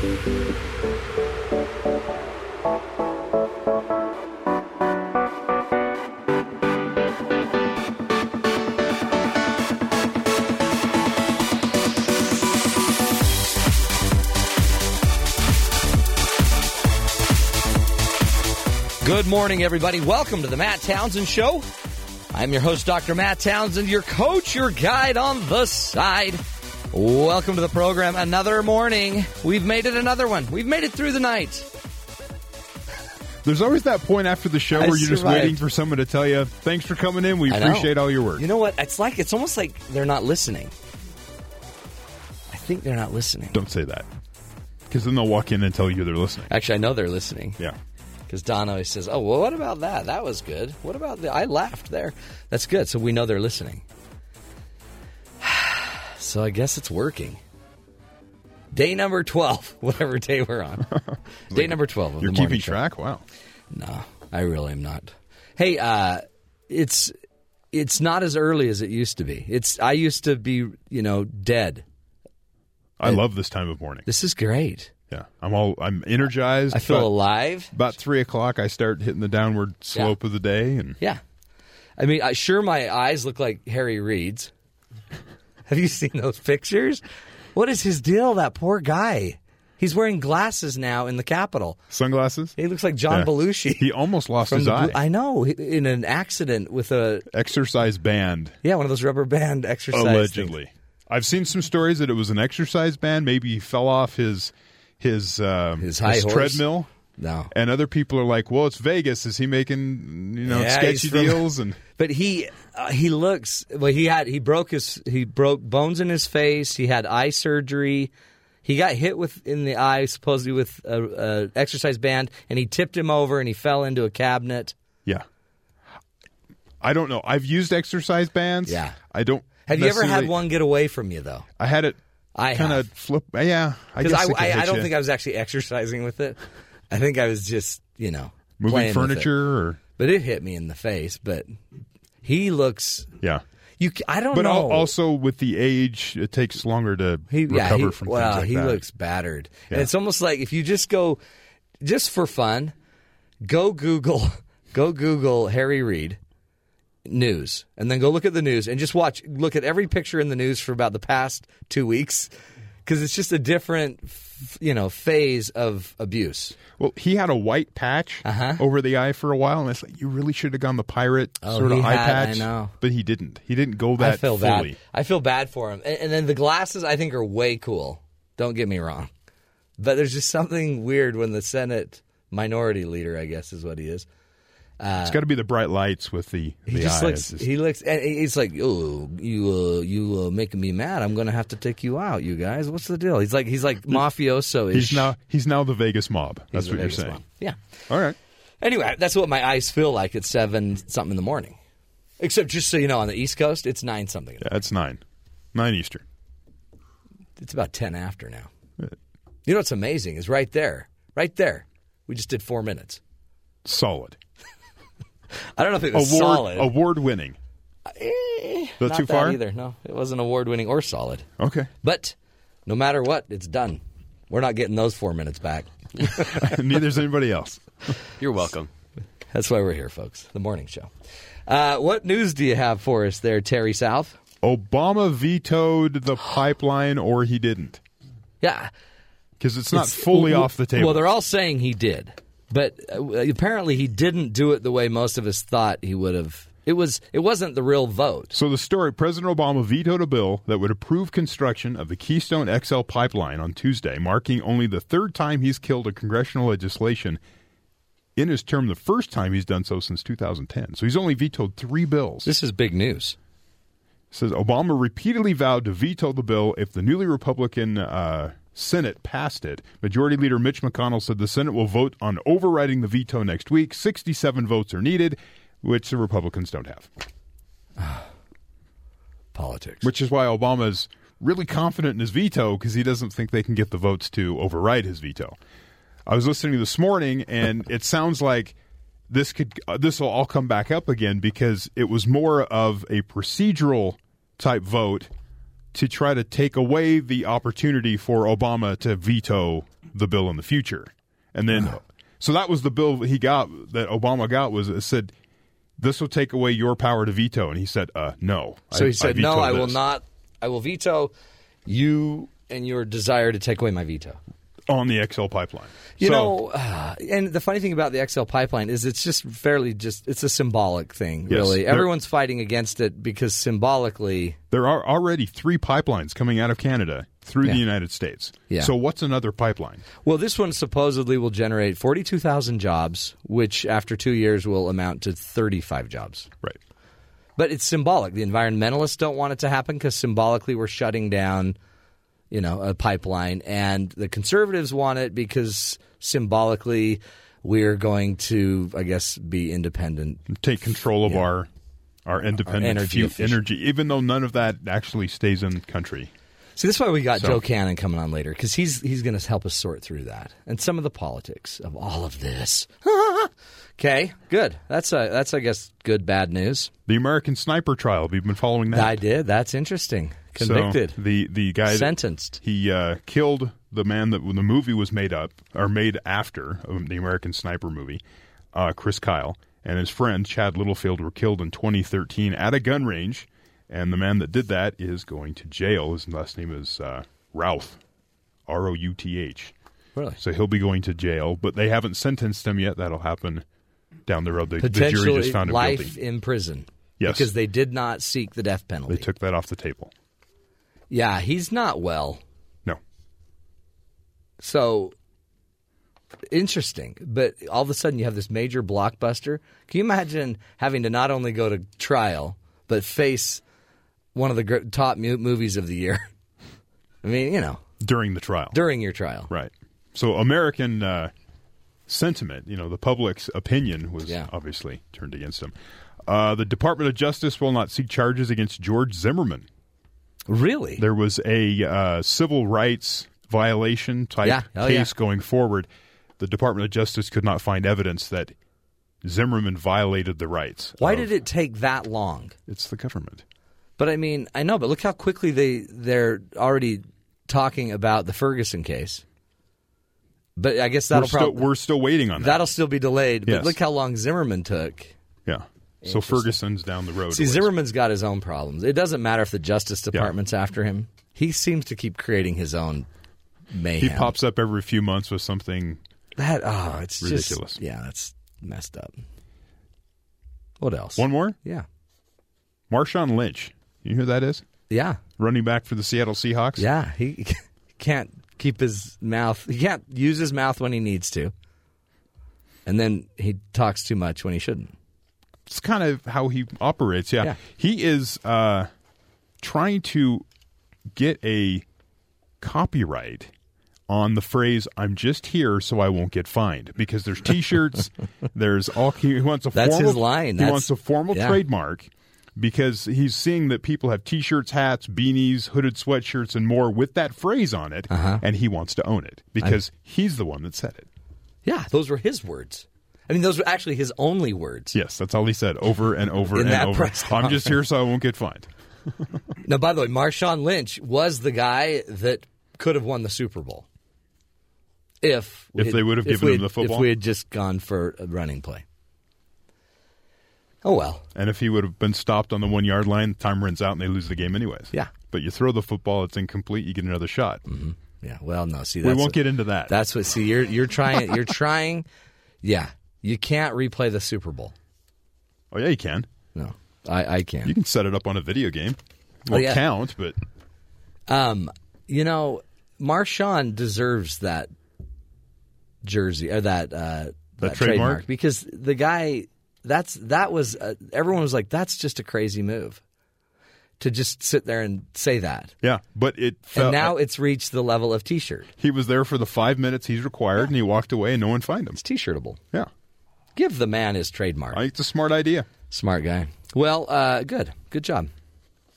Good morning, everybody. Welcome to the Matt Townsend Show. I'm your host, Dr. Matt Townsend, your coach, your guide on the side. Welcome to the program. Another morning. We've made it another one. We've made it through the night. There's always that point after the show I where you're just waiting for someone to tell you, "Thanks for coming in. We appreciate all your work." You know what? It's like, it's almost like they're not listening. I think they're not listening. Don't say that, because then they'll walk in and tell you they're listening. Actually, I know they're listening. Yeah. Because Don always says, "Oh, well, what about that? That was good. What about the? I laughed there. That's good. So we know they're listening. So I guess it's working. Day number twelve, whatever day we're on. day number twelve. Of You're the morning keeping show. track. Wow. No, I really am not. Hey, uh, it's it's not as early as it used to be. It's I used to be, you know, dead. I love this time of morning. This is great. Yeah, I'm all I'm energized. I feel alive. About three o'clock, I start hitting the downward slope of the day, and Yeah. I mean, I, sure, my eyes look like Harry Reid's. Have you seen those pictures? What is his deal, that poor guy? He's wearing glasses now in the Capitol. sunglasses. He looks like John Yeah. Belushi. He almost lost his eye. Blue- I know, in an accident with a, Exercise band, yeah, one of those rubber band exercise things. allegedly. I've seen some stories that it was an exercise band. Maybe he fell off his his um, His high horse? treadmill. No. And other people are like, "Well, it's Vegas. Is he making you know Yeah, sketchy from- deals?" And But he uh, he looks well. He had he broke his he broke bones in his face. He had eye surgery. He got hit with in the eye supposedly with a, a exercise band, and he tipped him over and he fell into a cabinet. yeah, I don't know. I've used exercise bands. Yeah. I don't. Have you ever had one get away from you though? I had it. I kind of flip. Yeah, I guess I, I, I don't you. think I was actually exercising with it. I think I was just you know moving playing with it. furniture or But it hit me in the face. But he looks. yeah. You, I don't But know. al- also with the age, it takes longer to He, recover yeah, he, from well, things like he that. looks battered, and it's almost like if you just go, just for fun, go Google, go Google Harry Reid news, and then go look at the news and just watch, look at every picture in the news for about the past two weeks, because it's just a different, you know, phase of abuse. Well, he had a white patch Uh-huh. over the eye for a while, and it's like you really should have gone the pirate Oh, sort of he eye had- I patch. know. but he didn't. He didn't go that I feel fully. bad. I feel bad for him, and, and then the glasses I think are way cool. Don't get me wrong, but there's just something weird when the Senate minority leader, I guess, is what he is. It's got to be the bright lights with the He just eye. looks. Just- He looks. And he's like, "Oh, you, uh, you uh, making me mad. I'm going to have to take you out, you guys. What's the deal?" He's like, he's like mafioso. he's now he's now the Vegas mob. That's what you're saying. Yeah. All right. Anyway, that's what my eyes feel like at seven something in the morning. Except, just so you know, on the East Coast, it's nine something. Yeah, it's nine, nine Eastern. It's about ten after now. You know what's amazing is right there, right there. We just did four minutes. Solid. I don't know if it was Award solid. award winning. Eh, not too that far? either. No, it wasn't award winning or solid. Okay. But no matter what, it's done. We're not getting those four minutes back. Neither's anybody else. You're welcome. That's why we're here, folks. The morning show. Uh, what news do you have for us there, Terry South? Obama vetoed the pipeline, or he didn't, Yeah. because it's not It's- fully well, off the table. Well, they're all saying he did, but uh, apparently he didn't do it the way most of us thought he would have. It was. It wasn't the real vote. So the story: President Obama vetoed a bill that would approve construction of the Keystone XL pipeline on Tuesday, marking only the third time he's killed a congressional legislation in his term. The first time he's done so since 2010. So he's only vetoed three bills. This is big news. says Obama repeatedly vowed to veto the bill if the newly Republican uh, Senate passed it. Majority Leader Mitch McConnell said the Senate will vote on overriding the veto next week. 67 votes are needed, which the Republicans don't have. Politics. Which is why Obama's really confident in his veto because he doesn't think they can get the votes to override his veto. I was listening this morning, and it sounds like this could uh, this will all come back up again because it was more of a procedural type vote to try to take away the opportunity for Obama to veto the bill in the future. And then, so that was the bill he got that Obama got was it said this will take away your power to veto, and he said, uh, no. So I- he said, "No, veto I will not. I will veto you and your desire to take away my veto." On the XL pipeline. You So- know, uh, and the funny thing about the XL pipeline is it's just fairly just it's a symbolic thing, Yes. really. Everyone's fighting against it because symbolically, there are already three pipelines coming out of Canada through Yeah. the United States. Yeah. So what's another pipeline? well, this one supposedly will generate 42,000 jobs, which after 2 years will amount to 35 jobs. Right. But it's symbolic. The environmentalists don't want it to happen because symbolically we're shutting down, you know, a pipeline, and the conservatives want it because symbolically we're going to, I guess, be independent. Take control of our our independent energy fu- efficient. energy, even though none of that actually stays in the country. See, that's why we got So- Joe Cannon coming on later because he's he's going to help us sort through that and some of the politics of all of this. okay, good. That's a that's I guess good bad news. The American sniper trial. We've you been following that? I did. That's interesting. So, Convicted, the the guy that- sentenced. he uh, killed the man that when the movie was made up or made after um, the American Sniper movie, uh, Chris Kyle and his friend Chad Littlefield were killed in 2013 at a gun range, and the man that did that is going to jail. His last name is uh, Routh, R O U T H. Really? So he'll be going to jail, but they haven't sentenced him yet. That'll happen down the road. The, the jury just found him life guilty. in prison. Yes. because they did not seek the death penalty. They took that off the table. Yeah, he's not well. No. So interesting. But all of a sudden, you have this major blockbuster. Can you imagine having to not only go to trial, but face one of the gr- top mu- movies of the year? I mean, you know, During the trial. during your trial. Right. So American uh, sentiment, you know, the public's opinion was Yeah. obviously turned against him. Uh, the Department of Justice will not seek charges against George Zimmerman. Really? There was a uh, civil rights violation type Yeah. Oh, case yeah. going forward. The Department of Justice could not find evidence that Zimmerman violated the rights. Why of- did it take that long? It's the government. But I mean, I know, but look how quickly they they're already talking about the Ferguson case. But I guess We're that'll still, probably we're still waiting on that. that'll still be delayed. But Yes. look how long Zimmerman took. yeah. So Ferguson's down the road. See. Zimmerman's got his own problems. It doesn't matter if the Justice Department's after him. He seems to keep creating his own mayhem. He pops up every few months with something that. Oh, it's Ridiculous. Just, yeah, that's messed up. What else? One more? Yeah, Marshawn Lynch. You know who that is? yeah, Running back for the Seattle Seahawks? yeah. He can't keep his mouth. He can't use his mouth when he needs to, and then he talks too much when he shouldn't. It's kind of how he operates. Yeah. Yeah. He is uh, trying to get a copyright on the phrase "I'm just here so I won't get fined" because there's T-shirts, there's all he wants a That's formal, his line. He wants a formal yeah. trademark because he's seeing that people have T-shirts, hats, beanies, hooded sweatshirts, and more with that phrase on it, Uh-huh. and he wants to own it because he's the one that said it. Yeah, those were his words. I mean, those were actually his only words. Yes, that's all he said over and over In and that over. press I'm just here so I won't get fined. Now, by the way, Marshawn Lynch was the guy that could have won the Super Bowl if we If they would have if given we him had- the football? If we had just gone for a running play. Oh well, And if he would have been stopped on the one yard line, time runs out and they lose the game anyways. Yeah. But you throw the football, it's incomplete, you get another shot. Mm-hmm. yeah. Well, no. See, We won't what- get into that. That's what. See, you're you're trying. You're trying. Yeah, you can't replay the Super Bowl. oh, yeah, you can. No, I I can. You can set it up on a video game. Won't Oh, yeah. count, but Um, you know, Marshawn deserves that jersey or that uh, that, trademark? because the guy that's that was uh, everyone was like that's just a crazy move to just sit there and say that. yeah. But it fell, and now it's reached the level of t-shirt. he was there for the five minutes he's required and he walked away and no one fined him. It's t-shirtable. Yeah. Give the man his trademark. I think it's a smart idea. Smart guy. Well, uh, good, good job.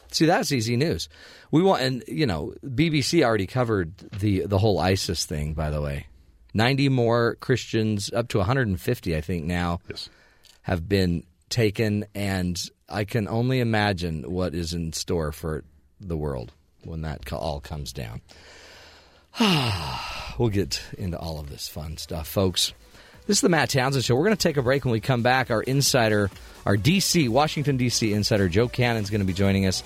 See, that's easy news. We want, and you know, BBC already covered the the whole ISIS thing. By the way, ninety more Christians, up to 150, I think now, Yes. have been taken, and I can only imagine what is in store for the world. when that all comes down. we'll get into all of this fun stuff, folks. This is the Matt Townsend Show. We're going to take a break. When we come back, our insider, our DC, Washington, D.C. insider, Joe Cannon, is going to be joining us.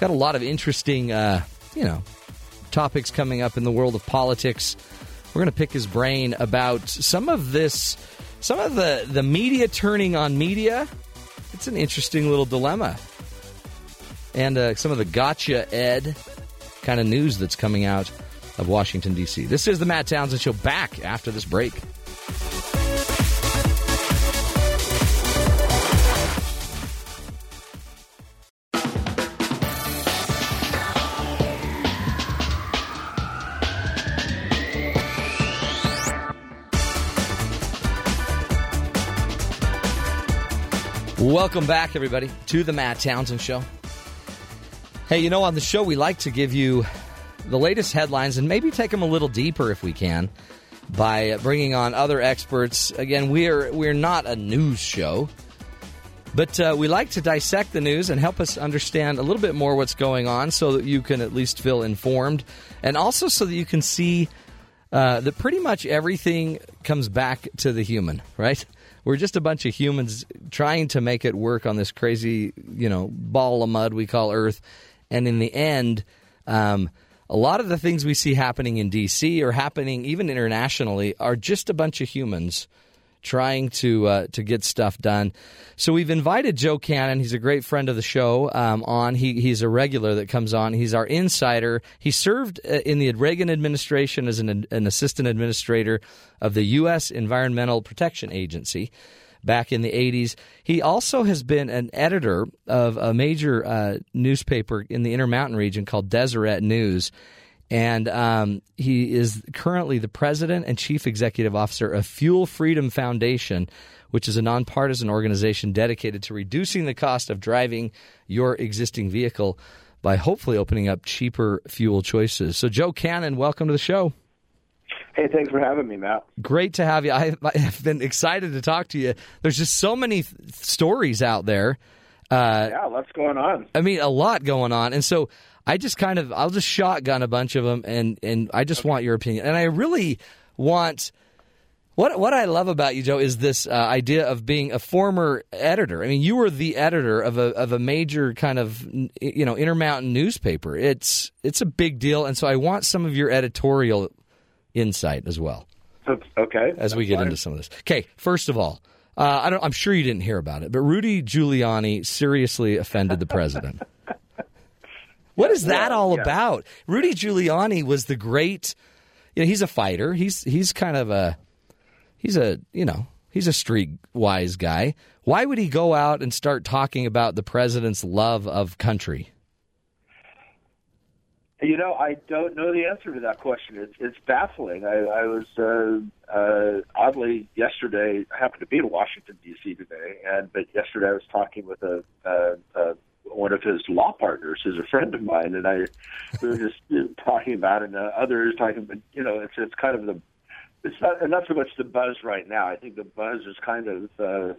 Got a lot of interesting, uh, you know, topics coming up in the world of politics. We're going to pick his brain about some of this, some of the, the media turning on media. It's an interesting little dilemma. And uh, some of the gotcha ed kind of news that's coming out of Washington, D.C. This is the Matt Townsend Show back after this break. Welcome back, everybody, to the Matt Townsend Show. Hey, you know, on the show, we like to give you the latest headlines and maybe take them a little deeper if we can by bringing on other experts. Again, we're we're not a news show, but uh, we like to dissect the news and help us understand a little bit more what's going on, so that you can at least feel informed, and also so that you can see uh, that pretty much everything comes back to the human, right? We're just a bunch of humans trying to make it work on this crazy, you know, ball of mud we call Earth, and in the end. Um, a lot of the things we see happening in DC or happening even internationally are just a bunch of humans trying to uh, to get stuff done. So we've invited Joe Cannon. He's a great friend of the show. Um, on he he's a regular that comes on. He's our insider. He served uh, in the Reagan administration as an, an assistant administrator of the U.S. Environmental Protection Agency back in the 80s. He also has been an editor of a major uh, newspaper in the Intermountain region called Deseret News. And um, he is currently the president and chief executive officer of Fuel Freedom Foundation, which is a nonpartisan organization dedicated to reducing the cost of driving your existing vehicle by hopefully opening up cheaper fuel choices. So, Joe Cannon, welcome to the show. Hey, thanks for having me, Matt. Great to have you. I, have been excited to talk to you. There's just so many th- stories out there. Uh, yeah, what's going on? I mean, a lot going on, and so I just kind of I'll just shotgun a bunch of them, and and I just okay. want your opinion, and I really want. What what I love about you, Joe, is this uh, idea of being a former editor. I mean, you were the editor of a of a major kind of you know Intermountain newspaper. It's it's a big deal, and so I want some of your editorial insight as well. Okay. As we get fine. into some of this. Okay, first of all, uh, I don't, I'm sure you didn't hear about it, but Rudy Giuliani seriously offended the president. what is that all yeah. about? Rudy Giuliani was the great. You know, he's a fighter. He's he's kind of a he's a you know he's a street wise guy. Why would he go out and start talking about the president's love of country? You know, I don't know the answer to that question. It's it's baffling. I, I was uh, uh, oddly yesterday. I happened to be in Washington D.C. today, and but yesterday I was talking with a, uh, uh, one of his law partners, is a friend of mine, and I we were just you know, talking about it, and uh, others talking. But you know, it's it's kind of the it's not not so much the buzz right now. I think the buzz is kind of uh,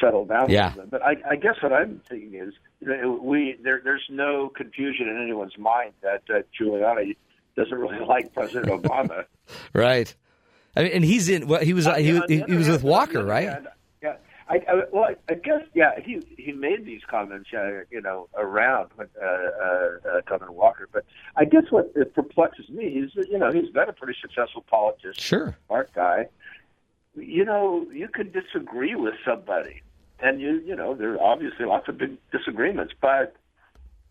settled down. Yeah. But I, I guess what I'm thinking is, you know, we there, there's no confusion in anyone's mind that uh, Giuliani doesn't really like President Obama. right. I mean, and he's in. Well, he was. Uh, he, he, he was with Walker, right? Hand. I, I, well, I guess yeah. He he made these comments, uh, you know, around when, uh, uh, uh, Governor Walker. But I guess what perplexes me is, you know, he's been a pretty successful politician, sure, smart guy. You know, you could disagree with somebody, and you you know there are obviously lots of big disagreements, but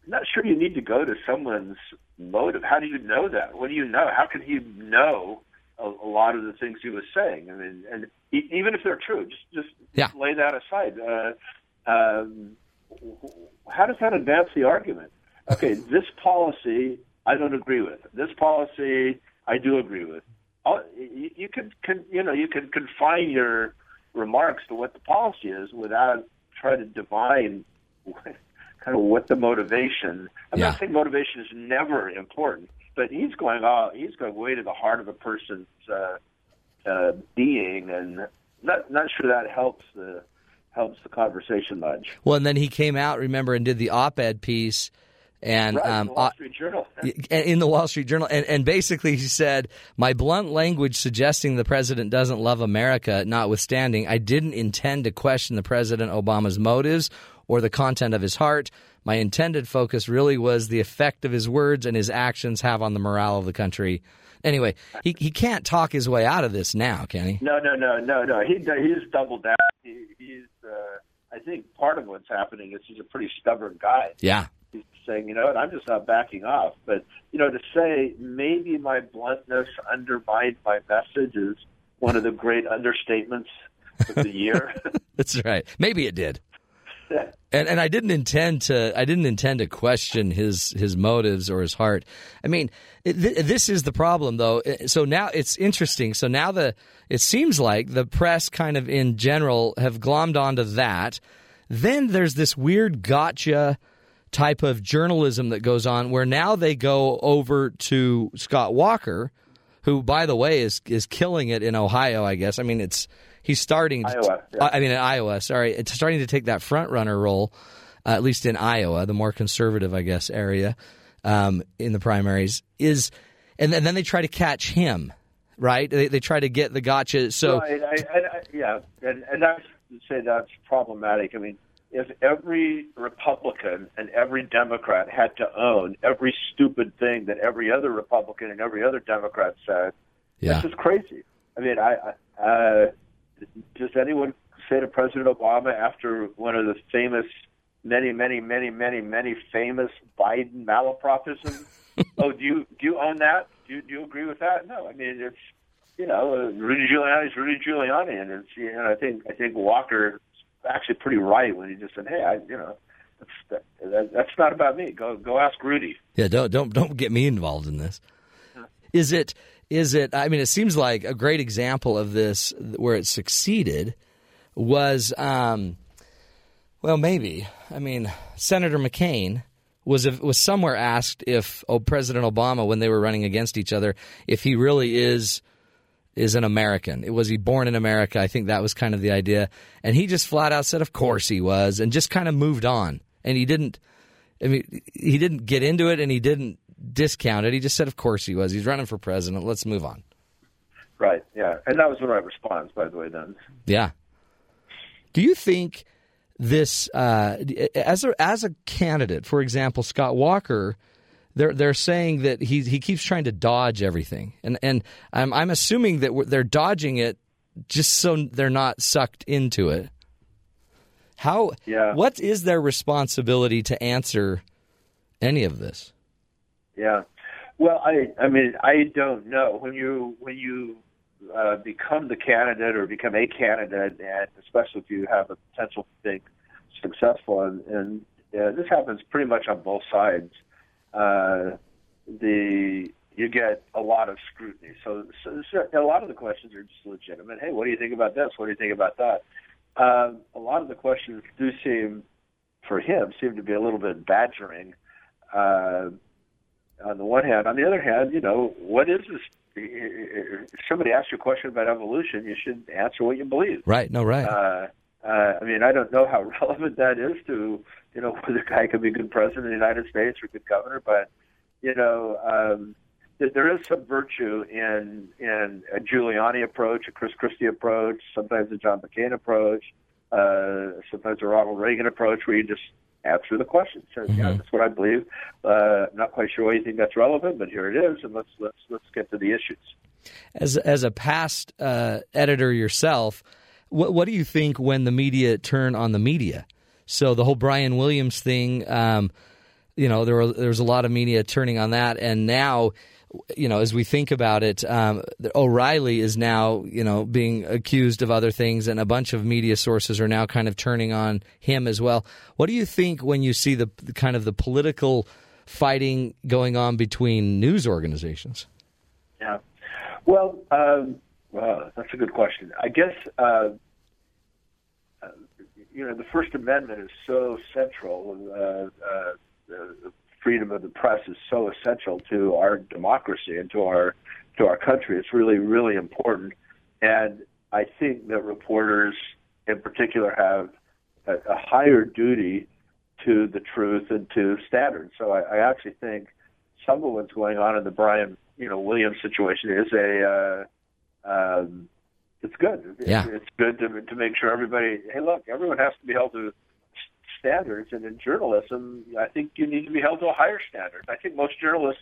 I'm not sure you need to go to someone's motive. How do you know that? What do you know? How can he know a, a lot of the things he was saying? I mean, and even if they're true, just just yeah. lay that aside. Uh, um, how does that advance the argument? Okay, this policy I don't agree with. This policy I do agree with. You, you can, can, you know, you can confine your remarks to what the policy is without trying to divine what, kind of what the motivation. I'm yeah. not saying motivation is never important, but he's going all he's going way to the heart of a person's uh, uh, being, and not not sure that helps the helps the conversation much. Well, and then he came out, remember, and did the op-ed piece and right, um, the Wall Street Journal. in the Wall Street Journal, and, and basically he said, "My blunt language suggesting the president doesn't love America, notwithstanding, I didn't intend to question the president Obama's motives or the content of his heart. My intended focus really was the effect of his words and his actions have on the morale of the country." Anyway, he he can't talk his way out of this now, can he? No, no, no, no, no. He he's doubled down. He, he's. Uh, I think part of what's happening is he's a pretty stubborn guy. Yeah. He's saying, you know what, I'm just not backing off. But you know, to say maybe my bluntness undermined my message is one of the great understatements of the year. That's right. Maybe it did. And and I didn't intend to I didn't intend to question his his motives or his heart. I mean, th- this is the problem though. Eh, so now it's interesting. So now the it seems like the press kind of in general have glommed onto that. Then there's this weird gotcha type of journalism that goes on where now they go over to Scott Walker, who by the way is is killing it in Ohio, I guess. I mean, it's he's starting. To, Iowa, yeah. I mean, in Iowa. Sorry, it's starting to take that front runner role, uh, at least in Iowa, the more conservative, I guess, area um, in the primaries is, and, then- then they try to catch him, right? They, they try to get the gotcha. So Right, I, I, I, yeah, and, and I would say that's problematic. I mean, if every Republican and every Democrat had to own every stupid thing that every other Republican and every other Democrat said, yeah, this is crazy. I mean, I, I uh, does anyone say to President Obama after one of the famous, many, many, many, many, many famous Biden malapropisms? oh, do you do you own that? Do you, do you agree with that? No, I mean it's you know uh, Rudy Giuliani's Rudy Giuliani, and it's you know I think I think Walker is actually pretty right when he just said, hey, I you know. That's, that, that, that's not about me. Go go ask Rudy. Yeah, don't don't don't get me involved in this. Is it is it I mean it seems like a great example of this where it succeeded was um well maybe. I mean Senator McCain was was somewhere asked if oh, President Obama when they were running against each other if he really is is an American. It was he born in America? I think that was kind of the idea. And he just flat out said, of course he was, and just kind of moved on. And he didn't, I mean, he didn't get into it and he didn't discount it. He just said, of course he was. He's running for president. Let's move on. Right. Yeah. And that was the right response, by the way. Then. Yeah. Do you think this, uh, as a, as a candidate, for example, Scott Walker, they're they're saying that he he keeps trying to dodge everything, and and I'm I'm assuming that they're dodging it just so they're not sucked into it. How? Yeah. What is their responsibility to answer any of this? Yeah. Well, I I mean I don't know when you when you uh, become the candidate or become a candidate, and especially if you have a potential to be successful, and, and uh, this happens pretty much on both sides. Uh, the you get a lot of scrutiny. So, so, so a lot of the questions are just legitimate. Hey, what do you think about this? What do you think about that? Um, a lot of the questions do seem, for him, seem to be a little bit badgering. Uh, on the one hand, on the other hand, you know, what is this? If somebody asks you a question about evolution, you should answer what you believe. Right. No. Right. Uh, uh, I mean, I don't know how relevant that is to you know whether a guy could be a good president of the United States or a good governor, but you know, um, th- there is some virtue in in a Giuliani approach, a Chris Christie approach, sometimes a John McCain approach, uh, sometimes a Ronald Reagan approach, where you just answer the question. Say, yeah, that's what I believe. Uh, I'm not quite sure why you think that's relevant, but here it is, and let's let's let's get to the issues. As as a past uh, editor yourself, what what do you think when the media turn on the media? So the whole Brian Williams thing, um, you know, there were, there was a lot of media turning on that, and now, you know, as we think about it, um, O'Reilly is now, you know, being accused of other things, and a bunch of media sources are now kind of turning on him as well. What do you think when you see the kind of the political fighting going on between news organizations? Yeah. Well, um, well, that's a good question. I guess uh, uh, you know the First Amendment is so central. Uh, uh, freedom of the press is so essential to our democracy and to our to our country. It's really really important, and I think that reporters, in particular, have a, a higher duty to the truth and to standards. So I, I actually think some of what's going on in the Brian, you know, Williams situation is a, uh, um, it's good. Yeah. It's good to to make sure everybody. Hey, look, everyone has to be held to standards, and in journalism, I think you need to be held to a higher standard. I think most journalists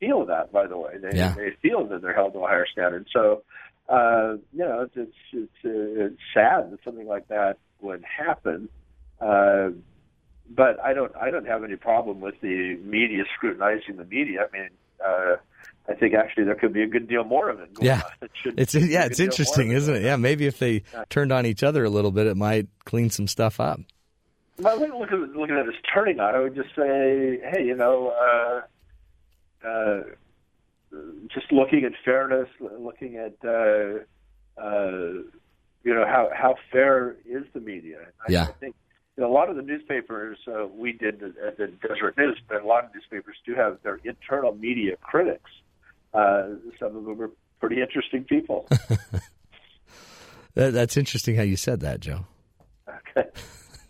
feel that. By the way, they Yeah. they feel that they're held to a higher standard. So, uh, you know, it's it's it's, uh, it's sad that something like that would happen. Uh, but I don't I don't have any problem with the media scrutinizing the media. I mean, uh, I think actually there could be a good deal more of it. Going Yeah. on. It should It's yeah, it's interesting, isn't it? Yeah, maybe if they turned on each other a little bit, it might clean some stuff up. Well, look, look at looking at this turning on. I would just say, hey, you know, uh, uh, just looking at fairness, looking at uh, uh, you know how how fair is the media. I, Yeah. I think you know, a lot of the newspapers uh, we did at the Deseret News, but a lot of newspapers do have their internal media critics. Uh, some of them are pretty interesting people. That, that's interesting how you said that, Joe. okay.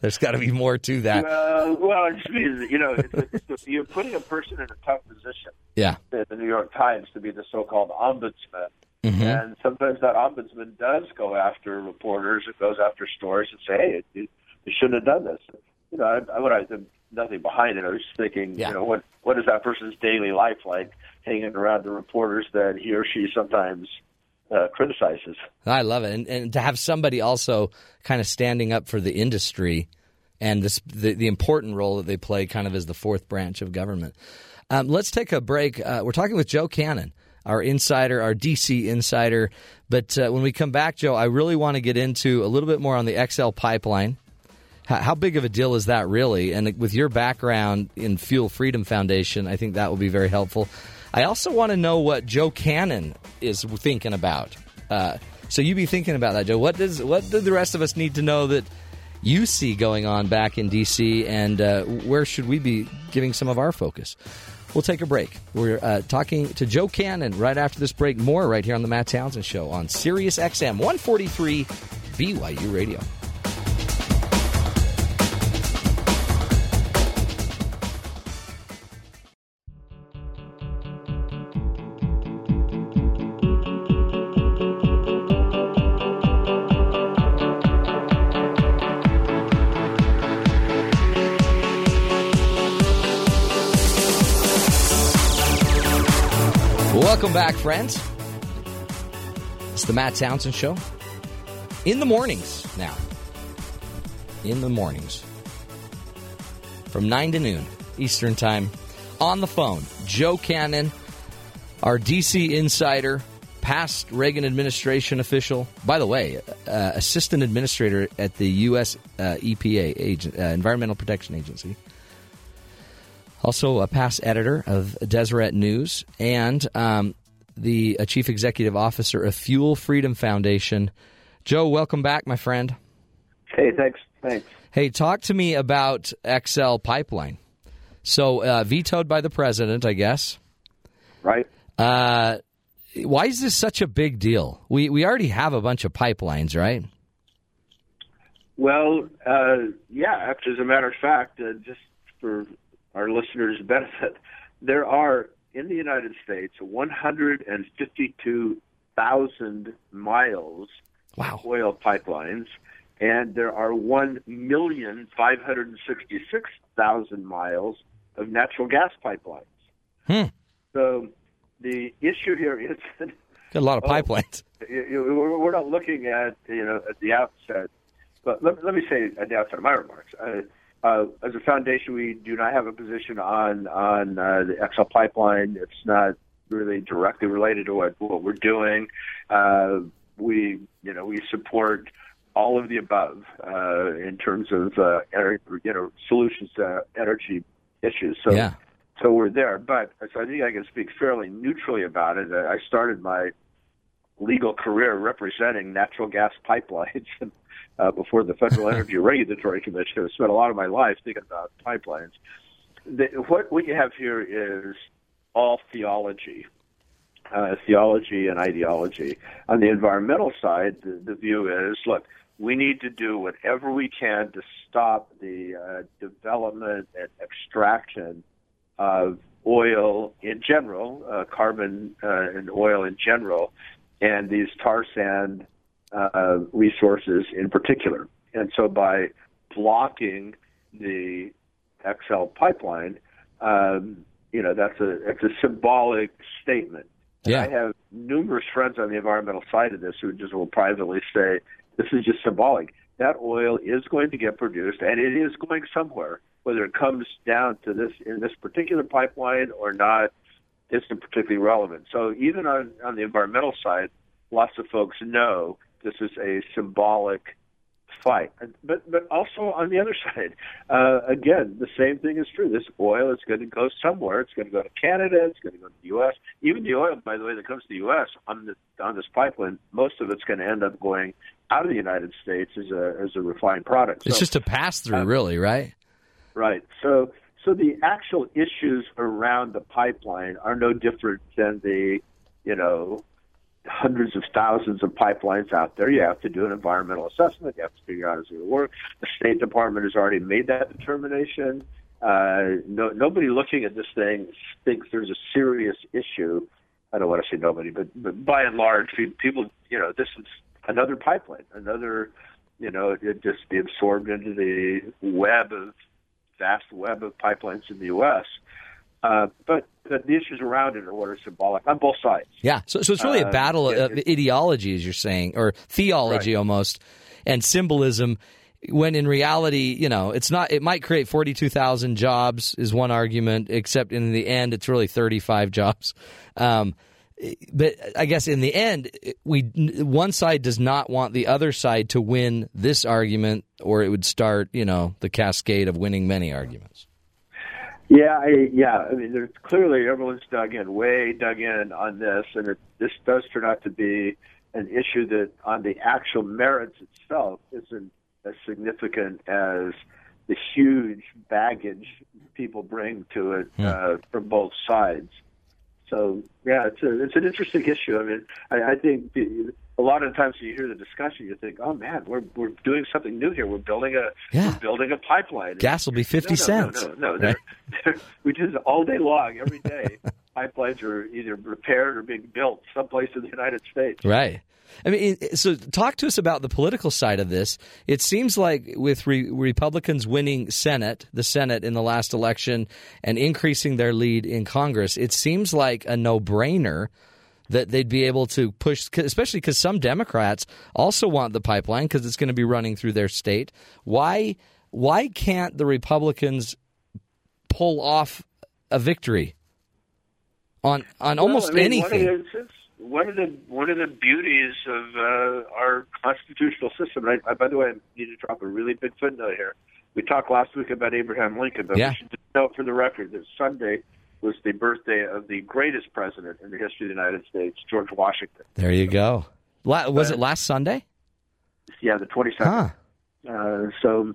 There's got to be more to that. Uh, well, it just means you know it's, it's, you're putting a person in a tough position. Yeah. at the New York Times to be the so-called ombudsman. Mhm. And sometimes that ombudsman does go after reporters, it goes after stories and say, hey, you, you shouldn't have done this. You know, I, I would have nothing behind it. I was just thinking, Yeah. you know, what what is that person's daily life like hanging around the reporters that he or she sometimes uh, criticizes? I love it, and, and to have somebody also kind of standing up for the industry and this the, the important role that they play, kind of as the fourth branch of government. Um, let's take a break. Uh, we're talking with Joe Cannon, our insider, our DC insider. But uh, when we come back, Joe, I really want to get into a little bit more on the XL pipeline. How, how big of a deal is that really? And with your background in Fuel Freedom Foundation, I think that will be very helpful. I also want to know what Joe Cannon is thinking about. Uh, so you be thinking about that, Joe. What does what do the rest of us need to know that you see going on back in DC, and uh, where should we be giving some of our focus? We'll take a break. We're uh, talking to Joe Cannon right after this break. More right here on the Matt Townsend Show on Sirius XM 143 BYU Radio. Welcome back, friends. It's the Matt Townsend Show. In the mornings now. In the mornings. From 9 to noon Eastern Time. On the phone, Joe Cannon, our DC insider, past Reagan administration official. By the way, uh, assistant administrator at the U.S. Uh, EPA, agent, uh, Environmental Protection Agency also a past editor of Deseret News, and um, the uh, chief executive officer of Fuel Freedom Foundation. Joe, welcome back, my friend. Hey, thanks. Thanks. Hey, talk to me about XL Pipeline. So, uh, vetoed by the president, I guess. Right. Uh, why is this such a big deal? We we already have a bunch of pipelines, right? Well, uh, yeah. As a matter of fact, uh, just for our listeners' benefit, there are in the United States 152,000 miles Wow. of oil pipelines, and there are 1,566,000 miles of natural gas pipelines. Hmm. So the issue here is that a lot of Oh. pipelines. we're we're not looking at you know at the outset, but let, let me say at the outset of my remarks. Uh, uh, as a foundation, we do not have a position on on uh, the XL pipeline. It's not really directly related to what what we're doing. Uh, we you know we support all of the above uh, in terms of uh, ener- you know solutions to energy issues. So Yeah. so we're there. But so I think I can speak fairly neutrally about it. I started my legal career representing natural gas pipelines uh, before the Federal Energy Regulatory Commission. I spent a lot of my life thinking about pipelines. The, what what you have here is all theology. Uh, theology and ideology. On the environmental side, the, the view is look, we need to do whatever we can to stop the uh, development and extraction of oil in general, uh, carbon uh, and oil in general, and these tar sand uh, resources in particular. And so by blocking the XL pipeline, um, you know, that's a it's a symbolic statement. Yeah. I have numerous friends on the environmental side of this who just will privately say this is just symbolic. That oil is going to get produced, and it is going somewhere. Whether it comes down to this in this particular pipeline or not isn't particularly relevant. So even on on the environmental side, lots of folks know this is a symbolic fight. But but also on the other side, uh, again, the same thing is true. This oil is going to go somewhere. It's going to go to Canada. It's going to go to the U.S. Even the oil, by the way, that comes to the U.S. on the on this pipeline, most of it's going to end up going out of the United States as a as a refined product. It's so, just a pass through, uh, really, right? Right. So so the actual issues around the pipeline are no different than the you know hundreds of thousands of pipelines out there. You have to do an environmental assessment. You have to figure out how it's going to work. The State Department has already made that determination. Uh, no, nobody looking at this thing thinks there's a serious issue. I don't want to say nobody, but, but by and large, people, you know, this is another pipeline, another, you know, it just be absorbed into the web of vast web of pipelines in the U.S. Uh, but the, the, issues around it are what are symbolic on both sides. Yeah, so, so it's really a uh, battle uh, of ideology, as you're saying, or theology right. almost, and symbolism. When in reality, you know, it's not. It might create forty-two thousand jobs, is one argument. Except in the end, it's really thirty-five jobs. Um, but I guess in the end, we one side does not want the other side to win this argument, or it would start, you know, the cascade of winning many arguments. Yeah, I, yeah. I mean, there's clearly everyone's dug in, way dug in on this, and it, this does turn out to be an issue that, on the actual merits itself, isn't as significant as the huge baggage people bring to it hmm. uh, from both sides. So yeah, it's a, it's an interesting issue. I mean, I, I think the, a lot of times when you hear the discussion, you think, "Oh man, we're we're doing something new here. We're building a yeah. we're building a pipeline. Gas will be fifty no, no, cents." No, no, no. They're, they're, we do this all day long, every day. pipelines are either repaired or being built someplace in the United States. Right. I mean, so talk to us about the political side of this. It seems like with re- Republicans winning Senate, the Senate in the last election, and increasing their lead in Congress, it seems like a no-brainer that they'd be able to push, especially because some Democrats also want the pipeline because it's going to be running through their state. Why? Why can't the Republicans pull off a victory on on well, almost I mean, anything? One of, the, one of the one of the beauties of uh, our constitutional system. I, I, by the way, I need to drop a really big footnote here. We talked last week about Abraham Lincoln, but yeah. we should note for the record that Sunday was the birthday of the greatest president in the history of the United States, George Washington. There you go. La- was it last Sunday? Yeah, the 22nd. Huh. Uh, so,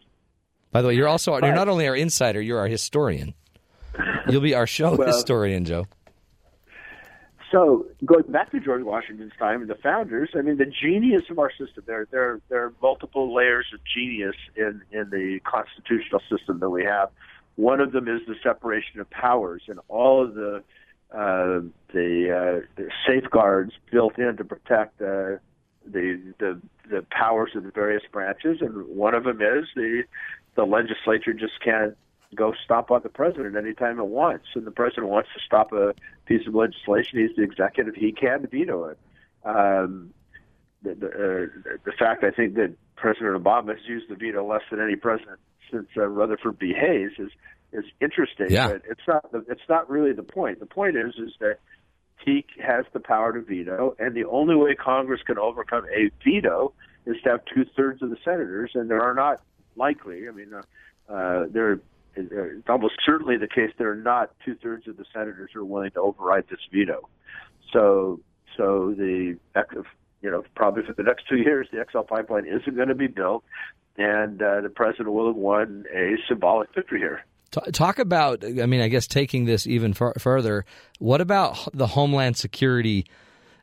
by the way, you're also you're not only our insider, you're our historian. You'll be our show well, historian, Joe. So, going back to George Washington's time and the founders, I mean, the genius of our system. There, there, there are multiple layers of genius in in the constitutional system that we have. One of them is the separation of powers and all of the uh, the, uh, the safeguards built in to protect uh, the, the the powers of the various branches, and one of them is the the legislature just can't go stop on the president anytime it wants. And the president wants to stop a piece of legislation, he's the executive; he can veto it. Um, the the, uh, the fact I think that President Obama has used the veto less than any president since uh, Rutherford B. Hayes is is interesting. Yeah. But it's not the, it's not really the point. The point is is that he has the power to veto, and the only way Congress can overcome a veto is to have two thirds of the senators, and there are not likely. I mean, uh, uh, there. It's almost certainly the case. There are not two thirds of the senators who are willing to override this veto. So, so the you know probably for the next two years, the XL pipeline isn't going to be built and uh, the president will have won a symbolic victory here. Talk about, I mean, I guess taking this even further, what about the Homeland Security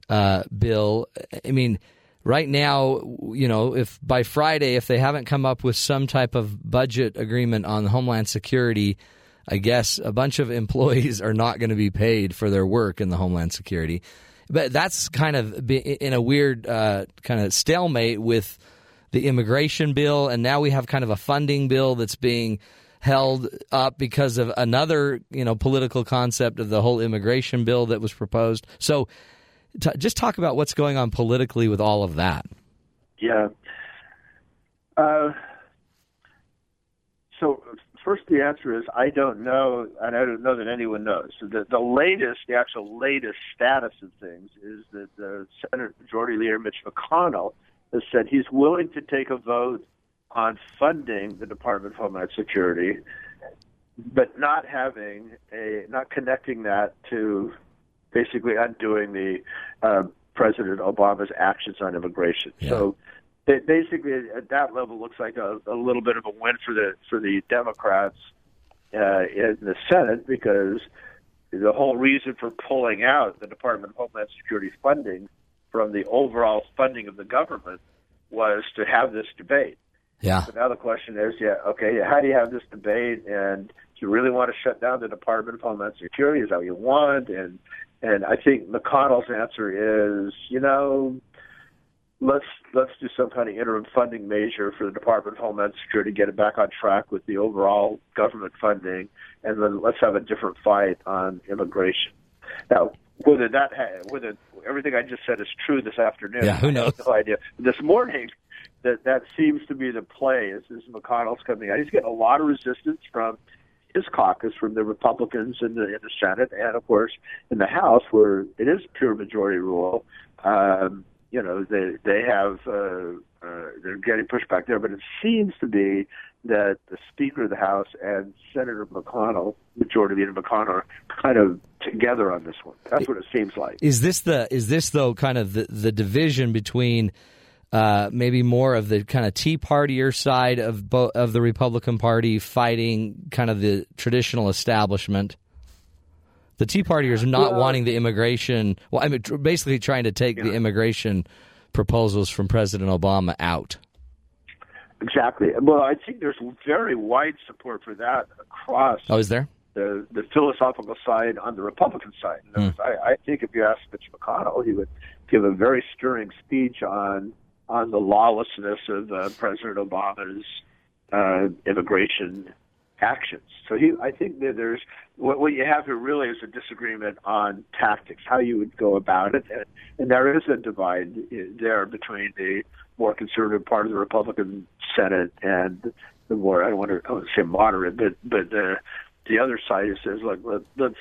uh, bill? I mean, right now, you know, if by Friday, if they haven't come up with some type of budget agreement on Homeland Security, I guess a bunch of employees are not going to be paid for their work in the Homeland Security. But that's kind of in a weird uh, kind of stalemate with the immigration bill, and now we have kind of a funding bill that's being held up because of another you know political concept of the whole immigration bill that was proposed. So, t- just talk about what's going on politically with all of that. Yeah. Uh, so first, the answer is I don't know, and I don't know that anyone knows. So the, the latest, the actual latest status of things is that the Senate Majority Leader Mitch McConnell has said he's willing to take a vote on funding the Department of Homeland Security, but not having a, not connecting that to basically undoing the uh, President Obama's actions on immigration. Yeah. So it basically at that level looks like a, a little bit of a win for the for the Democrats uh, in the Senate because the whole reason for pulling out the Department of Homeland Security funding from the overall funding of the government was to have this debate. Yeah. So now the question is, yeah, okay, how do you have this debate? And do you really want to shut down the Department of Homeland Security? Is that what you want? And and I think McConnell's answer is, you know, let's let's do some kind of interim funding measure for the Department of Homeland Security, to get it back on track with the overall government funding, and then let's have a different fight on immigration. Now, whether that ha- whether everything I just said is true this afternoon, Yeah, who knows? I have no idea. This morning, that that seems to be the play. Is, is McConnell's coming out? He's getting a lot of resistance from his caucus, from the Republicans in the in the Senate, and of course in the House, where it is pure majority rule. Um, you know, they they have uh, uh, they're getting pushback there, but it seems to be that the Speaker of the House and Senator McConnell, Majority Leader McConnell, are kind of together on this one. That's what it seems like. Is this the is this though kind of the, the division between uh, maybe more of the kind of Tea Partier side of bo- of the Republican Party fighting kind of the traditional establishment? The Tea Partiers not Well- wanting the immigration. Well, I mean, basically trying to take the immigration proposals from President Obama out. Exactly. Well, I think there's very wide support for that across Oh, is there? the the philosophical side on the Republican side. Words, I, I think if you ask Mitch McConnell, he would give a very stirring speech on on the lawlessness of uh, President Obama's uh, immigration actions. So he, I think that there's what, what you have here really is a disagreement on tactics, how you would go about it, and, and there is a divide eh, there between the more conservative part of the Republican Senate and the more I don't want to, I want to say moderate, but but the the other side says, look, let, let's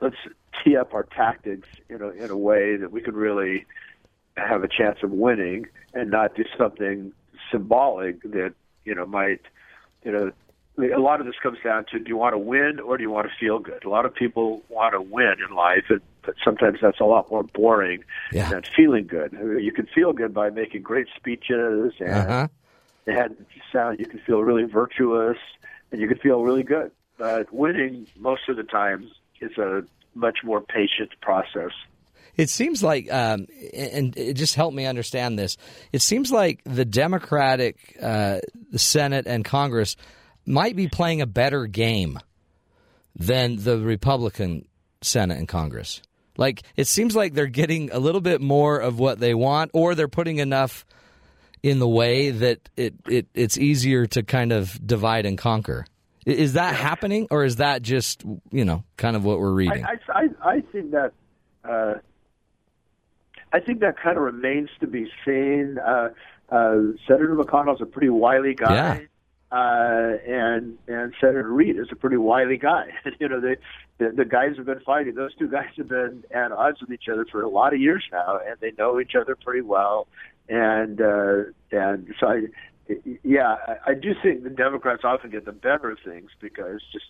let's tee up our tactics in a in a way that we could really have a chance of winning, and not do something symbolic that you know might you know a lot of this comes down to do you want to win or do you want to feel good? A lot of people want to win in life, and, but sometimes that's a lot more boring Yeah. than feeling good. You can feel good by making great speeches and Uh-huh. and sound you can feel really virtuous and you can feel really good. But winning most of the times is a much more patient process. It seems like, um, and it just helped me understand this. It seems like the Democratic, uh, the Senate and Congress might be playing a better game than the Republican Senate and Congress. Like it seems like they're getting a little bit more of what they want, or they're putting enough in the way that it, it it's easier to kind of divide and conquer. Is that happening, or is that just you know kind of what we're reading? I, I, I, I think that uh, I think that kind of remains to be seen. Uh, uh, Senator McConnell's a pretty wily guy. Yeah. Uh, and and Senator Reid is a pretty wily guy. you know, they, the the guys have been fighting. Those two guys have been at odds with each other for a lot of years now, and they know each other pretty well. And uh, and so I, yeah, I, I do think the Democrats often get the better of things because just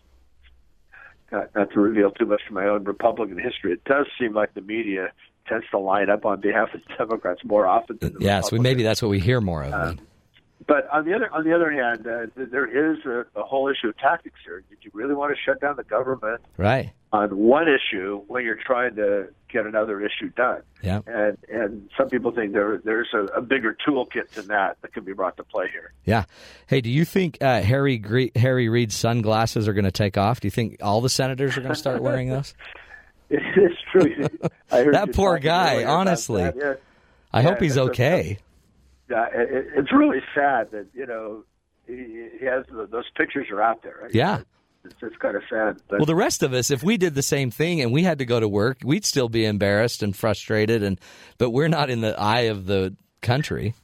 not, not to reveal too much from my own Republican history, it does seem like the media tends to line up on behalf of the Democrats more often than the yeah, so Republicans. maybe that's what we hear more of. then. But on the other on the other hand, uh, there is a, a whole issue of tactics here. Did you really want to shut down the government right. on one issue when you're trying to get another issue done. Yeah. And and some people think there there's a, a bigger toolkit than that that can be brought to play here. Yeah. Hey, do you think uh, Harry Gre- Harry Reid's sunglasses are going to take off? Do you think all the senators are going to start wearing those? It's true. I heard That poor guy, honestly. Yeah. I hope he's okay. a- Uh, yeah, it, it's really sad that you know he, he has those pictures are out there. Right? Yeah. it's just kind of sad. But Well, the rest of us, if we did the same thing and we had to go to work, we'd still be embarrassed and frustrated. And but we're not in the eye of the country.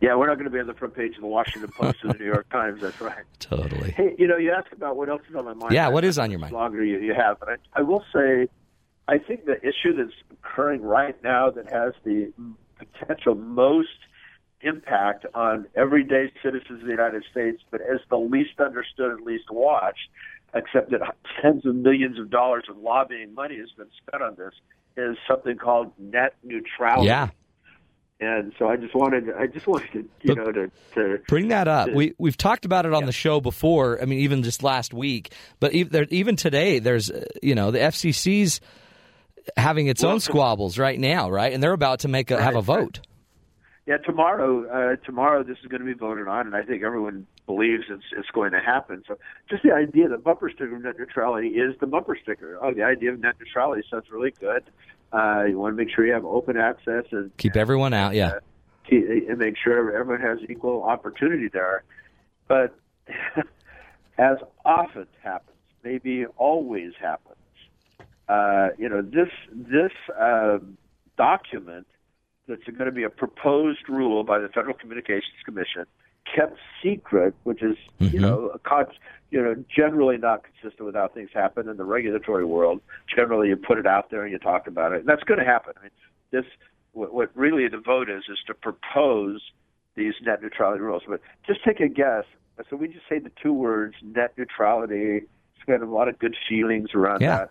yeah, we're not going to be on the front page of the Washington Post or the New York Times. That's right. Totally. Hey, you know, you asked about what else is on my mind. Yeah, what is on your mind? Longer you, you have, but I, I will say, I think the issue that's occurring right now that has the potential most impact on everyday citizens of the United States, but is the least understood and least watched, except that tens of millions of dollars of lobbying money has been spent on this, is something called net neutrality. Yeah. And so I just wanted, I just wanted to, you But- know, to, to Bring that up. We we've talked about it on the show before. I mean, even just last week. But even, there, even today, there's you know the FCC's having its Well, own squabbles right now, right? And they're about to make a, have a vote. right. Yeah, tomorrow. Uh, tomorrow, this is going to be voted on, and I think everyone believes it's it's going to happen. So, just the idea that bumper sticker of net neutrality is the bumper sticker. Oh, the idea of net neutrality sounds really good. Uh, you want to make sure you have open access and Keep everyone out. Yeah. uh, keep, and make sure everyone has equal opportunity there. But as often happens, maybe always happens, uh, you know, this this um document that's going to be a proposed rule by the Federal Communications Commission, kept secret, which is you Mhm. know a con- you know generally not consistent with how things happen in the regulatory world. Generally, you put it out there and you talk about it, and that's going to happen. I mean, this what, what really the vote is is to propose these net neutrality rules. But just take a guess. So we just say the two words net neutrality. It's got a lot of good feelings around Yeah. that.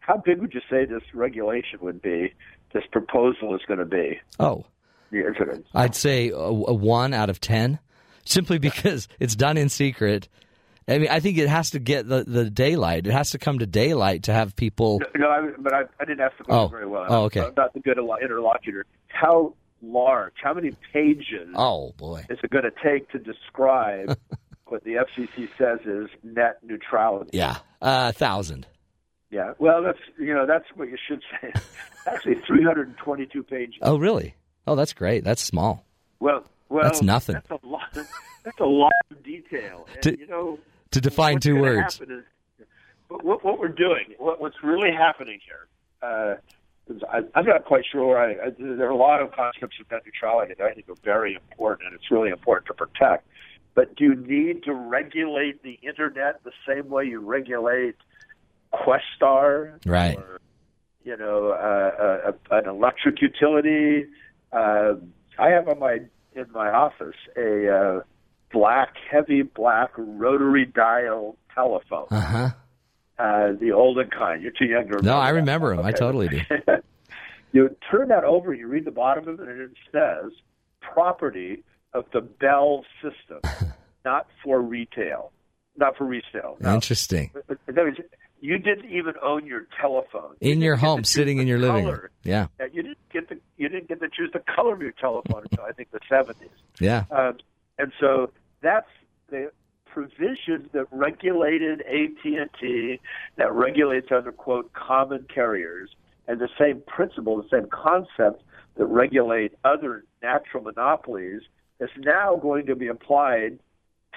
How big would you say this regulation would be? This proposal is going to be. Oh, The it- I'd say a, a one out of ten, simply because it's done in secret. I mean, I think it has to get the, the daylight. It has to come to daylight to have people. No, I, but I, I didn't ask the question Oh. very well. Oh, okay. I'm not the good interlocutor. How large? How many pages Oh boy. is it going to take to describe what the FCC says is net neutrality? Yeah, uh, a thousand. Yeah. Well, that's you know that's what you should say. Actually, 322 pages. Oh really? Oh, that's great. That's small. Well, well, That's nothing. That's a lot. That's a lot of detail. And, To- you know, To define two words. is- but what, what we're doing, what, what's really happening here, uh, I, I'm not quite sure. I, I, there are a lot of concepts of net neutrality that I think are very important, and it's really important to protect. But do you need to regulate the internet the same way you regulate Questar, Right. Or, you know, uh, a, an electric utility. Uh, I have on my in my office a uh, black, heavy black rotary dial telephone. Uh huh. Uh, the olden kind. You're too young to remember. No, I remember him. I totally do. you turn that over, you read the bottom of it, and it says property of the Bell system, not for retail, not for resale. Now, Interesting. You didn't even own your telephone You In your home, sitting in your living room. Yeah. Uh, You didn't get the you didn't get to choose the color of your telephone until I think the seventies. Yeah. Um, and so that's the provision that regulated AT&T, that regulates other quote common carriers, and the same principle, the same concept that regulate other natural monopolies is now going to be applied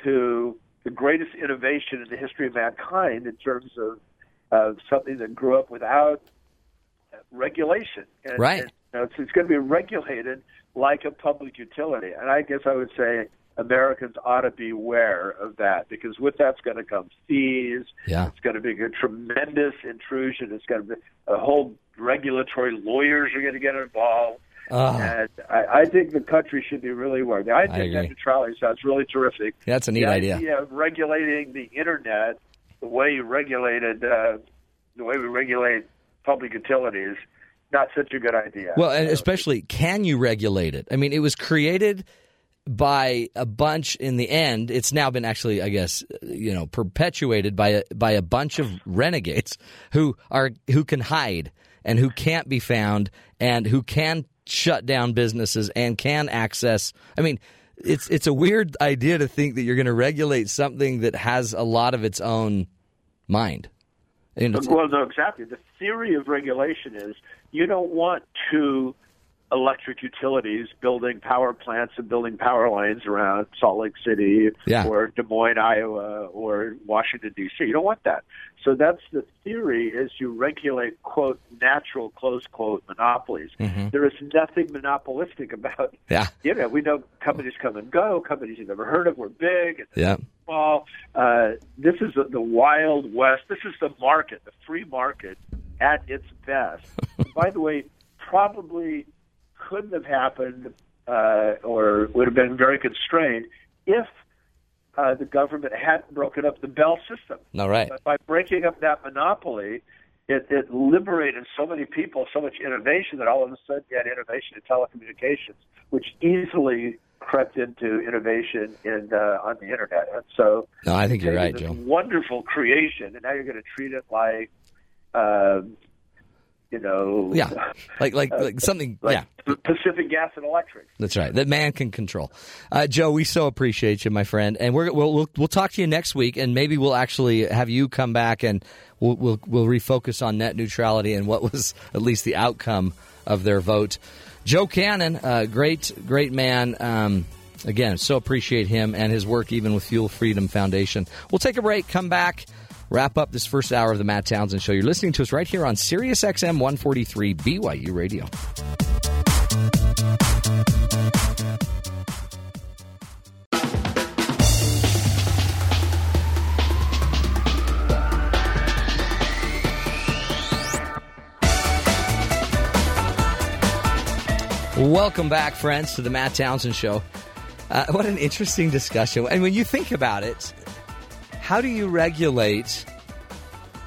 to the greatest innovation in the history of mankind in terms of uh, something that grew up without regulation. And, Right. and, you know, it's, it's going to be regulated like a public utility. And I guess I would say Americans ought to be aware of that because with that's going to come fees. Yeah. It's going to be a tremendous intrusion. It's going to be a whole regulatory lawyers are going to get involved. Uh, And I, I think the country should be really aware. The idea of net neutrality sounds really terrific. that's a neat the idea. of regulating the internet the way you regulated uh, the way we regulate public utilities, not such a good idea. Well, and especially, can you regulate it? I mean, it was created by a bunch. In the end, it's now been actually, I guess, you know, perpetuated by a by a bunch of renegades who are who can hide and who can't be found and who can shut down businesses and can access. I mean, it's it's a weird idea to think that you're going to regulate something that has a lot of its own mind. Well, no, exactly. The theory of regulation is you don't want to electric utilities building power plants and building power lines around Salt Lake City Yeah. or Des Moines, Iowa, or Washington D.C. You don't want that. So that's the theory: is you regulate quote natural close quote monopolies. There is nothing monopolistic about. yeah, You know, we know companies come and go. Companies you've never heard of. We're big. And yeah, small. Uh, this is the, the wild west. This is the market, the free market at its best. By the way, probably couldn't have happened uh, or would have been very constrained if uh, the government hadn't broken up the Bell system. no right. But by breaking up that monopoly, it, it liberated so many people, so much innovation that all of a sudden you had innovation in telecommunications, which easily crept into innovation in uh, on the internet. And so, No, I think you're right, Joe. Wonderful creation, and now you're going to treat it like, um, you know, Yeah, like like like something. like yeah, Pacific Gas and Electric. That's right. That man can control. Uh, Joe, we so appreciate you, my friend, and we're, we'll, we'll we'll talk to you next week, and maybe we'll actually have you come back and we'll we'll, we'll refocus on net neutrality and what was at least the outcome of their vote. Joe Cannon, uh, great great man. Um, again, so appreciate him and his work, even with Fuel Freedom Foundation. We'll take a break, come back. Wrap up this first hour of the Matt Townsend Show. You're listening to us right here on Sirius XM 143 BYU Radio. Welcome back, friends, to the Matt Townsend Show. Uh, what an interesting discussion. And when you think about it, how do you regulate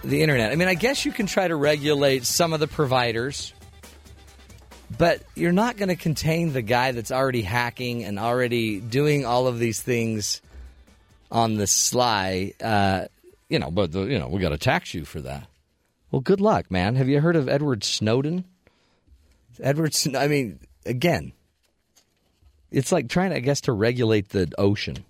the internet? I mean, I guess you can try to regulate some of the providers, but you're not going to contain the guy that's already hacking and already doing all of these things on the sly. Uh, you know, but the, you know, we got to tax you for that. Well, good luck, man. Have you heard of Edward Snowden? Edward, Sn- I mean, again, it's like trying, I guess, to regulate the ocean.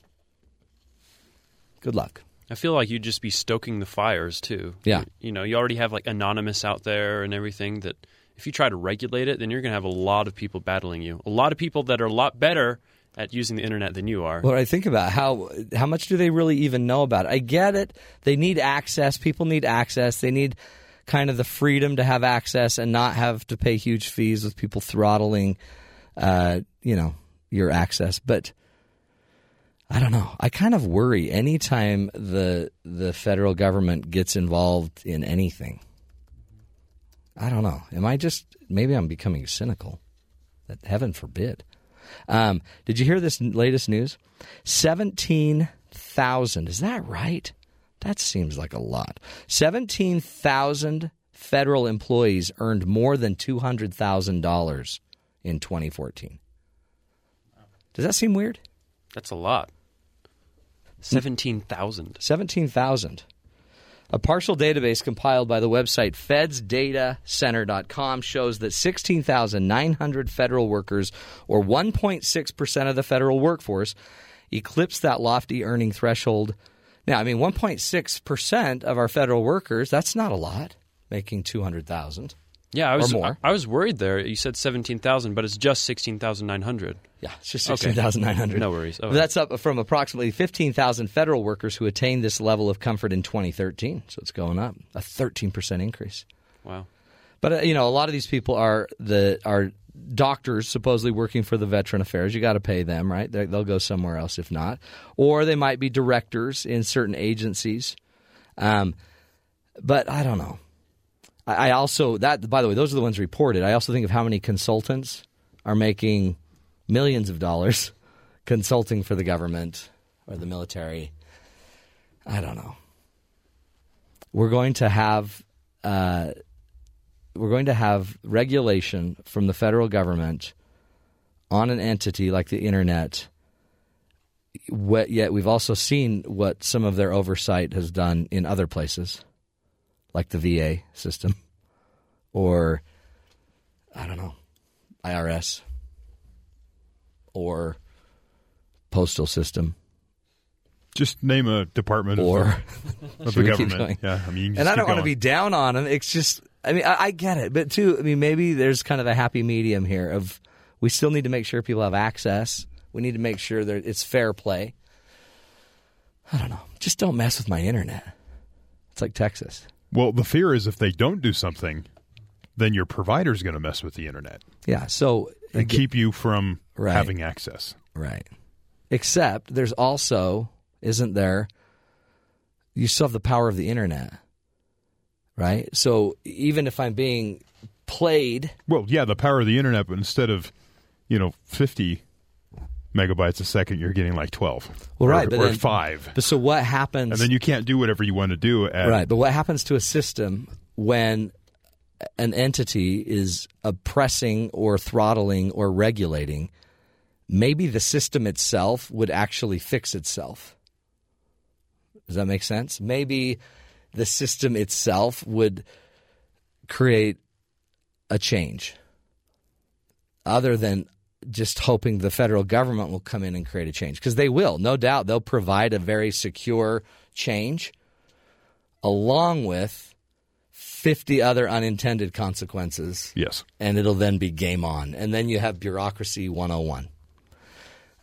Good luck. I feel like you'd just be stoking the fires too. Yeah. You know, you already have like anonymous out there and everything that if you try to regulate it, then you're going to have a lot of people battling you. A lot of people that are a lot better at using the internet than you are. What I think about how how much do they really even know about it? I get it. They need access. People need access. They need kind of the freedom to have access and not have to pay huge fees with people throttling, uh, you know, your access. But I don't know. I kind of worry anytime the the federal government gets involved in anything. I don't know. Am I just maybe I'm becoming cynical? That heaven forbid. Um, did you hear this latest news? Seventeen thousand. Is that right? That seems like a lot. Seventeen thousand federal employees earned more than two hundred thousand dollars in 2014. Does that seem weird? That's a lot. 17,000. 17,000. A partial database compiled by the website fedsdatacenter.com shows that 16,900 federal workers, or 1.6% of the federal workforce, eclipsed that lofty earning threshold. Now, I mean, 1.6% of our federal workers, that's not a lot, making 200,000. Yeah, I was more. I, I was worried there. You said 17,000, but it's just 16,900. Yeah, it's just Okay. 16,900. No worries. Oh. That's up from approximately 15,000 federal workers who attained this level of comfort in 2013. So it's going up, a 13% increase. Wow. But uh, you know, a lot of these people are the are doctors supposedly working for the Veteran Affairs. You got to pay them, right? They, they'll go somewhere else if not, or they might be directors in certain agencies. Um, but I don't know. I, also that by the way, those are the ones reported. I also think of how many consultants are making millions of dollars consulting for the government or the military. I don't know. We're going to have. Uh, we're going to have regulation from the federal government on an entity like the internet. Yet we've also seen what some of their oversight has done in other places, like the VA system, or I don't know, IRS or postal system Just name a department or of Should the government. Yeah, I mean, and I don't want to be down on them. It's just, I mean, I, I get it, but too, I mean, maybe there's kind of a happy medium here of we still need to make sure people have access. We need to make sure that it's fair play. I don't know. Just don't mess with my internet. It's like Texas. Well, the fear is if they don't do something, then your provider's going to mess with the internet Yeah. So and keep you from Right. having access. Right. Except there's also, isn't there, you still have the power of the internet. Right? So even if I'm being played, Well, yeah, the power of the internet, but instead of, you know, 50 megabytes a second, you're getting like 12. Well, or, right, but or then- 5. but so what happens? And then you can't do whatever you want to do at right. But what happens to a system when an entity is oppressing or throttling or regulating? Maybe the system itself would actually fix itself. Does that make sense? Maybe the system itself would create a change other than just hoping the federal government will come in and create a change because they will no doubt they'll provide a very secure change along with 50 other unintended consequences Yes. and it'll then be game on and then you have bureaucracy 101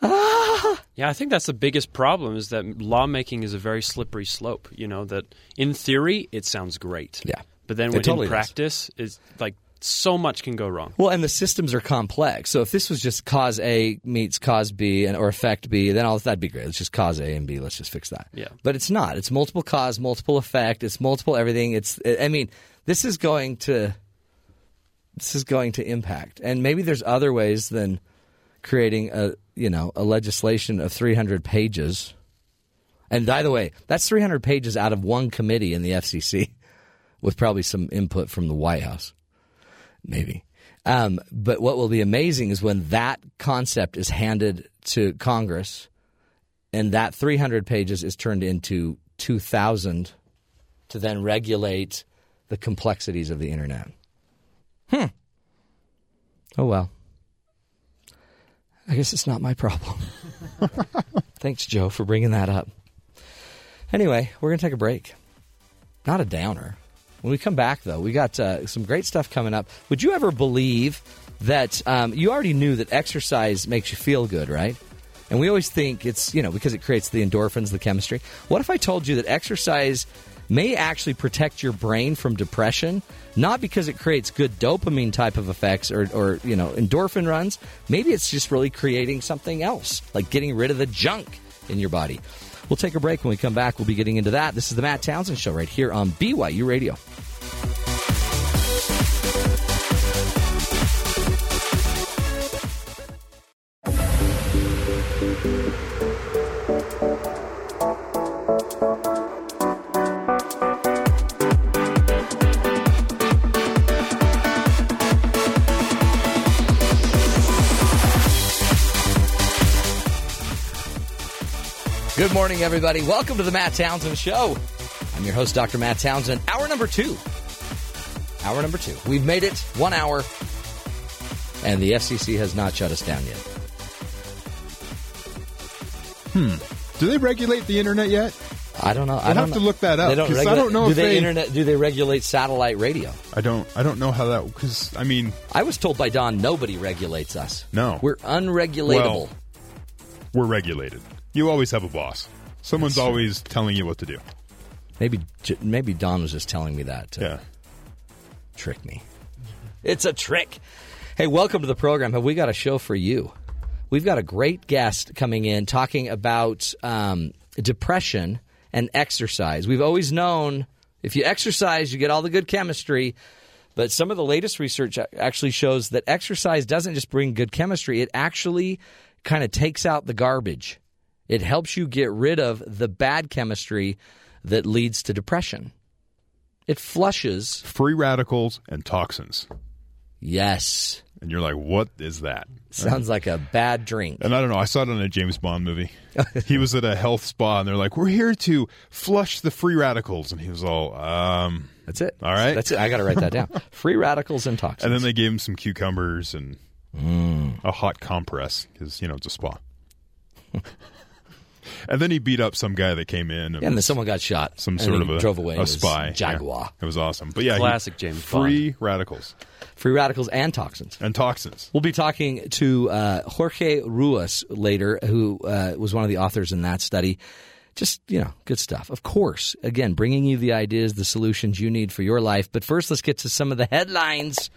ah! Yeah, I think that's the biggest problem is that lawmaking is a very slippery slope. You know that in theory it sounds great, Yeah. but then It when totally in practice, is like so much can go wrong. Well, and the systems are complex. So if this was just cause A meets cause B and or effect B, then all that'd be great. It's just cause A and B. Let's just fix that. Yeah. But it's not. It's multiple cause, multiple effect. It's multiple everything. It's. I mean, this is going to. This is going to impact, and maybe there's other ways than creating a you know a legislation of 300 pages. And by the way, that's 300 pages out of one committee in the FCC, with probably some input from the White House maybe. Um, but what will be amazing is when that concept is handed to Congress and that 300 pages is turned into 2,000 to then regulate the complexities of the internet. Hmm. Oh, well. I guess it's not my problem. Thanks, Joe, for bringing that up. Anyway, we're going to take a break. Not a downer. When we come back, though, we got uh, some great stuff coming up. Would you ever believe that um, you already knew that exercise makes you feel good, right? And we always think it's, you know, because it creates the endorphins, the chemistry. What if I told you that exercise may actually protect your brain from depression, not because it creates good dopamine type of effects or, or you know, endorphin runs? Maybe it's just really creating something else, like getting rid of the junk in your body. We'll take a break. When we come back, we'll be getting into that. This is the Matt Townsend Show right here on BYU Radio. Morning, everybody. Welcome to the Matt Townsend Show. I'm your host, Dr. Matt Townsend. Hour number two. Hour number two. We've made it one hour, and the FCC has not shut us down yet. Hmm. Do they regulate the internet yet? I don't know. I have to look that up, They don't 'cause I don't know Do if they, they- internet? Do they regulate satellite radio? I don't. I don't know how that. Because I mean, I was told by Don nobody regulates us. No. we're unregulatable. Well, we're regulated. You always have a boss. Someone's That's always telling you what to do. maybe maybe Don was just telling me that to Yeah. trick me. It's a trick. Hey, welcome to the program. Have we got a show for you? We've got a great guest coming in talking about um, depression and exercise. We've always known if you exercise, you get all the good chemistry. But some of the latest research actually shows that exercise doesn't just bring good chemistry, it actually kind of takes out the garbage. It helps you get rid of the bad chemistry that leads to depression. It flushes Free radicals and toxins. Yes. and you're like, what is that? Sounds like a bad drink. And I don't know. I saw it in a James Bond movie. he was at a health spa, and they're like, "We're here to flush the free radicals," and he was all, um, That's it. All right. That's it. I got to write that down. Free radicals and toxins. and then they gave him some cucumbers and a hot compress because you know it's a spa. and then he beat up some guy that came in and, and then someone got shot. some and sort he of a, drove away. a spy Jaguar. Yeah. It was awesome, but yeah, he- Classic James free radicals Free radicals and toxins. and toxins. We'll be talking to uh, Jorge Ruas later, who uh, was one of the authors in that study. Just, you know, good stuff. Of course, again, bringing you the ideas, the solutions you need for your life. But first, let's get to some of the headlines.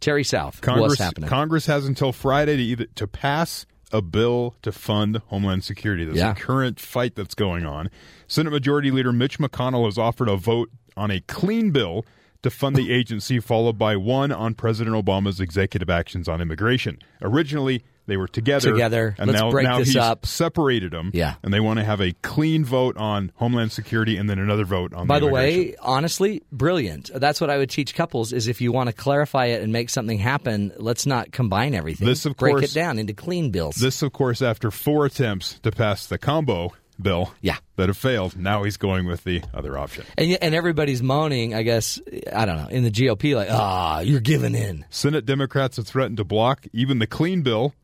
Terry South, Congress, what's happening? Congress has until Friday to either to pass a bill to fund Homeland Security. There's Yeah. a current fight that's going on. Senate Majority Leader Mitch McConnell has offered a vote on a clean bill to fund the agency, followed by one on President Obama's executive actions on immigration. Originally, they were together. Together. and Let's now, break now this up. separated them. Yeah. and they want to have a clean vote on Homeland Security and then another vote on. The. By the immigration. way, honestly, brilliant. That's what I would teach couples: is if you want to clarify it and make something happen, let's not combine everything. This, of break course- it down into clean bills. This, of course, after four attempts to pass the combo bill Yeah. that have failed, now he's going with the other option. and and everybody's moaning. I guess I don't know in the GOP, like, ah, you're giving in. Senate Democrats have threatened to block even the clean bill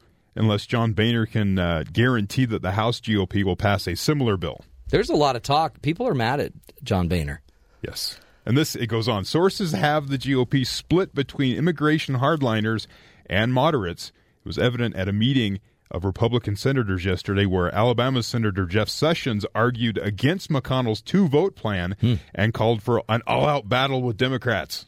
unless John Boehner can uh, guarantee that the House GOP will pass a similar bill. There's a lot of talk. People are mad at John Boehner. Yes. And this, it goes on. Sources have the GOP split between immigration hardliners and moderates. It was evident at a meeting of Republican senators yesterday where Alabama Senator Jeff Sessions argued against McConnell's two vote plan and called for an all out battle with Democrats.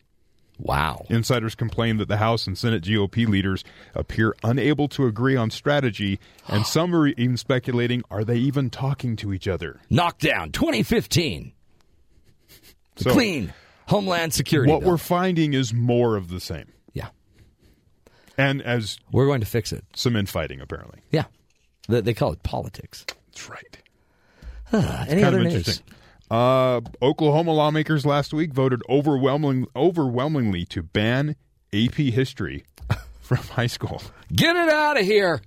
Wow. Insiders complain that the House and Senate GOP leaders appear unable to agree on strategy, and some are even speculating are they even talking to each other? Knockdown 2015. So, Clean Homeland Security. what bill. we're finding is more of the same. yeah, And as we're going to fix it. some infighting, apparently. Yeah, they, they call it politics. That's right. Uh, any other news? Uh, Oklahoma lawmakers last week voted overwhelming, overwhelmingly to ban AP history from high school. Get it out of here.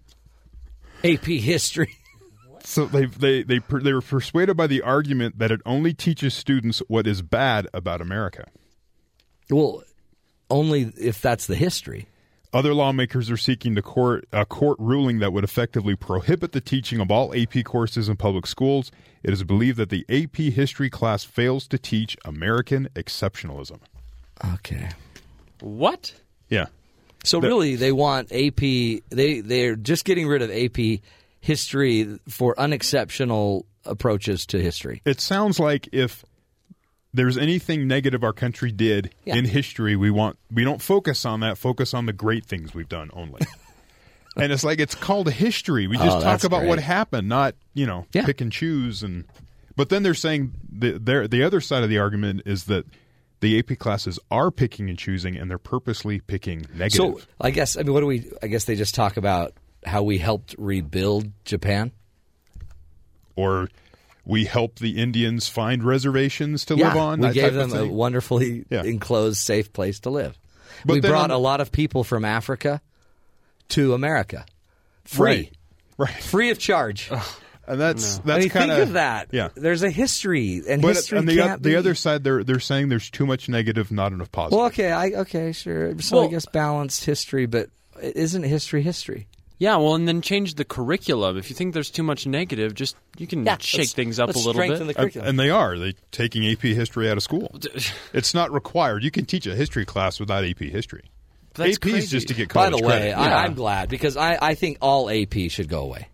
AP history. So they they they they were persuaded by the argument that it only teaches students what is bad about America. Well, only if that's the history. Other lawmakers are seeking to court a court ruling that would effectively prohibit the teaching of all AP courses in public schools. It is believed that the AP history class fails to teach American exceptionalism. Okay. What? Yeah. So really, they want AP. They they're just getting rid of AP history for unexceptional approaches to history. It sounds like if there's anything negative our country did Yeah. in history, we want we don't focus on that. Focus on the great things we've done only. and it's like it's called history. We just Oh, talk about what happened, not you know Yeah. pick and choose. And but then they're saying the the other side of the argument is that the AP classes are picking and choosing, and they're purposely picking negative. So I guess I mean, what do we? I guess they just talk about how we helped rebuild Japan. or we help the Indians find reservations to live on. we gave them a wonderfully Yeah. enclosed, safe place to live. But we then brought on- a lot of people from Africa to America, free, Right. Right. free of charge. And that's I that's mean, kind think of that. Yeah. there's a history, and But history on the, can't the be- other side, they're they're saying there's too much negative, not enough positive. Well, okay, I okay, sure. So I guess balanced history, but isn't history history? Yeah, well, and then change the curriculum. If you think there's too much negative, just you can shake things up a let's little strengthen bit. The and, curriculum. and they are they taking AP history out of school. It's not required. You can teach a history class without AP history. That's AP is just to get college By the way, credit. I, Yeah. I'm glad because I, I think all AP should go away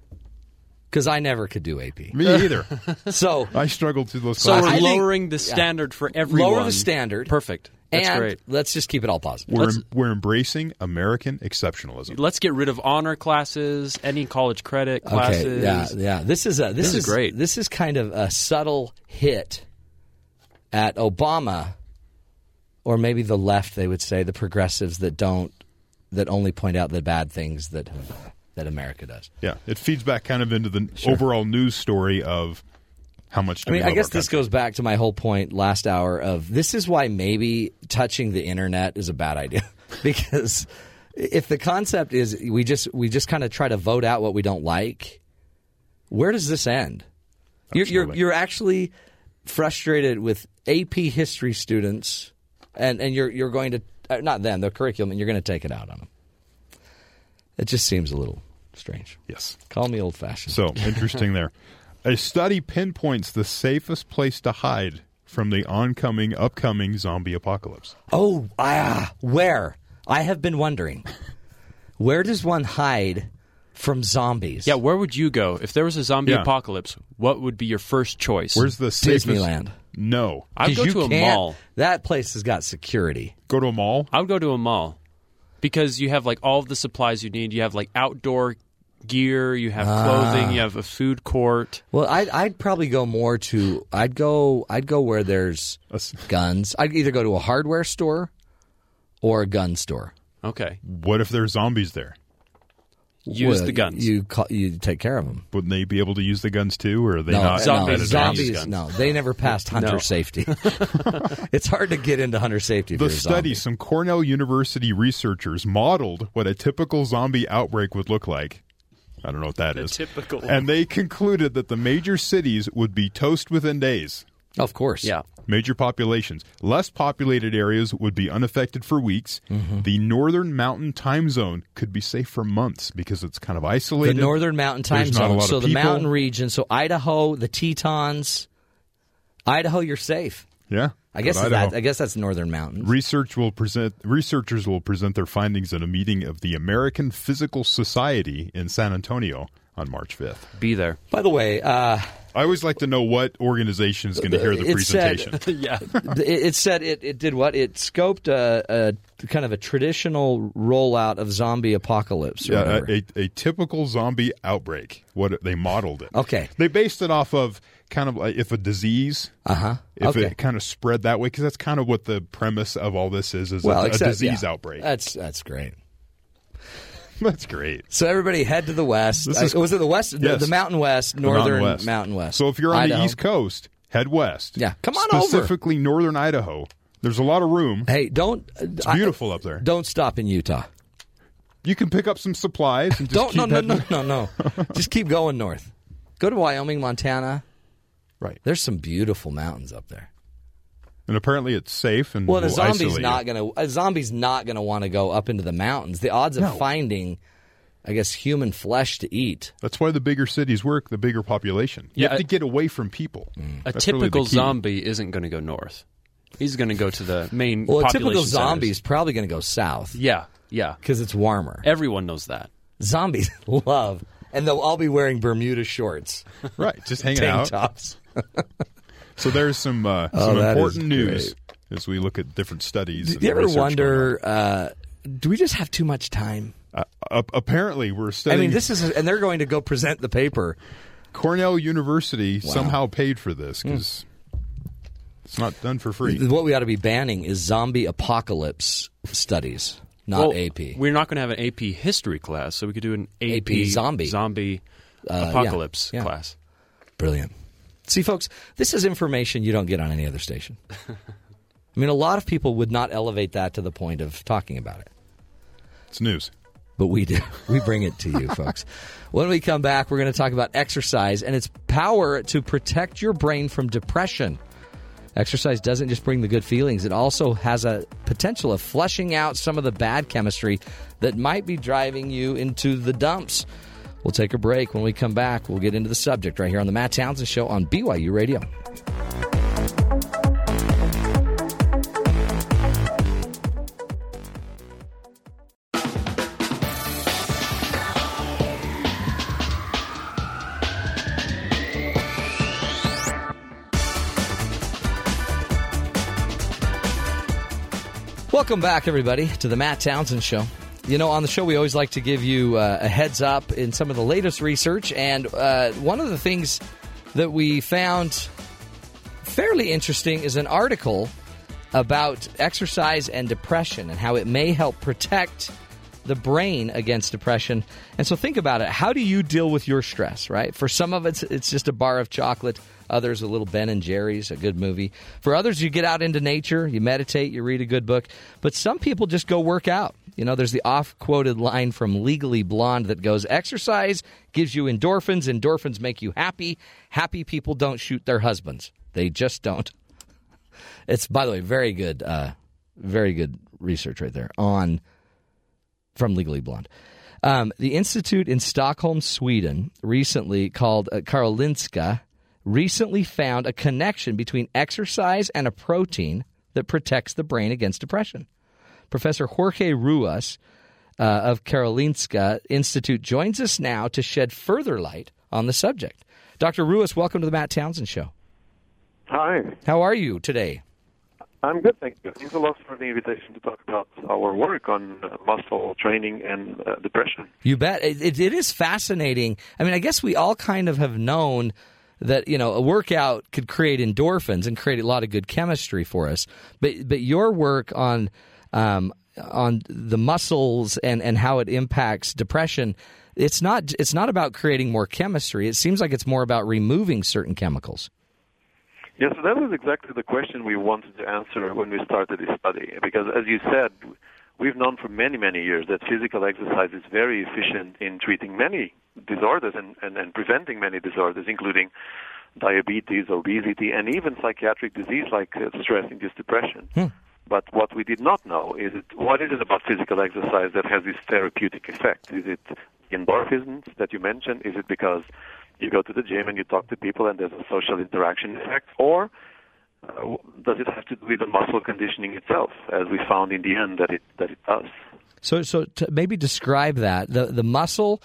because I never could do AP. Me either. So I struggled through those So we're I think- lowering the standard for everyone. lower the standard. Perfect. That's and great. let's just keep it all positive. we're, let's- we're embracing American exceptionalism. Let's get rid of honor classes, any college credit Okay, classes. yeah, yeah. This is a this, This is great. This is kind of a subtle hit at Obama, or maybe the left. They would say the progressives that don't that only point out the bad things that that America does. Yeah, it feeds back kind of into the overall news story of how much. Do I mean, I guess this goes back to my whole point last hour of this is why maybe touching the internet is a bad idea because if the concept is we just we just kind of try to vote out what we don't like, where does this end? You're, you're you're actually frustrated with AP history students, and and you're you're going to uh, not them the curriculum, and you're going to take it out on them. It just seems a little strange. Yes. Call me old fashioned. So interesting there. A study pinpoints the safest place to hide from the oncoming, upcoming zombie apocalypse. Oh, ah, where? I have been wondering. Where does one hide from zombies? Yeah, where would you go if there was a zombie Yeah. apocalypse? What would be your first choice? Where's the safest? Disneyland. No. I'd 'Cause go you to a can't- mall. That place has got security. Go to a mall. I would go to a mall because you have like all of the supplies you need. You have like outdoor gear. You have clothing. Ah. You have a food court. Well, I'd, I'd probably go more to. I'd go. I'd go where there's A s- guns. I'd either go to a hardware store or a gun store. Okay, What if there's zombies there? use Well, the guns. You call, you take care of them. Wouldn't they be able to use the guns too, or are they No, not? Zombies embedded don't in zombies. guns. No, they never passed hunter No. safety. it's hard to get into hunter safety. If The you're a study, zombie. some Cornell University researchers modeled what a typical zombie outbreak would look like. I don't know what that is. typical. And they concluded that the major cities would be toast within days. of course. yeah, Major populations. Less populated areas would be unaffected for weeks. Mm-hmm. The northern mountain time zone could be safe for months because it's kind of isolated. The northern mountain time There's zone. So the mountain region. So Idaho, the Tetons, Idaho, you're safe. Yeah. I guess that. Idaho. I guess that's northern mountains. Research will present researchers will present their findings at a meeting of the American Physical Society in San Antonio on March 5th. be there. By the way, uh, I always like to know what organization is going to hear the It said- presentation. yeah, it, it said it, it did what? It scoped a, a kind of a traditional rollout of zombie apocalypse. Or Yeah, a, a, a typical zombie outbreak. What they modeled it. Okay. They based it off of kind of like if a disease, Uh huh. if Okay. it kind of spread that way, because that's kind of what the premise of all this is: is well, a, a disease yeah. outbreak. That's that's great. that's great. So everybody head to the west. Is- was it the west? The- Yes. The, mountain west, The Mountain northern West. mountain west. So if you're on Idaho. the East Coast, head west. Yeah, come on over. Specifically, northern Idaho. There's a lot of room. hey, don't. It's beautiful up there. don't stop in Utah. You can pick up some supplies and just Don't. keep No, no, heading- no, no, no. Just keep going north. Go to Wyoming, Montana. Right. There's some beautiful mountains up there. And apparently, it's safe and Well, a zombie's not you. gonna a zombie's not gonna want to go up into the mountains. The odds of finding, I guess, human flesh to eat. That's why the bigger cities work. The bigger population. You Yeah, have to get away from people. Mm. a That's typical key. zombie isn't going to go north. He's going to go to the main. Well, a typical centers. zombie is probably gonna go south Yeah, yeah. because it's warmer. Everyone knows that. Zombies love, and they'll all be wearing Bermuda shorts, Right. Just hanging tank out. tops. So there's some uh, Oh, some important news as we look at different studies. Do you ever wonder? Uh, do we just have too much time? Uh, uh, apparently, we're studying. I mean, this is, and they're going to go present the paper. Cornell University somehow paid for this Hmm. because it's not done for free. What we ought to be banning is zombie apocalypse studies, not well, AP. We're not going to have an AP history class, so we could do an AP, AP zombie. zombie yeah, apocalypse yeah. class. Brilliant. See, folks, this is information you don't get on any other station. I mean, a lot of people would not elevate that to the point of talking about it. It's news. but we do. We bring it to you, folks. When we come back, we're going to talk about exercise and its power to protect your brain from depression. Exercise doesn't just bring the good feelings, it also has a potential of flushing out some of the bad chemistry that might be driving you into the dumps. We'll take a break. When we come back, we'll get into the subject right here on the Matt Townsend Show on BYU Radio. Welcome back, everybody, to the Matt Townsend Show. You know, on the show, we always like to give you uh, a heads up in some of the latest research. And uh, one of the things that we found fairly interesting is an article about exercise and depression and how it may help protect the brain against depression. And so think about it. How do you deal with your stress, right? For some of it's it's just a bar of chocolate, others a little Ben and Jerry's, a good movie. For others you get out into nature, you meditate, you read a good book. But some people just go work out. You know, there's the off quoted line from Legally Blonde that goes exercise gives you endorphins, endorphins make you happy. Happy people don't shoot their husbands. They just don't. It's, by the way, very good, uh, very good research right there on from Legally Blonde. Um, the institute in Stockholm, Sweden, recently called uh, Karolinska, recently found a connection between exercise and a protein that protects the brain against depression. Professor Jorge Ruas uh, of Karolinska Institute joins us now to shed further light on the subject. Dr. Ruas, welcome to the Matt Townsend Show. Hi. How are you today? I'm good, thank you. Thanks a lot for the invitation to talk about our work on uh, muscle training and uh, depression. You bet. It, it, it is fascinating. I mean, I guess we all kind of have known that you know a workout could create endorphins and create a lot of good chemistry for us. But but your work on um, on the muscles and, and how it impacts depression, it's not it's not about creating more chemistry. It seems like it's more about removing certain chemicals. Yeah, so that was exactly the question we wanted to answer when we started this study. Because as you said, we've known for many, many years that physical exercise is very efficient in treating many disorders and, and, and preventing many disorders, including diabetes, obesity, and even psychiatric disease like uh, stress-induced depression. Hmm. But what we did not know is it, what is it about physical exercise that has this therapeutic effect? Is it endorphins that you mentioned? Is it because you go to the gym and you talk to people and there's a social interaction effect? Or uh, does it have to do with the muscle conditioning itself, as we found in the end that it, that it does? So, so to maybe describe that the the muscle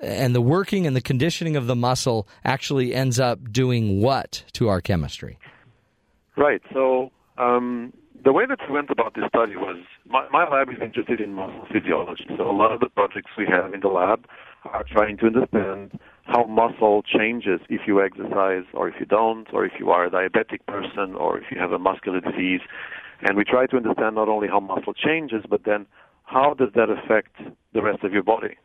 and the working and the conditioning of the muscle actually ends up doing what to our chemistry? Right. So um, the way that we went about this study was my, my lab is interested in muscle physiology. So a lot of the projects we have in the lab are trying to understand how muscle changes if you exercise or if you don't, or if you are a diabetic person or if you have a muscular disease. And we try to understand not only how muscle changes, but then how does that affect the rest of your body.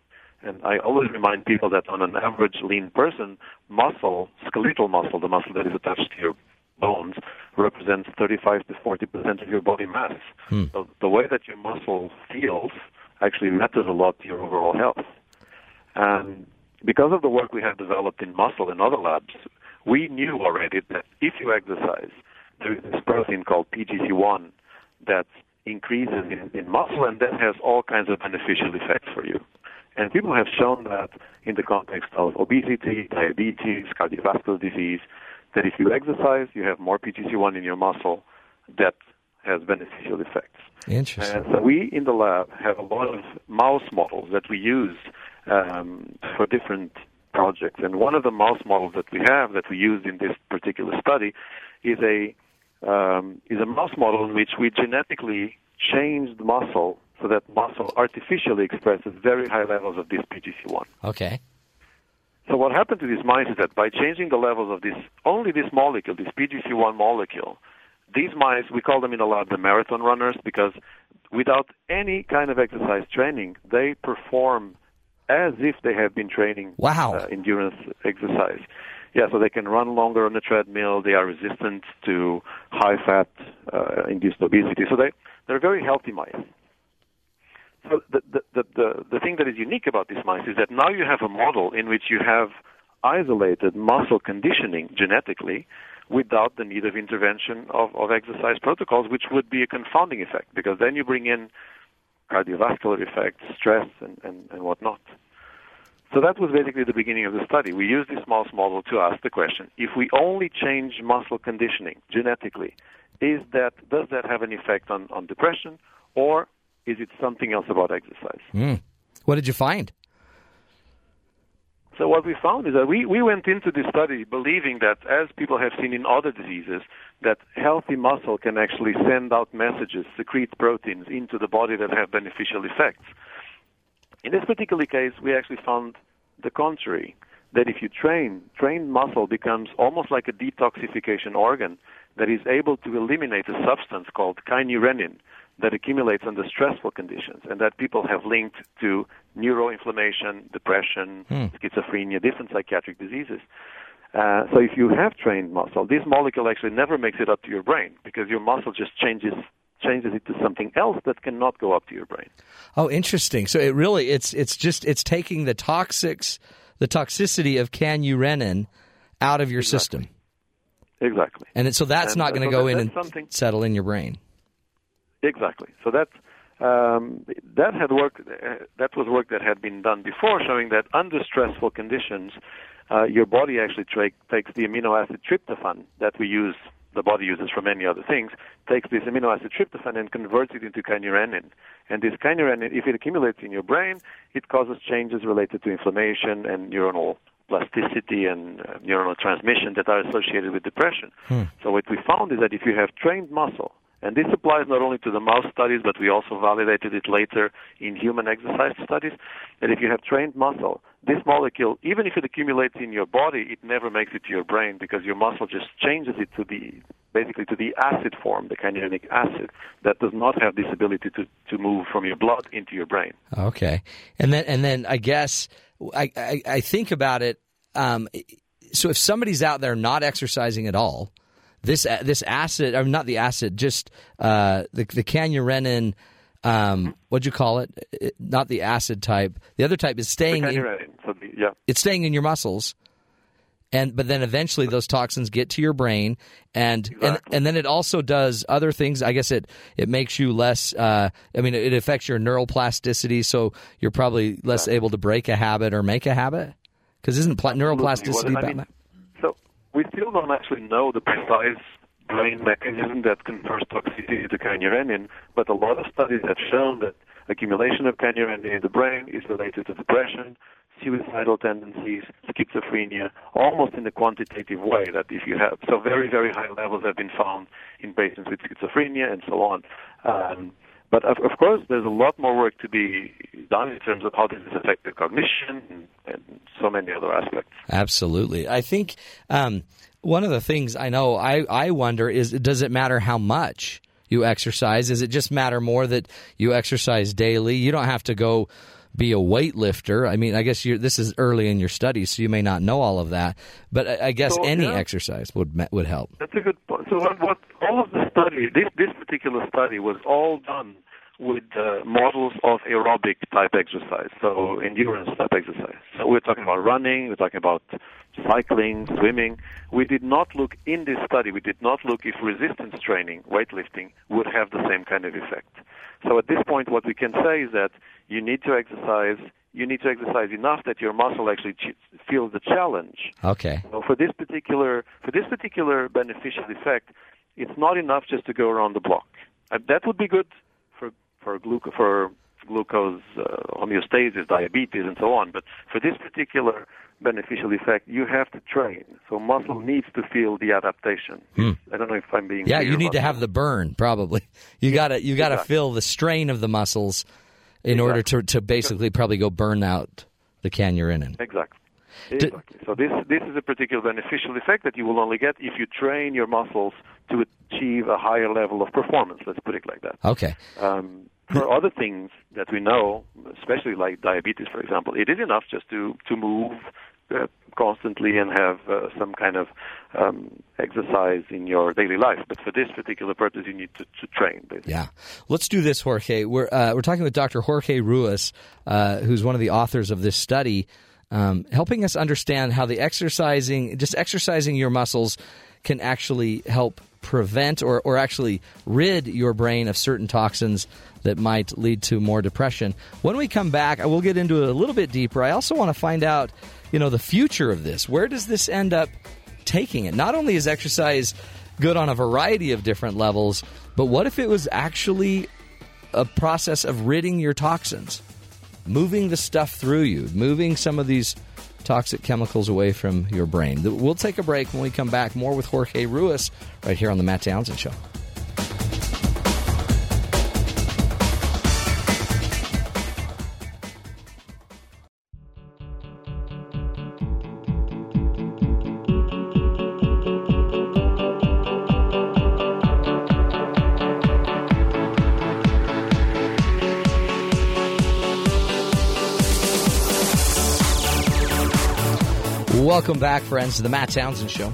And I always remind people that on an average lean person, muscle, skeletal muscle, the muscle that is attached to your bones represents 35 to 40 percent of your body mass. Hmm. So the way that your muscle feels actually matters a lot to your overall health. And because of the work we have developed in muscle in other labs, we knew already that if you exercise, there is this protein called PGC1 that increases in, in muscle and that has all kinds of beneficial effects for you. And people have shown that in the context of obesity, diabetes, cardiovascular disease, that if you exercise, you have more PGC1 in your muscle that has beneficial effects. Interesting. And so we in the lab have a lot of mouse models that we use um, for different projects. And one of the mouse models that we have that we used in this particular study is a um, is a mouse model in which we genetically changed muscle so that muscle artificially expresses very high levels of this PGC1. Okay. So what happened to these mice is that by changing the levels of this, only this molecule, this PGC1 molecule, these mice, we call them in the lab the marathon runners because without any kind of exercise training, they perform as if they have been training wow. uh, endurance exercise. Yeah, so they can run longer on the treadmill. They are resistant to high-fat uh, induced obesity. So they they're very healthy mice. So the, the, the, the, the thing that is unique about these mice is that now you have a model in which you have isolated muscle conditioning genetically without the need of intervention of, of exercise protocols, which would be a confounding effect because then you bring in cardiovascular effects, stress, and, and, and whatnot. So that was basically the beginning of the study. We used this mouse model to ask the question: If we only change muscle conditioning genetically, is that does that have an effect on, on depression, or is it something else about exercise? Mm. What did you find? So what we found is that we, we went into this study believing that, as people have seen in other diseases, that healthy muscle can actually send out messages, secrete proteins into the body that have beneficial effects. In this particular case, we actually found the contrary, that if you train, trained muscle becomes almost like a detoxification organ that is able to eliminate a substance called kynurenine, that accumulates under stressful conditions and that people have linked to neuroinflammation, depression, hmm. schizophrenia, different psychiatric diseases. Uh, so if you have trained muscle, this molecule actually never makes it up to your brain because your muscle just changes changes it to something else that cannot go up to your brain. Oh, interesting. So it really it's it's just it's taking the toxics the toxicity of kynurenine out of your system. Exactly. And so that's And, not going to so go that- in and something- settle in your brain. Exactly. So that um, that had work. Uh, that was work that had been done before, showing that under stressful conditions, uh, your body actually tra- takes the amino acid tryptophan that we use. The body uses for many other things. Takes this amino acid tryptophan and converts it into kynurenin. And this kynurenin, if it accumulates in your brain, it causes changes related to inflammation and neuronal plasticity and uh, neuronal transmission that are associated with depression. So what we found is that if you have trained muscle, and this applies not only to the mouse studies, but we also validated it later in human exercise studies, that if you have trained muscle, this molecule, even if it accumulates in your body, it never makes it to your brain because your muscle just changes it to the basically to the acid form, the kynurenic acid, that does not have this ability to, to move from your blood into your brain. Okay, and then and then I guess I I, I think about it. Um, so if somebody's out there not exercising at all, this this acid, or not the acid, just uh, the the kynurenine. Um, what'd you call it? It- Not the acid type. The other type is staying. In, So the, yeah. it's staying in your muscles. And but then eventually those toxins get to your brain, and and, Exactly. and then it also does other things. I guess it it makes you less. Uh, I mean, it affects your neural plasticity, so you're probably less able to break a habit or make a habit. Because isn't pla- neuroplasticity What- I mean, we still don't actually know the precise brain mechanism that confers toxicity to kynurenin, but a lot of studies have shown that accumulation of kynurenin in the brain is related to depression, suicidal tendencies, schizophrenia, almost in a quantitative way. That if you have so very very high levels have been found in patients with schizophrenia and so on. Um, but of, of course, there's a lot more work to be done in terms of how does this has affected cognition and, and so many other aspects. Absolutely. I think um, one of the things I know I, I wonder is does it matter how much you exercise? Does it just matter more that you exercise daily? You don't have to go be a weightlifter. I mean, I guess you're, this is early in your studies, so you may not know all of that. But I, I guess So, any yeah. exercise would would help. That's a good point. So what, what all of the study, this this particular study was all done with uh, models of aerobic type exercise, so endurance type exercise. So we're talking about running, we're talking about cycling, swimming. We did not look in this study. We did not look if resistance training, weightlifting, would have the same kind of effect. So at this point, what we can say is that you need to exercise. You need to exercise enough that your muscle actually ch- feels the challenge Okay. so for this particular for this particular beneficial effect, it's not enough just to go around the block. Uh, that would be good for gluco for glucose uh, homeostasis, diabetes, and so on. But for this particular beneficial effect, you have to train. So muscle needs to feel the adaptation. I don't know if I'm being Hmm. Yeah, you need to have the burn. Probably you got to you got to Exactly. feel the strain of the muscles in order to to basically probably go burn out the kynurenine. Exactly. Exactly. So this this is a particular beneficial effect that you will only get if you train your muscles to achieve a higher level of performance. Let's put it like that. Okay. Um, for other things that we know, especially like diabetes, for example, it is enough just to to move uh, constantly and have uh, some kind of um, exercise in your daily life. But for this particular purpose, you need to, to train. Basically. Yeah. Let's do this, Jorge. We're uh, we're talking with Dr. Jorge Ruas, uh, who's one of the authors of this study, um, helping us understand how the exercising, just exercising your muscles, can actually help prevent or, or actually rid your brain of certain toxins that might lead to more depression. When we come back, I will get into it a little bit deeper. I also want to find out, you know, the future of this. Where does this end up taking it? Not only is exercise good on a variety of different levels, but what if it was actually a process of ridding your toxins, moving the stuff through you, moving some of these toxic chemicals away from your brain? We'll take a break when we come back. More with Jorge Ruas right here on the Matt Townsend Show. Welcome back, friends, to the Matt Townsend Show.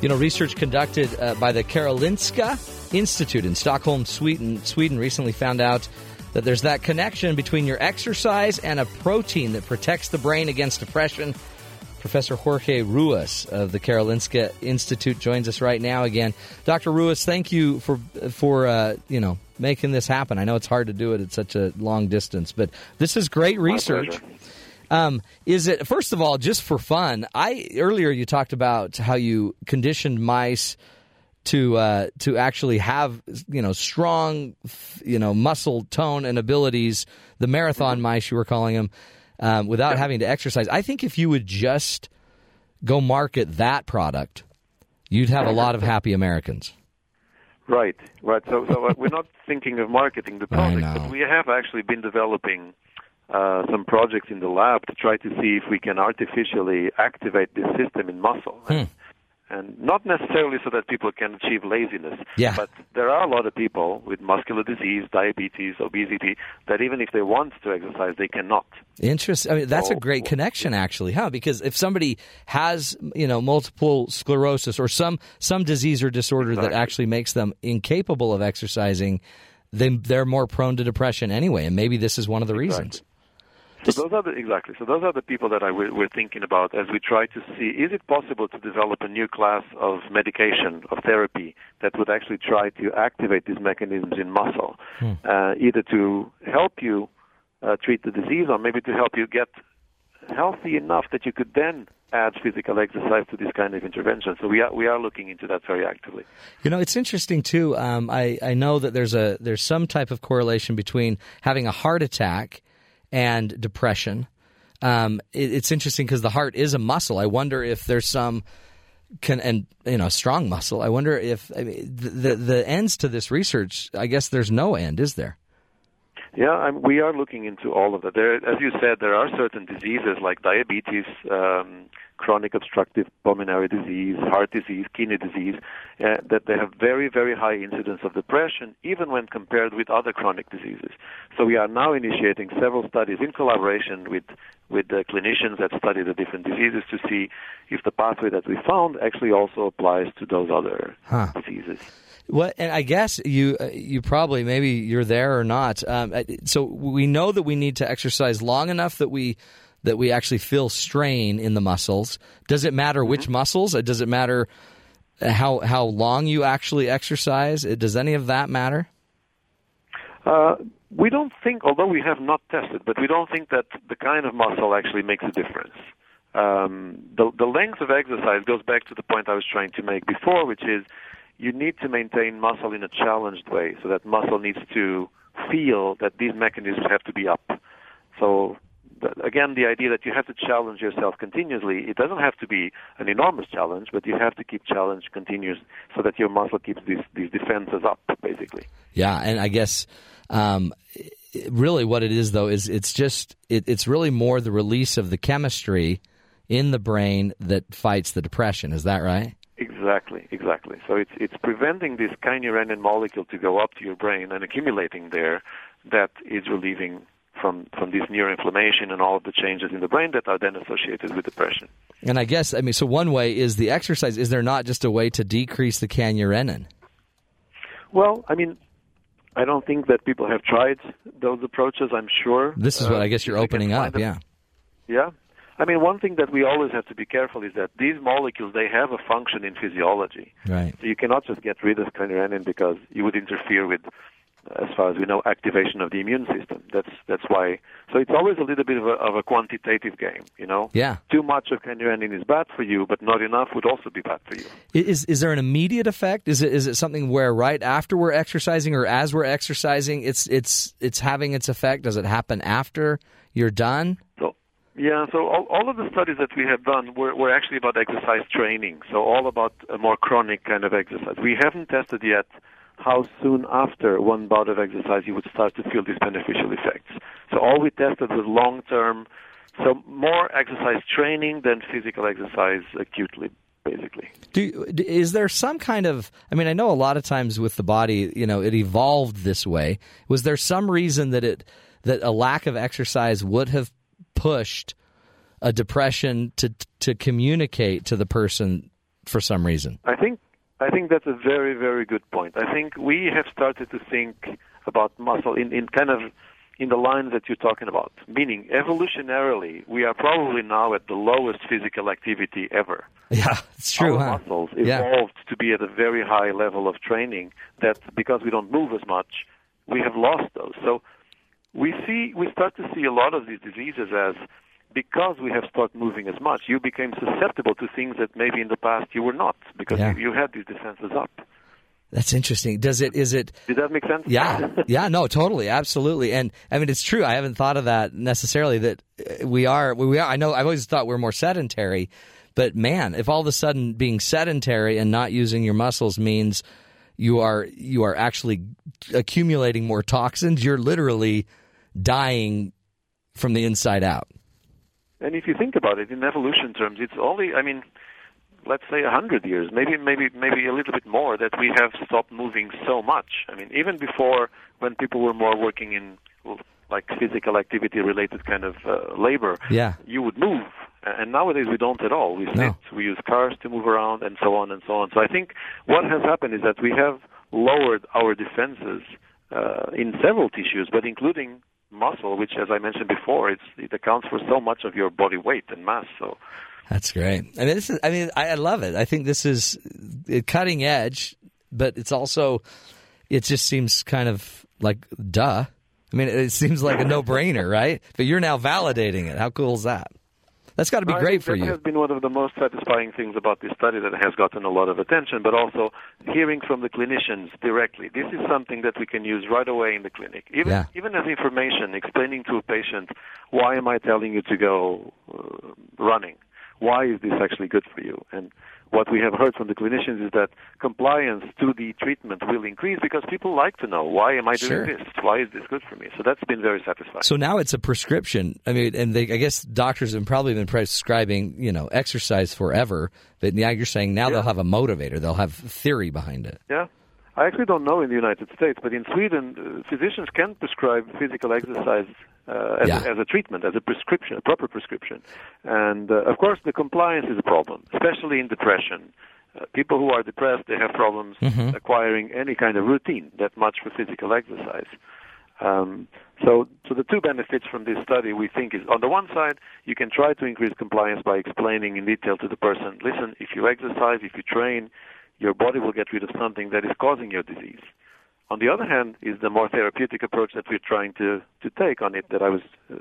You know, research conducted uh, by the Karolinska Institute in Stockholm, Sweden, Sweden recently found out that there's that connection between your exercise and a protein that protects the brain against depression. Professor Jorge Ruas of the Karolinska Institute joins us right now again. Dr. Ruas, thank you for for uh, you know making this happen. I know it's hard to do it at such a long distance, but this is great research. Um, is it first of all just for fun? I earlier you talked about how you conditioned mice to uh, to actually have you know strong you know muscle tone and abilities. The marathon Mm-hmm. mice you were calling them um, without having to exercise. I think if you would just go market that product, you'd have a lot of happy Americans. Right, right. So, so uh, we're not thinking of marketing the product, but we have actually been developing uh, some projects in the lab to try to see if we can artificially activate this system in muscle. Hmm. And not necessarily so that people can achieve laziness, Yeah. but there are a lot of people with muscular disease, diabetes, obesity, that even if they want to exercise, they cannot. Interesting. I mean, that's a great connection, actually, huh? Because if somebody has, you know, multiple sclerosis or some some disease or disorder that actually makes them incapable of exercising, then they're more prone to depression anyway. And maybe this is one of the reasons. So those are the, exactly. So those are the people that I, we're, we're thinking about as we try to see is it possible to develop a new class of medication of therapy that would actually try to activate these mechanisms in muscle, uh, either to help you uh, treat the disease or maybe to help you get healthy enough that you could then add physical exercise to this kind of intervention. So we are we are looking into that very actively. You know, it's interesting too. Um, I I know that there's a there's some type of correlation between having a heart attack and depression. Um, it, it's interesting because the heart is a muscle. I wonder if there's some can and you know strong muscle. I wonder if I mean, the, the the ends to this research. I guess there's no end, is there? Yeah, I'm, we are looking into all of that. There, as you said, there are certain diseases like diabetes, um, chronic obstructive pulmonary disease, heart disease, kidney disease, uh, that they have very, very high incidence of depression, even when compared with other chronic diseases. So we are now initiating several studies in collaboration with with the clinicians that study the different diseases to see if the pathway that we found actually also applies to those other Huh. diseases. What and I guess you uh, you probably maybe you're there or not. Um, uh, so we know that we need to exercise long enough that we that we actually feel strain in the muscles. Does it matter which muscles? Uh, Does it matter how how long you actually exercise? Uh, Does any of that matter? Uh, we don't think, although we have not tested, but we don't think that the kind of muscle actually makes a difference. Um, the, the length of exercise goes back to the point I was trying to make before, which is you need to maintain muscle in a challenged way, so that muscle needs to feel that these mechanisms have to be up. So again, the idea that you have to challenge yourself continuously, it doesn't have to be an enormous challenge, but you have to keep challenge continuous so that your muscle keeps these, these defenses up, basically. Yeah, and I guess um, really what it is though is it's just it, it's really more the release of the chemistry in the brain that fights the depression. Is that right? Exactly, exactly. So it's it's preventing this kynurenine molecule to go up to your brain and accumulating there that is relieving from from this neuroinflammation and all of the changes in the brain that are then associated with depression. And I guess I mean so one way is the exercise. Is there not just a way to decrease the kynurenine? Well, I mean, I don't think that people have tried those approaches. I'm sure This is what Uh, I guess you're if we can opening up. them- Yeah. Yeah. I mean, one thing that we always have to be careful is that these molecules they have a function in physiology. Right. So you cannot just get rid of kynurenine because you would interfere with, as far as we know, activation of the immune system. That's that's why. So it's always a little bit of a, of a quantitative game, you know. Yeah. Too much of kynurenine is bad for you, but not enough would also be bad for you. Is is there an immediate effect? Is it is it something where right after we're exercising or as we're exercising, it's it's it's having its effect? Does it happen after you're done? So yeah, so all, all of the studies that we have done were, were actually about exercise training. So all about a more chronic kind of exercise. We haven't tested yet how soon after one bout of exercise you would start to feel these beneficial effects. So all we tested was long term, so more exercise training than physical exercise acutely, basically. Do is there some kind of? I mean, I know a lot of times with the body, you know, it evolved this way. Was there some reason that it that a lack of exercise would have pushed a depression to to communicate to the person for some reason? I think I think that's a very, very good point. I think we have started to think about muscle in, in kind of in the lines that you're talking about, meaning evolutionarily, we are probably now at the lowest physical activity ever. Yeah, it's true. Our huh? muscles Yeah. evolved to be at a very high level of training that because we don't move as much, we have lost those. So we see we start to see a lot of these diseases as because we have stopped moving as much, you became susceptible to things that maybe in the past you were not because Yeah. you, you had these defenses up. That's interesting. Does it? Is it? Did that make sense? Yeah, yeah, no, totally, absolutely, and I mean it's true. I haven't thought of that necessarily. That uh, we are, we are. I know. I've always thought we're more sedentary, but man, if all of a sudden being sedentary and not using your muscles means you are you are actually accumulating more toxins, you're literally dying from the inside out. And if you think about it in evolution terms, it's only, I mean, let's say a hundred years, maybe, maybe, maybe a little bit more, that we have stopped moving so much. I mean, even before, when people were more working in like physical activity-related kind of uh, labor, Yeah. you would move. And nowadays we don't at all. We sit, No. we use cars to move around, and so on and so on. So I think what has happened is that we have lowered our defenses uh, in several tissues, but including muscle, which, as I mentioned before, it's, it accounts for so much of your body weight and mass. So That's great. I mean, this is. I mean, I, love it. I think this is uh, cutting edge, but it's also. It just seems kind of like duh. I mean, it seems like a no-brainer, right? But you're now validating it. How cool is that? That's got to be I great for that you. has been one of the most satisfying things about this study that has gotten a lot of attention, but also hearing from the clinicians directly. This is something that we can use right away in the clinic, even Yeah. even as information, explaining to a patient why am I telling you to go uh, running? Why is this actually good for you? And what we have heard from the clinicians is that compliance to the treatment will increase because people like to know why am I doing Sure. this? Why is this good for me? So that's been very satisfying. So now it's a prescription. I mean, and they, I guess doctors have probably been prescribing, you know, exercise forever. But now you're saying now they'll have a motivator. They'll have theory behind it. Yeah. I actually don't know in the United States, but in Sweden, uh, physicians can prescribe physical exercise uh, as, Yeah. a, as a treatment, as a prescription, a proper prescription. And uh, of course, the compliance is a problem, especially in depression. Uh, people who are depressed, they have problems acquiring any kind of routine that much for physical exercise. Um, so, so the two benefits from this study we think is on the one side, you can try to increase compliance by explaining in detail to the person, listen, if you exercise, if you train, your body will get rid of something that is causing your disease. On the other hand, is the more therapeutic approach that we're trying to, to take on it that I was uh,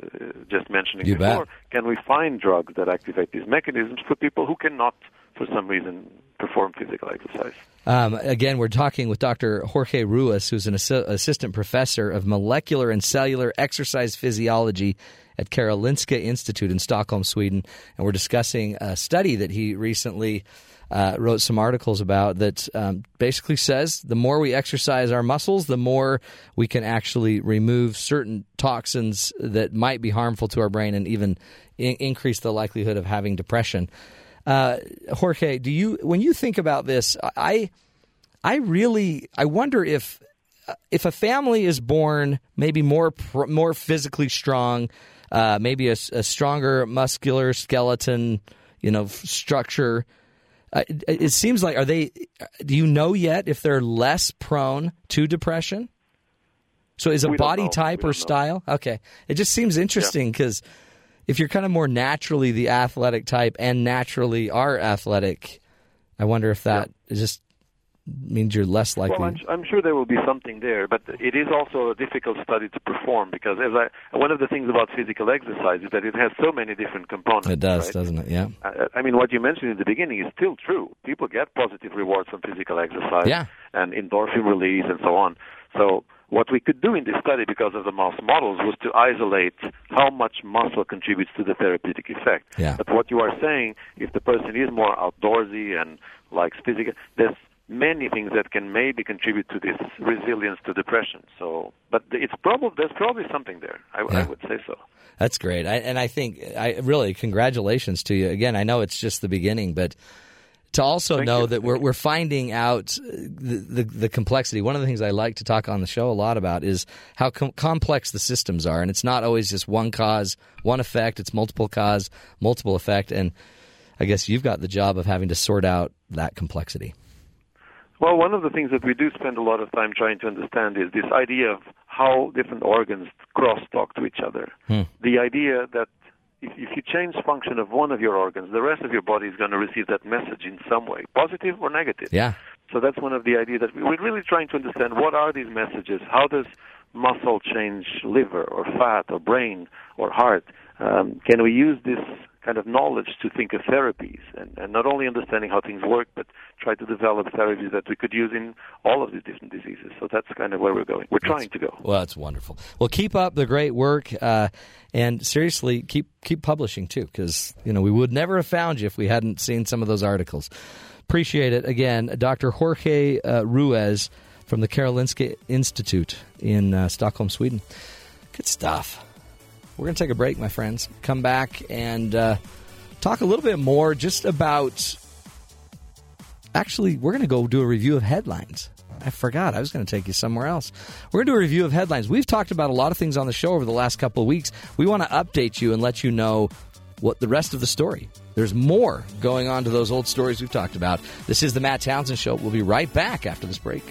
just mentioning You bet. before. Can we find drugs that activate these mechanisms for people who cannot, for some reason, perform physical exercise? Um, again, we're talking with Dr. Jorge Ruas, who's an assi- assistant professor of molecular and cellular exercise physiology at Karolinska Institute in Stockholm, Sweden. And we're discussing a study that he recently uh, wrote some articles about that um, basically says the more we exercise our muscles, the more we can actually remove certain toxins that might be harmful to our brain and even in- increase the likelihood of having depression. Uh, Jorge, do you when you think about this, I I really I wonder if if a family is born maybe more more physically strong, uh, maybe a stronger muscular skeleton, you know, structure. Uh, it, it seems like are they? Do you know yet if they're less prone to depression? So is a We body type or know. style? Okay, it just seems interesting because if you're kind of more naturally the athletic type and naturally are athletic, I wonder if that is just means you're less likely. Well, I'm, I'm sure there will be something there, but it is also a difficult study to perform because, as I, one of the things about physical exercise is that it has so many different components. it does, right? doesn't it? Yeah. I I mean, what you mentioned in the beginning is still true. People get positive rewards from physical exercise Yeah. and endorphin release and so on. So what we could do in this study because of the mouse models was to isolate how much muscle contributes to the therapeutic effect. Yeah. But what you are saying, if the person is more outdoorsy and likes physical, there's many things that can maybe contribute to this resilience to depression. So, but it's probably there's probably something there. I, I would say so. That's great. I, and I think I really congratulations to you again. I know it's just the beginning, but to also Thank know you. that we're we're finding out the, the the complexity. One of the things I like to talk on the show a lot about is how com- complex the systems are, and it's not always just one cause, one effect. It's multiple cause, multiple effect, and I guess you've got the job of having to sort out that complexity. Well, one of the things that we do spend a lot of time trying to understand is this idea of how different organs cross-talk to each other. The idea that if, if you change function of one of your organs, the rest of your body is going to receive that message in some way, positive or negative. Yeah. So that's one of the ideas that we- we're really trying to understand what are these messages? How does muscle change liver or fat or brain or heart? Um, can we use this kind of knowledge to think of therapies and, and not only understanding how things work, but try to develop therapies that we could use in all of these different diseases? So that's kind of where we're going. We're trying to go. Well, that's wonderful. Well, keep up the great work, uh, and seriously, keep keep publishing too, because you know we would never have found you if we hadn't seen some of those articles. Appreciate it again, Dr. Jorge uh, Ruas from the Karolinska Institute in uh, Stockholm, Sweden. Good stuff. We're going to take a break, my friends. Come back and uh, talk a little bit more just about. Actually, we're going to go do a review of headlines. I forgot. I was going to take you somewhere else. We're going to do a review of headlines. We've talked about a lot of things on the show over the last couple of weeks. We want to update you and let you know what the rest of the story. There's more going on to those old stories we've talked about. This is the Matt Townsend Show. We'll be right back after this break.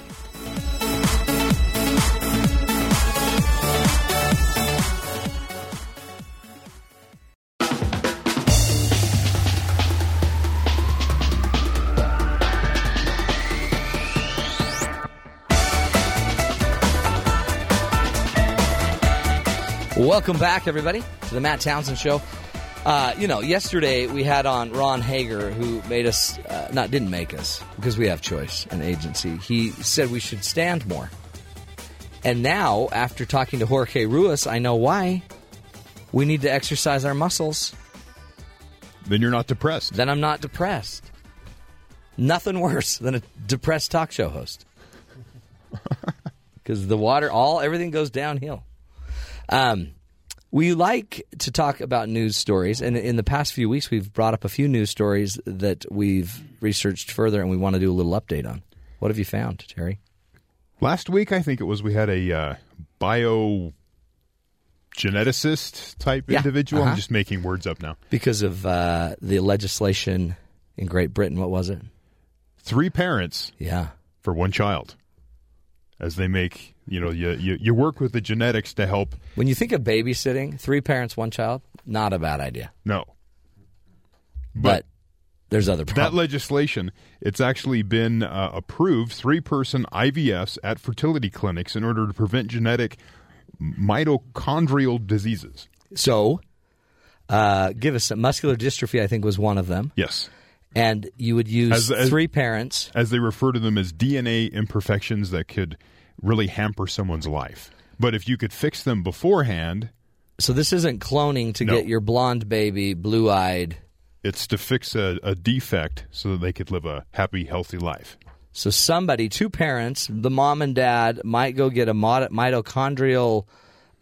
Welcome back, everybody, to the Matt Townsend Show. Uh, you know, yesterday we had on Ron Hager, who made us, uh, not didn't make us, because we have choice and agency. He said we should stand more. And now, after talking to Jorge Ruas, I know why. We need to exercise our muscles. Then you're not depressed. Then I'm not depressed. Nothing worse than a depressed talk show host. Because the water, all everything goes downhill. Um, we like to talk about news stories, and in the past few weeks, we've brought up a few news stories that we've researched further, and we want to do a little update on. What have you found, Terry? Last week, I think it was, we had a uh, bio geneticist type Yeah, individual. uh-huh. I'm just making words up now. Because of uh, the legislation in Great Britain, what was it? Three parents Yeah, for one child. As they make, you know, you, you, you work with the genetics to help. when you think of babysitting, three parents, one child, not a bad idea. No. But, there's other That legislation, it's actually been uh, approved three person IVFs at fertility clinics in order to prevent genetic mitochondrial diseases. so, uh, give us some muscular dystrophy. I think was one of them, Yes. and you would use As- as- three parents. As they refer to them as DNA imperfections that could really hamper someone's life. But if you could fix them beforehand, So this isn't cloning to No. get your blonde baby blue eyed. it's to fix a, a defect so that they could live a happy, healthy life. So somebody, two parents, the mom and dad, might go get a mod- mitochondrial,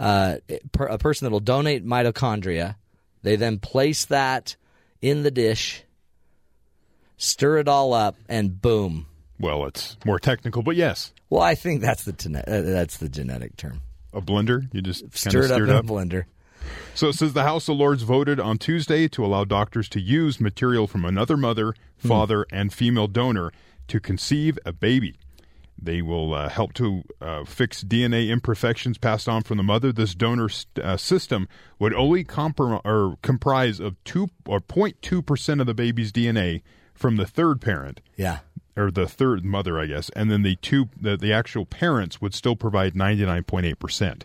uh, per, a person that will donate mitochondria. They then place that in the dish, stir it all up, and boom. Well, it's more technical, but yes, Well, I think that's the tene- uh, that's the genetic term. a blender. You just Stir it up in it a blender. So it says the House of Lords voted on Tuesday to allow doctors to use material from another mother, Hmm. father, and female donor to conceive a baby. They will uh, help to uh, fix DNA imperfections passed on from the mother. This donor st- uh, system would only comprom- or comprise of two or 0.2 percent of the baby's DNA from the third parent Yeah. Or the third mother, I guess, and then the two the, the actual parents would still provide 99.8 percent.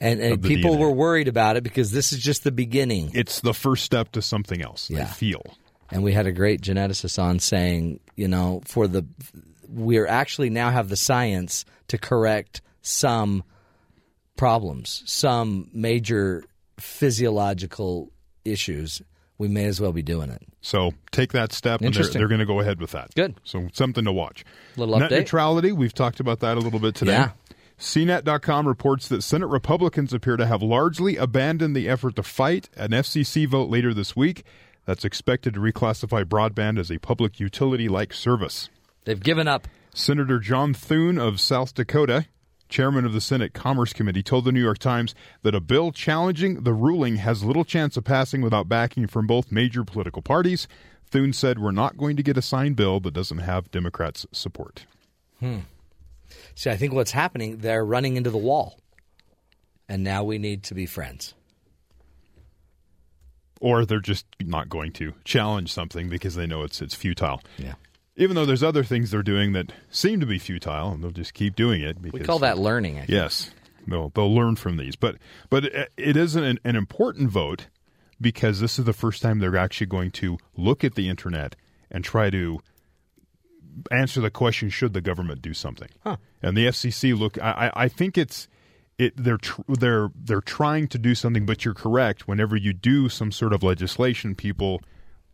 And, and people DNA. were worried about it because this is just the beginning. It's the first step to something else. I Yeah. feel. and we had a great geneticist on saying, you know, for the we're actually now have the science to correct some problems, some major physiological issues. We may as well be doing it. So take that step, and they're, they're going to go ahead with that. Good. So something to watch. Little Net update. neutrality. We've talked about that a little bit today. Yeah. CNET.com reports that Senate Republicans appear to have largely abandoned the effort to fight an FCC vote later this week that's expected to reclassify broadband as a public utility like service. They've given up. Senator John Thune of South Dakota, chairman of the Senate Commerce Committee, told the New York Times that a bill challenging the ruling has little chance of passing without backing from both major political parties. Thune said, We're not going to get a signed bill that doesn't have Democrats' support. Hmm. See, I think what's happening, they're running into the wall. And now we need to be friends. Or they're just not going to challenge something because they know it's it's futile. Yeah. Even though there's other things they're doing that seem to be futile, and they'll just keep doing it. We call that learning. I think. Yes, they'll they'll learn from these, but but it, it is an, an important vote because this is the first time they're actually going to look at the internet and try to answer the question: Should the government do something? And the FCC look. I, I I think it's it. They're tr- they're they're trying to do something, but you're correct. Whenever you do some sort of legislation, people,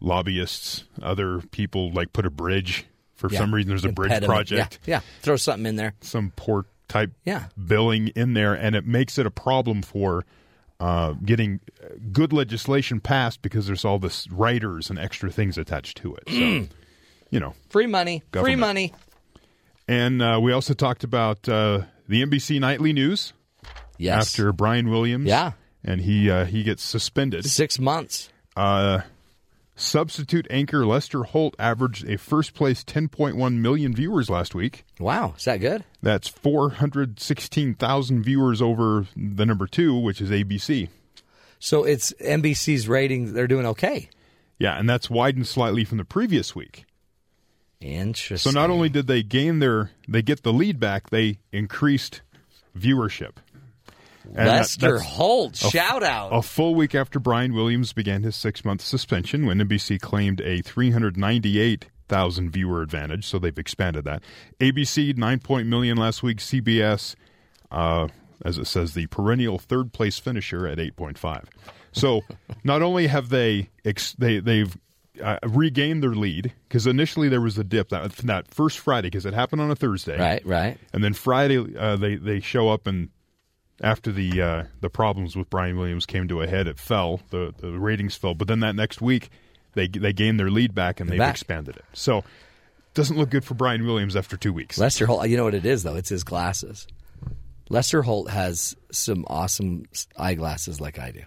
lobbyists, other people like put a bridge. For Yeah. some reason, there's a bridge project Yeah. yeah. Throw something in there. some poor type Yeah. billing in there, and it makes it a problem for uh, getting good legislation passed because there's all this writers and extra things attached to it. So, you know, Free money. Free money. and uh, we also talked about uh, the NBC nightly news Yes. after Brian Williams. Yeah. and he uh, he gets suspended. six months. Uh, substitute anchor Lester Holt averaged a first place 10.1 million viewers last week. Wow. Is that good? That's 416,000 viewers over the number two, which is ABC. So it's NBC's ratings. They're doing okay. Yeah, and that's widened slightly from the previous week. Interesting. So not only did they gain their, they get the lead back, they increased viewership. And Lester that's Holt, shout out. A full week after Brian Williams began his six month suspension, when NBC claimed a 398,000 viewer advantage, so they've expanded that. ABC, 9 point million last week. CBS, uh, as it says, the perennial third place finisher at 8.5. So not only have they ex- they they've uh, regained their lead because initially there was a dip that that first Friday because it happened on a Thursday, right, right. and then Friday uh, they they show up and after the uh, the problems with Brian Williams came to a head, it fell. The the ratings fell, but then that next week they they gained their lead back and they've back. expanded it. So doesn't look good for Brian Williams after two weeks. Lester Holt, you know what it is, though? It's his glasses. Lester Holt has some awesome eyeglasses like I do.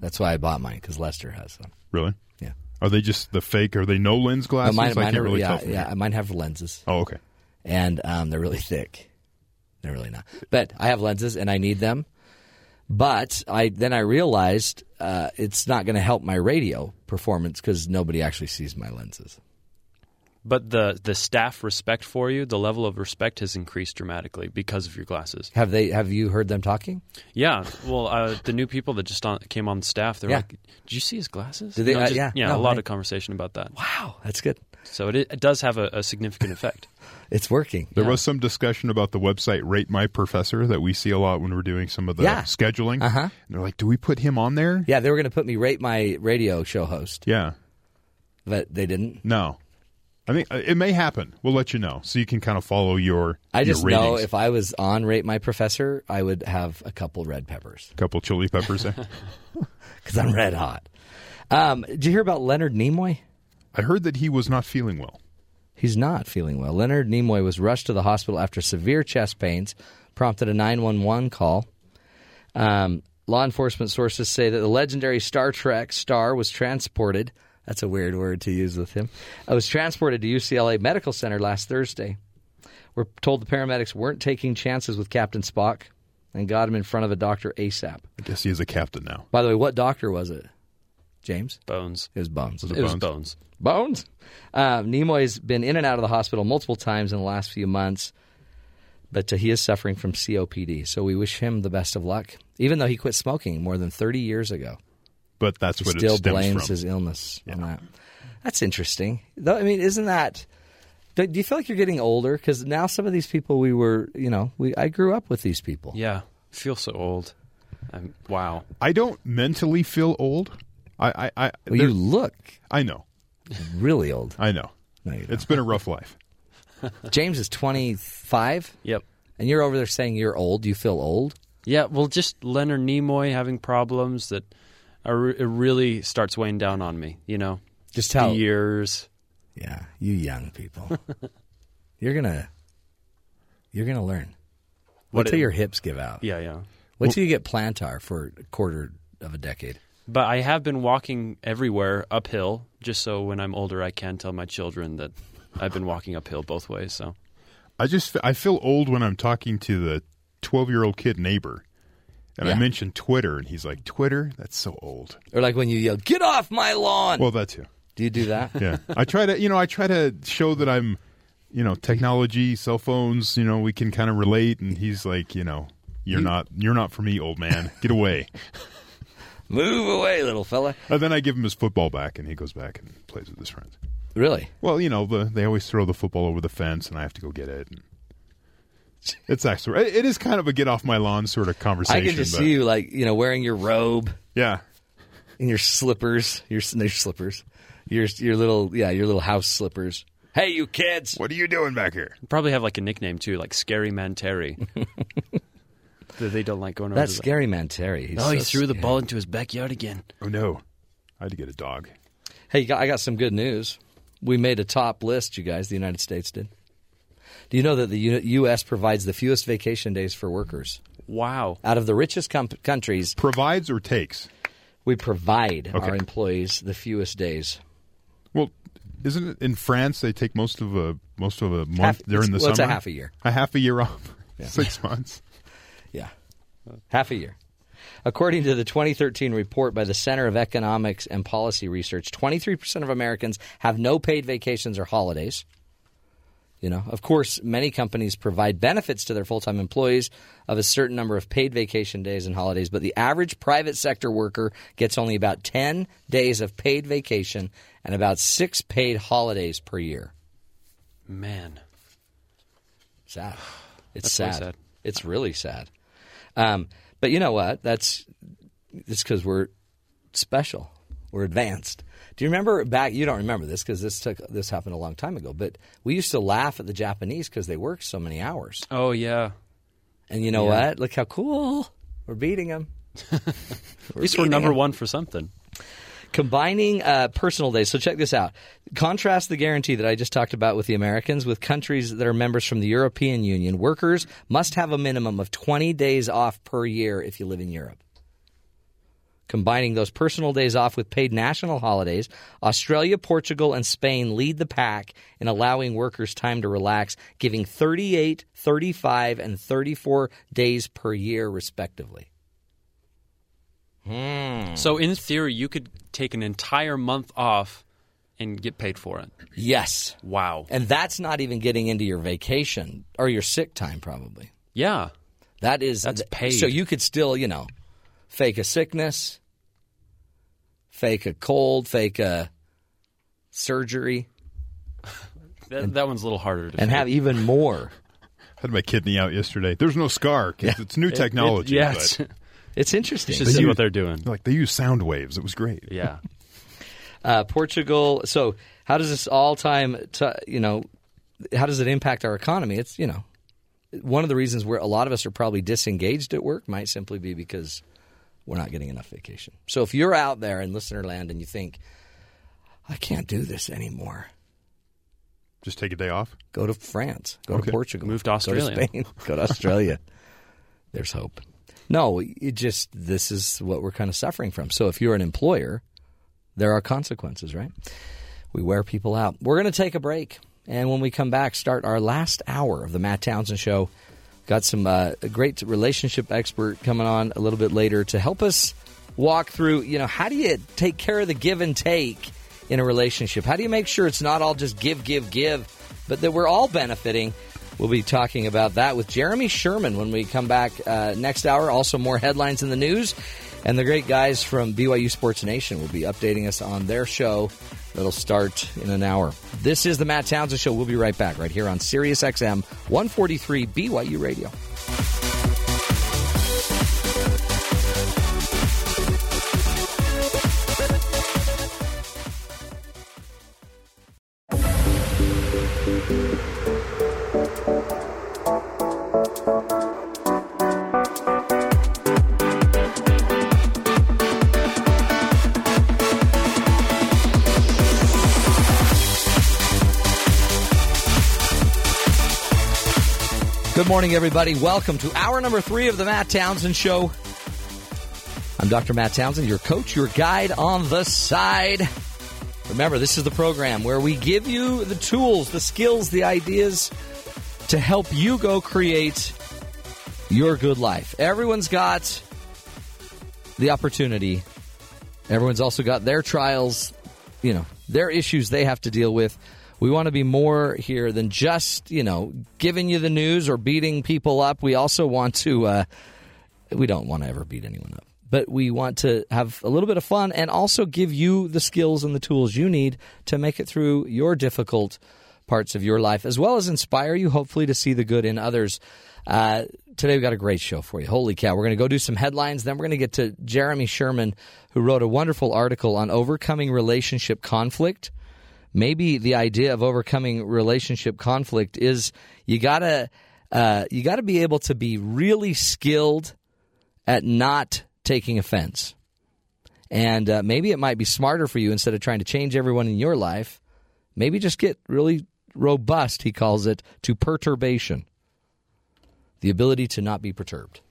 That's why I bought mine, because Lester has them. Really? Yeah. Are they just the fake? Are they no lens glasses? mine, I mine can't are, really yeah, tell yeah, here. mine have lenses, Oh, okay. and um, they're really thick. They're really not. But I have lenses, and I need them. But I then I realized uh, it's not going to help my radio performance because nobody actually sees my lenses. But the the staff respect for you, the level of respect has increased dramatically because of your glasses. Have they? Have you heard them talking? Yeah, well, uh, the new people that just on, came on staff, they're Yeah. like, "Did you see his glasses?" Did they- know, uh, just- yeah. yeah, No, a lot right. of conversation about that. Wow, that's good. So it, it does have a, a significant effect. It's working. There was some discussion about the website Rate My Professor that we see a lot when we're doing some of the Yeah. scheduling. Uh-huh. And they're like, do we put him on there? Yeah, they were going to put me rate my radio show host, Yeah. but they didn't. No. I think uh, it may happen. We'll let you know so you can kind of follow your. I just your know if I was on Rate My Professor, I would have a couple red peppers a couple chili peppers there. because I'm red hot. Um, did you hear about Leonard Nimoy? I heard that he was not feeling well. He's not feeling well. Leonard Nimoy was rushed to the hospital after severe chest pains, prompted a 911 call. Um, law enforcement sources say that the legendary Star Trek star was transported. That's a weird word to use with him. Uh, was transported to UCLA Medical Center last Thursday. We're told the paramedics weren't taking chances with Captain Spock and got him in front of a doctor ASAP. I guess he is a captain now. By the way, what doctor was it? James? Bones. It was Bones. Was it It was Bones? bones. Bones. Uh, Nimoy's been in and out of the hospital multiple times in the last few months, but uh, he is suffering from COPD. So we wish him the best of luck, even though he quit smoking more than 30 years ago. But that's He what it still blames from. his illness on that. That's interesting. Though, I mean, isn't that? Do, do you feel like you're getting older? Because now some of these people we were, you know, we I grew up with these people. Yeah, I feel so old. I'm, wow. I don't mentally feel old. I I I, Well, you look I know. really old. I know. No, you It's been a rough life. James is 25, Yep. and you're over there saying you're old. You feel old? Yeah, well, just Leonard Nimoy having problems that are, it really starts weighing down on me. You know, Just the how years. Yeah, you young people. you're gonna you're gonna learn. Wait What till it- your hips give out. Yeah, yeah. Wait till you get plantar for a quarter of a decade. But I have been walking everywhere uphill, just so when I'm older, I can tell my children that I've been walking uphill both ways. So I just I feel old when I'm talking to the 12 year old kid neighbor, and I Yeah. mention Twitter, and he's like, "Twitter? That's so old." Or like when you yell, "Get off my lawn!" Well, that too. do you do that? Yeah, I try to you know I try to show that I'm you know technology, cell phones. You know we can kind of relate, and he's like, you know, you're not you're not for me, old man. Get away. Move away, little fella. and then I give him his football back, and he goes back and plays with his friends. Really? Well, you know, the, they always throw the football over the fence, and I have to go get it. And it's actually it it is kind of a get off my lawn sort of conversation. I conversation. can just but- see you like you know wearing your robe Yeah, and your slippers, your, your slippers, your your little yeah your little house slippers. Hey, you kids! what are you doing back here? probably have like a nickname too, like Scary Man Terry. that they don't like going over. That's to the- scary, man. Terry. He's Oh, he so threw the scary. ball into his backyard again. Oh no, I had to get a dog. Hey, you got- I got some good news. We made a top list, you guys. The United States did. Do you know that the U- U.S. provides the fewest vacation days for workers? Wow. Out of the richest com- countries, Provides or takes? we provide Okay. our employees the fewest days. Well, isn't it in France they take most of a most of a month Half- during the well, it's a summer? half a year. A half a year off. Six months. Yeah, half a year. According to the 2013 report by the Center of Economics and Policy Research, 23% of Americans have no paid vacations or holidays. You know, of course, many companies provide benefits to their full-time employees of a certain number of paid vacation days and holidays, but the average private sector worker gets only about 10 days of paid vacation and about 6 paid holidays per year. Man. Sad. It's sad. sad. It's really sad. Um, but you know what? That's it's because we're special. We're advanced. Do you remember back? You don't remember this because this took this happened a long time ago. But we used to laugh at the Japanese because they worked so many hours. Oh yeah. And you know Yeah. what? Look how cool we're beating them. At least we're number one for something. Combining uh, personal days. So check this out. Contrast the guarantee that I just talked about with the Americans with countries that are members from the European Union. Workers must have a minimum of 20 days off per year if you live in Europe. Combining those personal days off with paid national holidays, Australia, Portugal, and Spain lead the pack in allowing workers time to relax, giving 38, 35, and 34 days per year, respectively. Hmm. So in theory, you could take an entire month off and get paid for it. Yes. Wow. And that's not even getting into your vacation or your sick time, probably. Yeah. That is That's paid. So you could still, you know, fake a sickness, fake a cold, fake a surgery, That, that one's a little harder to and fake. have even more. Had my kidney out yesterday. There's no scar 'cause it's new technology. It, yes. but It's interesting. You should see what they're doing. like they use sound waves. It was great. Yeah. Uh, Portugal. So how does this all time, t- you know, how does it impact our economy? It's you know, one of the reasons where a lot of us are probably disengaged at work might simply be because we're not getting enough vacation. So if you're out there in listener land and you think, I can't do this anymore, Just take a day off. go to France, go Okay. to Portugal, Move to go Australia. to Spain, go to Australia. There's hope. No, it just this is what we're kind of suffering from. So if you're an employer, there are consequences, right? We wear people out. We're going to take a break, and when we come back, start our last hour of the Matt Townsend Show. Got some uh, great relationship expert coming on a little bit later to help us walk through. You know, how do you take care of the give and take in a relationship? How do you make sure it's not all just give, give, give, but that we're all benefiting? We'll be talking about that with Jeremy Sherman when we come back uh, next hour. Also, more headlines in the news. And the great guys from BYU Sports Nation will be updating us on their show that'll start in an hour. This is the Matt Townsend Show. We'll be right back right here on Sirius XM 143 BYU Radio. Good morning, everybody. Welcome to hour number three of the Matt Townsend Show. I'm Dr. Matt Townsend, your coach, your guide on the side. Remember, this is the program where we give you the tools, the skills, the ideas to help you go create your good life. Everyone's got the opportunity. Everyone's also got their trials, you know, their issues they have to deal with. We want to be more here than just, you know, giving you the news or beating people up. We also want to, uh, we don't want to ever beat anyone up, but we want to have a little bit of fun and also give you the skills and the tools you need to make it through your difficult parts of your life, as well as inspire you, hopefully, to see the good in others. Uh, today we've got a great show for you. Holy cow. We're going to go do some headlines. Then we're going to get to Jeremy Sherman, who wrote a wonderful article on overcoming relationship conflict. Maybe the idea of overcoming relationship conflict is you gotta uh, you gotta be able to be really skilled at not taking offense, and uh, maybe it might be smarter for you instead of trying to change everyone in your life. Maybe just get really robust. He calls it to perturbation the ability to not be perturbed.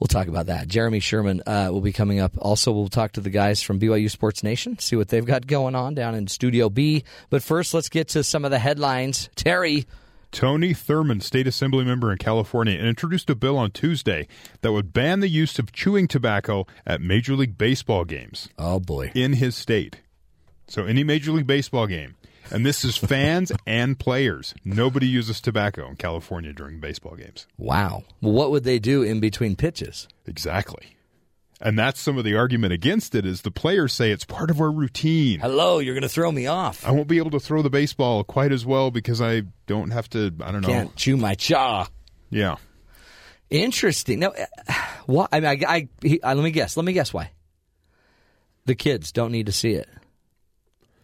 We'll talk about that. Jeremy Sherman uh, will be coming up. Also, we'll talk to the guys from BYU Sports Nation, see what they've got going on down in Studio B. But first, let's get to some of the headlines. Terry. Tony Thurmond, state assembly member in California, introduced a bill on Tuesday that would ban the use of chewing tobacco at Major League Baseball games Oh, boy. in his state. So, any Major League Baseball game, and this is fans and players. Nobody uses tobacco in California during baseball games. Wow. Well, what would they do in between pitches? Exactly. And that's some of the argument against it is the players say it's part of our routine. Hello, you're going to throw me off. I won't be able to throw the baseball quite as well because I don't have to, I don't know. Can't chew my jaw. Yeah. Interesting. Now, what? I, mean, I, I, he, uh, let me guess. Let me guess why. The kids don't need to see it.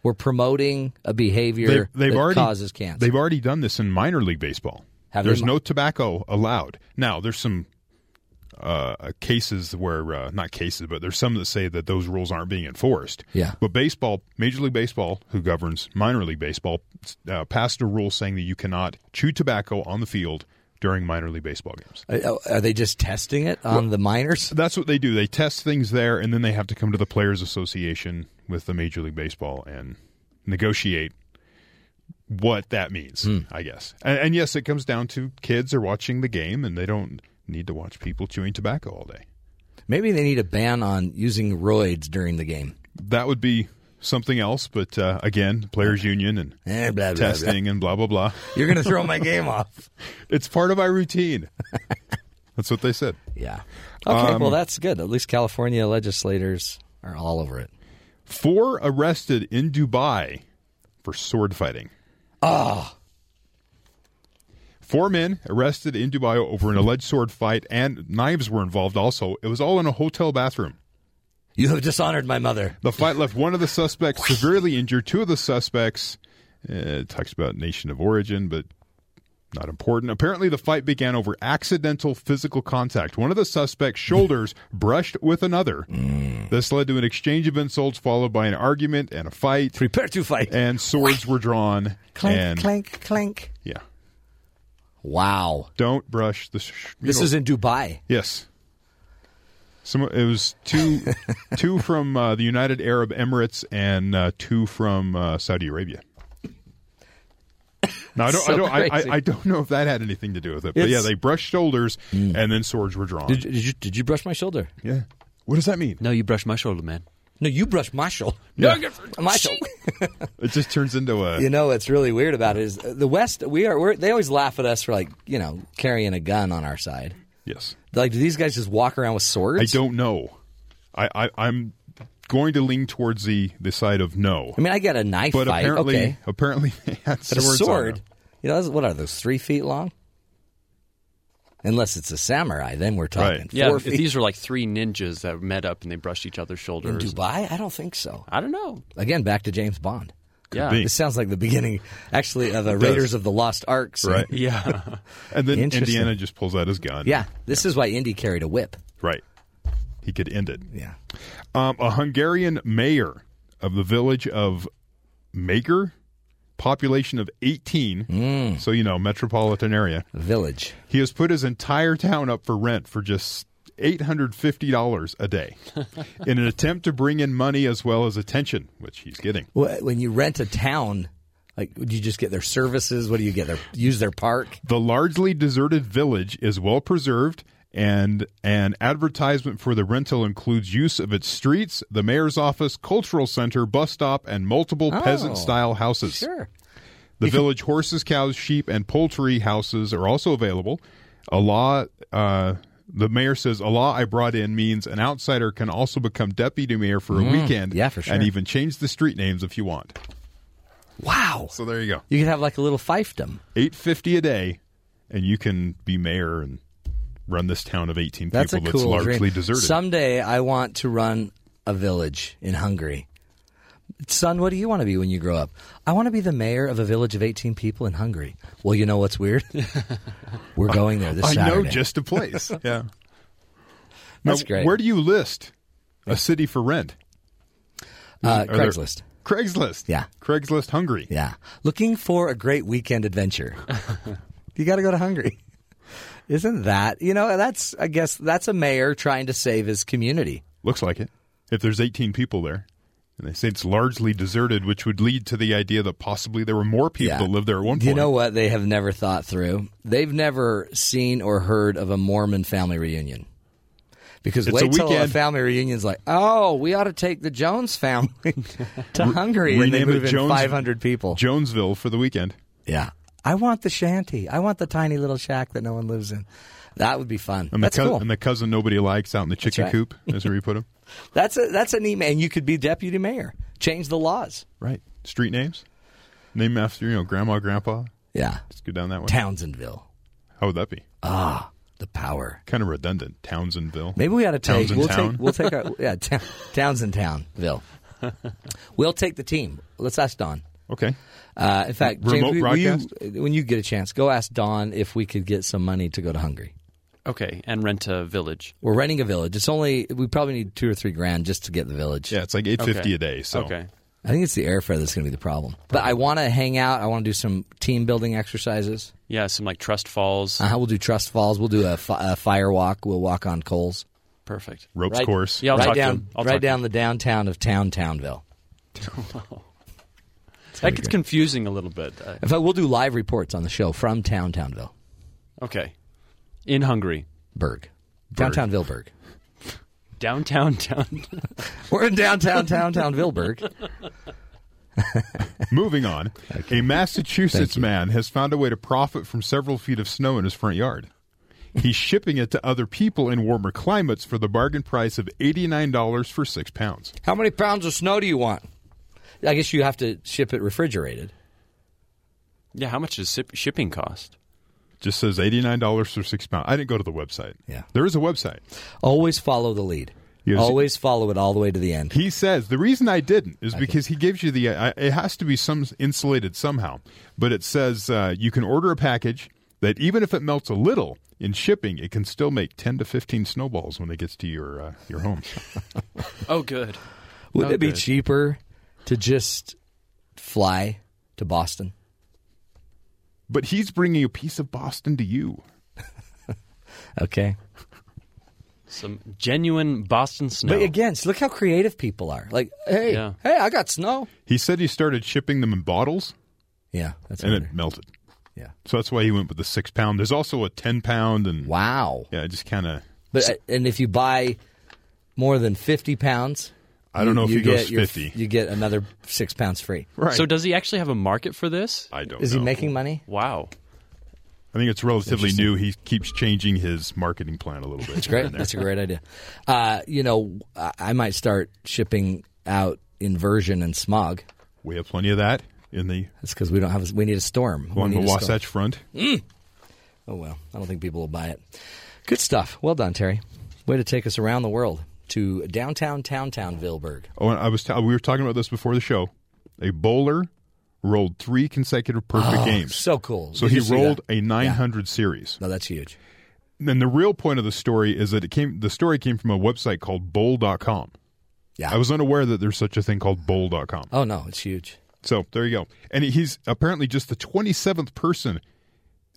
We're promoting a behavior They've, they've that already causes cancer. They've already done this in minor league baseball. Have there's no tobacco allowed. Now, there's some uh, cases where uh, not cases, but there's some that say that those rules aren't being enforced. Yeah. But baseball, Major League Baseball, who governs minor league baseball, uh, passed a rule saying that you cannot chew tobacco on the field during minor league baseball games. Uh, Are they just testing it on the minors? That's what they do. They test things there, and then they have to come to the Players Association with the Major League Baseball and negotiate what that means. Hmm. I guess. And, and yes, it comes down to kids are watching the game, and they don't need to watch people chewing tobacco all day. Maybe they need a ban on using roids during the game. That would be something else. But uh, again, players' union and Eh, blah, blah, blah. testing and blah blah blah. You're going to throw my game off. It's part of my routine. That's what they said. Yeah. Okay, Um, well, that's good. At least California legislators are all over it. Four arrested in Dubai for sword fighting. Ah. Four men arrested in Dubai over an alleged sword fight, and knives were involved also. It was all in a hotel bathroom. You have dishonored my mother. The fight left one of the suspects severely injured. Two of the suspects, uh, it talks about nation of origin, but not important. Apparently, the fight began over accidental physical contact. One of the suspects' shoulders brushed with another. This led to an exchange of insults, followed by an argument and a fight. Prepare to fight. And swords were drawn. Clank, and clank, clank. yeah, Wow. don't brush the. Sh- This know- is in Dubai. Yes. Some it was two two from uh, the United Arab Emirates and uh, two from uh, Saudi Arabia. Now I don't So I don't I. I, I don't know if that had anything to do with it, but It's- yeah, they brushed shoulders and then swords were drawn. Did, did you did you brush my shoulder? yeah, what does that mean? No, you brushed my shoulder, man. No, you brushed my shoulder. Yeah. No, my shoulder. It just turns into a You know what's really weird about it is uh, the West. We are. We're, they always laugh at us for like you know carrying a gun on our side. Yes. Like, do these guys just walk around with swords? I don't know. I, I I'm going to lean towards the the side of no, I mean, I get a knife but fight. apparently okay, apparently they had but a swords on sword. them. You know, what are those? Three feet long? Unless it's a samurai, then we're talking Right. Yeah, four if feet. these were like three ninjas that met up and they brushed each other's in shoulders. Dubai, I don't think so. I don't know. Again, back to James Bond. Yeah. be. This sounds like the beginning, actually, of a does. Raiders of the Lost Ark. scene. Right. Yeah. And then Indiana just pulls out his gun. Yeah, this is why Indy carried a whip. Right. He could end it. Yeah. Um, a Hungarian mayor of the village of Maker, population of 18, so you know, metropolitan area. Village. He has put his entire town up for rent for just $850 a day in an attempt to bring in money as well as attention, which he's getting. Wh- When you rent a town, like, would you just get their services? What do you get? Their use their park? The largely deserted village is well preserved, and an advertisement for the rental includes use of its streets, the mayor's office, cultural center, bus stop, and multiple peasant style houses. Sure. The village horses, cows, sheep, and poultry houses are also available. A law, uh, the mayor says, a law I brought in means an outsider can also become deputy mayor for a weekend Mm-hmm. yeah, for sure. and even change the street names if you want. Wow. So there you go. You could have like a little fiefdom. Eight fifty a day, and you can be mayor and run this town of eighteen That's people a cool that's largely dream. deserted. Someday I want to run a village in Hungary. Son, what do you want to be when you grow up? I want to be the mayor of a village of 18 people in Hungary. Well, you know what's weird? We're going there this I Saturday. know just a place. yeah. That's now, great. Where do you list a city for rent? uh, Are there- Craigslist. Craigslist. Yeah. Craigslist Hungary. Yeah. Looking for a great weekend adventure. you got to go to Hungary. Isn't that, you know, that's, I guess, that's a mayor trying to save his community. Looks like it. If there's 18 people there, and they say it's largely deserted, which would lead to the idea that possibly there were more people Yeah. that lived there at one point. You know what they have never thought through? They've never seen or heard of a Mormon family reunion. Because It's wait a till a weekend. family reunion's like, oh, we ought to take the Jones family to Hungary and they rename it move in Jones- 500 people. Jonesville for the weekend. yeah. I want the shanty. I want the tiny little shack that no one lives in. That would be fun. And the, That's cou- cool. and the cousin nobody likes out in the chicken right. coop is where you put him. That's a that's a neat man. You could be deputy mayor. Change the laws. Right. Street names? Name after, you know, grandma, grandpa. Yeah. Let's go down that way. Townsendville. How would that be? Ah, the power. Kind of redundant. Townsendville. Maybe we ought to take Townsend we'll Town? take we'll take our yeah ta- Townsend Townville. we'll take the team. Let's ask Don. Okay. Uh, in fact, Remote James, will you, when you get a chance, go ask Don if we could get some money to go to Hungary. Okay, and rent a village. We're renting a village. It's only we probably need two or three grand just to get the village. Yeah, it's like 850 Okay. a day. So Okay. I think it's the airfare that's going to be the problem. But I want to hang out. I want to do some team building exercises. Yeah, some like trust falls. Uh, we'll do trust falls. We'll do a, fi- a fire walk. We'll walk on coals. Perfect. ropes Right- course. Yeah, I'll right talk to down, him. I'll right talk to down the downtown of Town Townville. That gets confusing a little bit. Uh, In fact, we'll do live reports on the show from Town Townville. okay. In Hungary. Berg. Downtown Villeberg. Downtown town. We're in downtown Towntown Villeberg. Moving on, a Massachusetts man has found a way to profit from several feet of snow in his front yard. He's shipping it to other people in warmer climates for the bargain price of $89 for six pounds. How many pounds of snow do you want? I guess you have to ship it refrigerated. yeah, how much does shipping cost? Just says $89 for six pounds. I didn't go to the website. Yeah. There is a website. Always follow the lead. Yes. Always follow it all the way to the end. He says the reason I didn't is because he gives you the. Uh, it has to be some insulated somehow, but it says uh, you can order a package that even if it melts a little in shipping, it can still make ten to fifteen snowballs when it gets to your uh, your home. Oh, good. Wouldn't Oh, it be good. cheaper to just fly to Boston? But he's bringing a piece of Boston to you. Okay. Some genuine Boston snow. But again, look how creative people are. Like, hey, Yeah. hey, I got snow. He said he started shipping them in bottles, Yeah, that's and better. it melted. Yeah. So that's why he went with the six pound. There's also a ten pound, and Wow. yeah, it just kind of. But uh, and if you buy more than fifty pounds, I don't know if you he goes get your- 50. You get another six pounds free. Right. So does he actually have a market for this? I don't. Is he making money? Wow. I think it's relatively new. He keeps changing his marketing plan a little bit. That's great. That's a great idea. Uh, you know, I I might start shipping out inversion and smog. We have plenty of that in the That's because we don't have. We need a storm. We along the need a storm. Wasatch Front. Oh well, I don't think people will buy it. Good stuff. Well done, Terry. Way to take us around the world to downtown Towntown Villeberg. Oh, and I was t- we were talking about this before the show. A bowler rolled three consecutive perfect games. So cool. So Did he rolled a 900 series. No, that's huge. And the real point of the story is that it came. The story came from a website called Bowl.com. Yeah. I was unaware that there's such a thing called Bowl.com. Oh no, it's huge. So there you go. And he's apparently just the 27th person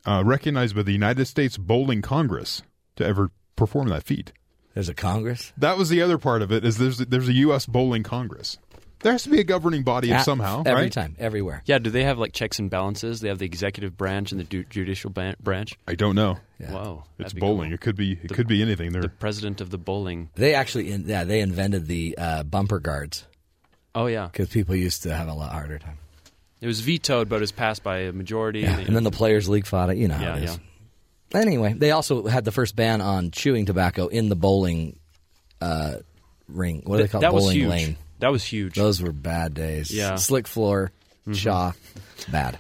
uh, recognized by the United States Bowling Congress to ever perform that feat. There's a Congress. That was the other part of it. Is there's there's a U.S. bowling Congress. There has to be a governing body At- somehow, every right? time, everywhere. Yeah, do they have like checks and balances? They have the executive branch and the du- judicial ban- branch. I don't know. Yeah. Whoa, It's bowling. cool. It could be. It could be anything. The president of the bowling. They actually, in, yeah, they invented the uh, bumper guards Oh yeah, because people used to have a lot harder time. it was vetoed, but it was passed by a majority. Yeah. and And then the players' league fought it. You know how Yeah, it is. yeah. Anyway, they also had the first ban on chewing tobacco in the bowling uh, ring. What do they call that was Bowling huge. lane. That was huge. Those were bad days. Yeah. Slick floor, Shaw, bad.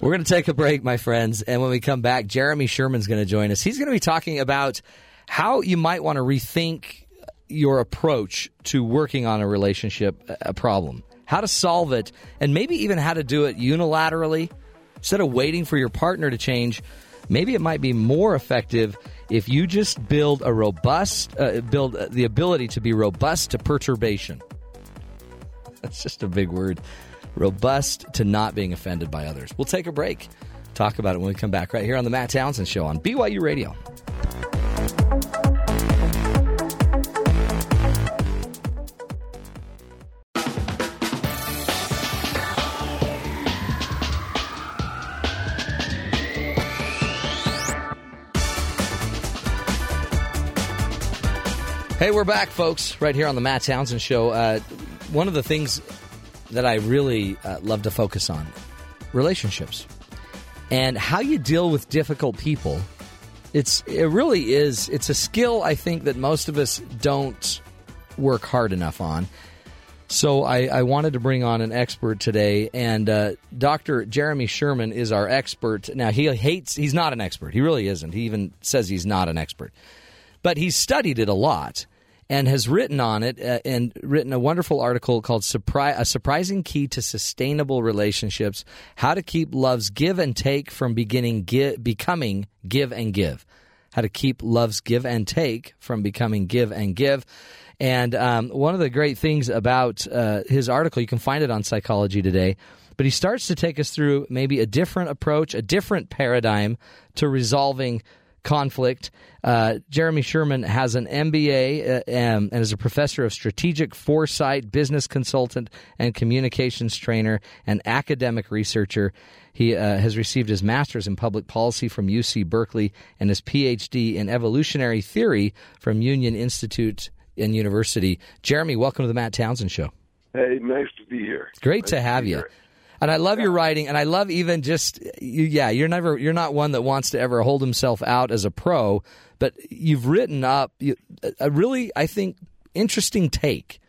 We're going to take a break, my friends. And when we come back, Jeremy Sherman's going to join us. He's going to be talking about how you might want to rethink your approach to working on a relationship a problem, how to solve it, and maybe even how to do it unilaterally instead of waiting for your partner to change. Maybe it might be more effective if you just build a robust, uh, build uh, the ability to be robust to perturbation. That's just a big word. Robust to not being offended by others. We'll take a break. Talk about it when we come back right here on the Matt Townsend Show on BYU Radio. Hey, we're back, folks, right here on the Matt Townsend Show. Uh, one of the things that I really uh, love to focus on relationships and how you deal with difficult people. It's it really is. It's a skill I think that most of us don't work hard enough on. So I, I wanted to bring on an expert today, and uh, Dr. Jeremy Sherman is our expert. Now he hates. He's not an expert. He really isn't. He even says he's not an expert but he's studied it a lot and has written on it uh, and written a wonderful article called Surpri- A Surprising Key to Sustainable Relationships How to Keep Love's Give and Take from beginning gi- Becoming Give and Give. How to Keep Love's Give and Take from Becoming Give and Give. And um, one of the great things about uh, his article, you can find it on Psychology Today, but he starts to take us through maybe a different approach, a different paradigm to resolving conflict. Uh, Jeremy Sherman has an MBA uh, um, and is a professor of strategic foresight, business consultant, and communications trainer, and academic researcher. He uh, has received his master's in public policy from UC Berkeley and his PhD in evolutionary theory from Union Institute and University. Jeremy, welcome to the Matt Townsend Show. Hey, nice to be here. Great Nice to have be you. here. And I love your writing, and I love even just you, yeah. You're never you're not one that wants to ever hold himself out as a pro, but you've written up you, a really I think interesting take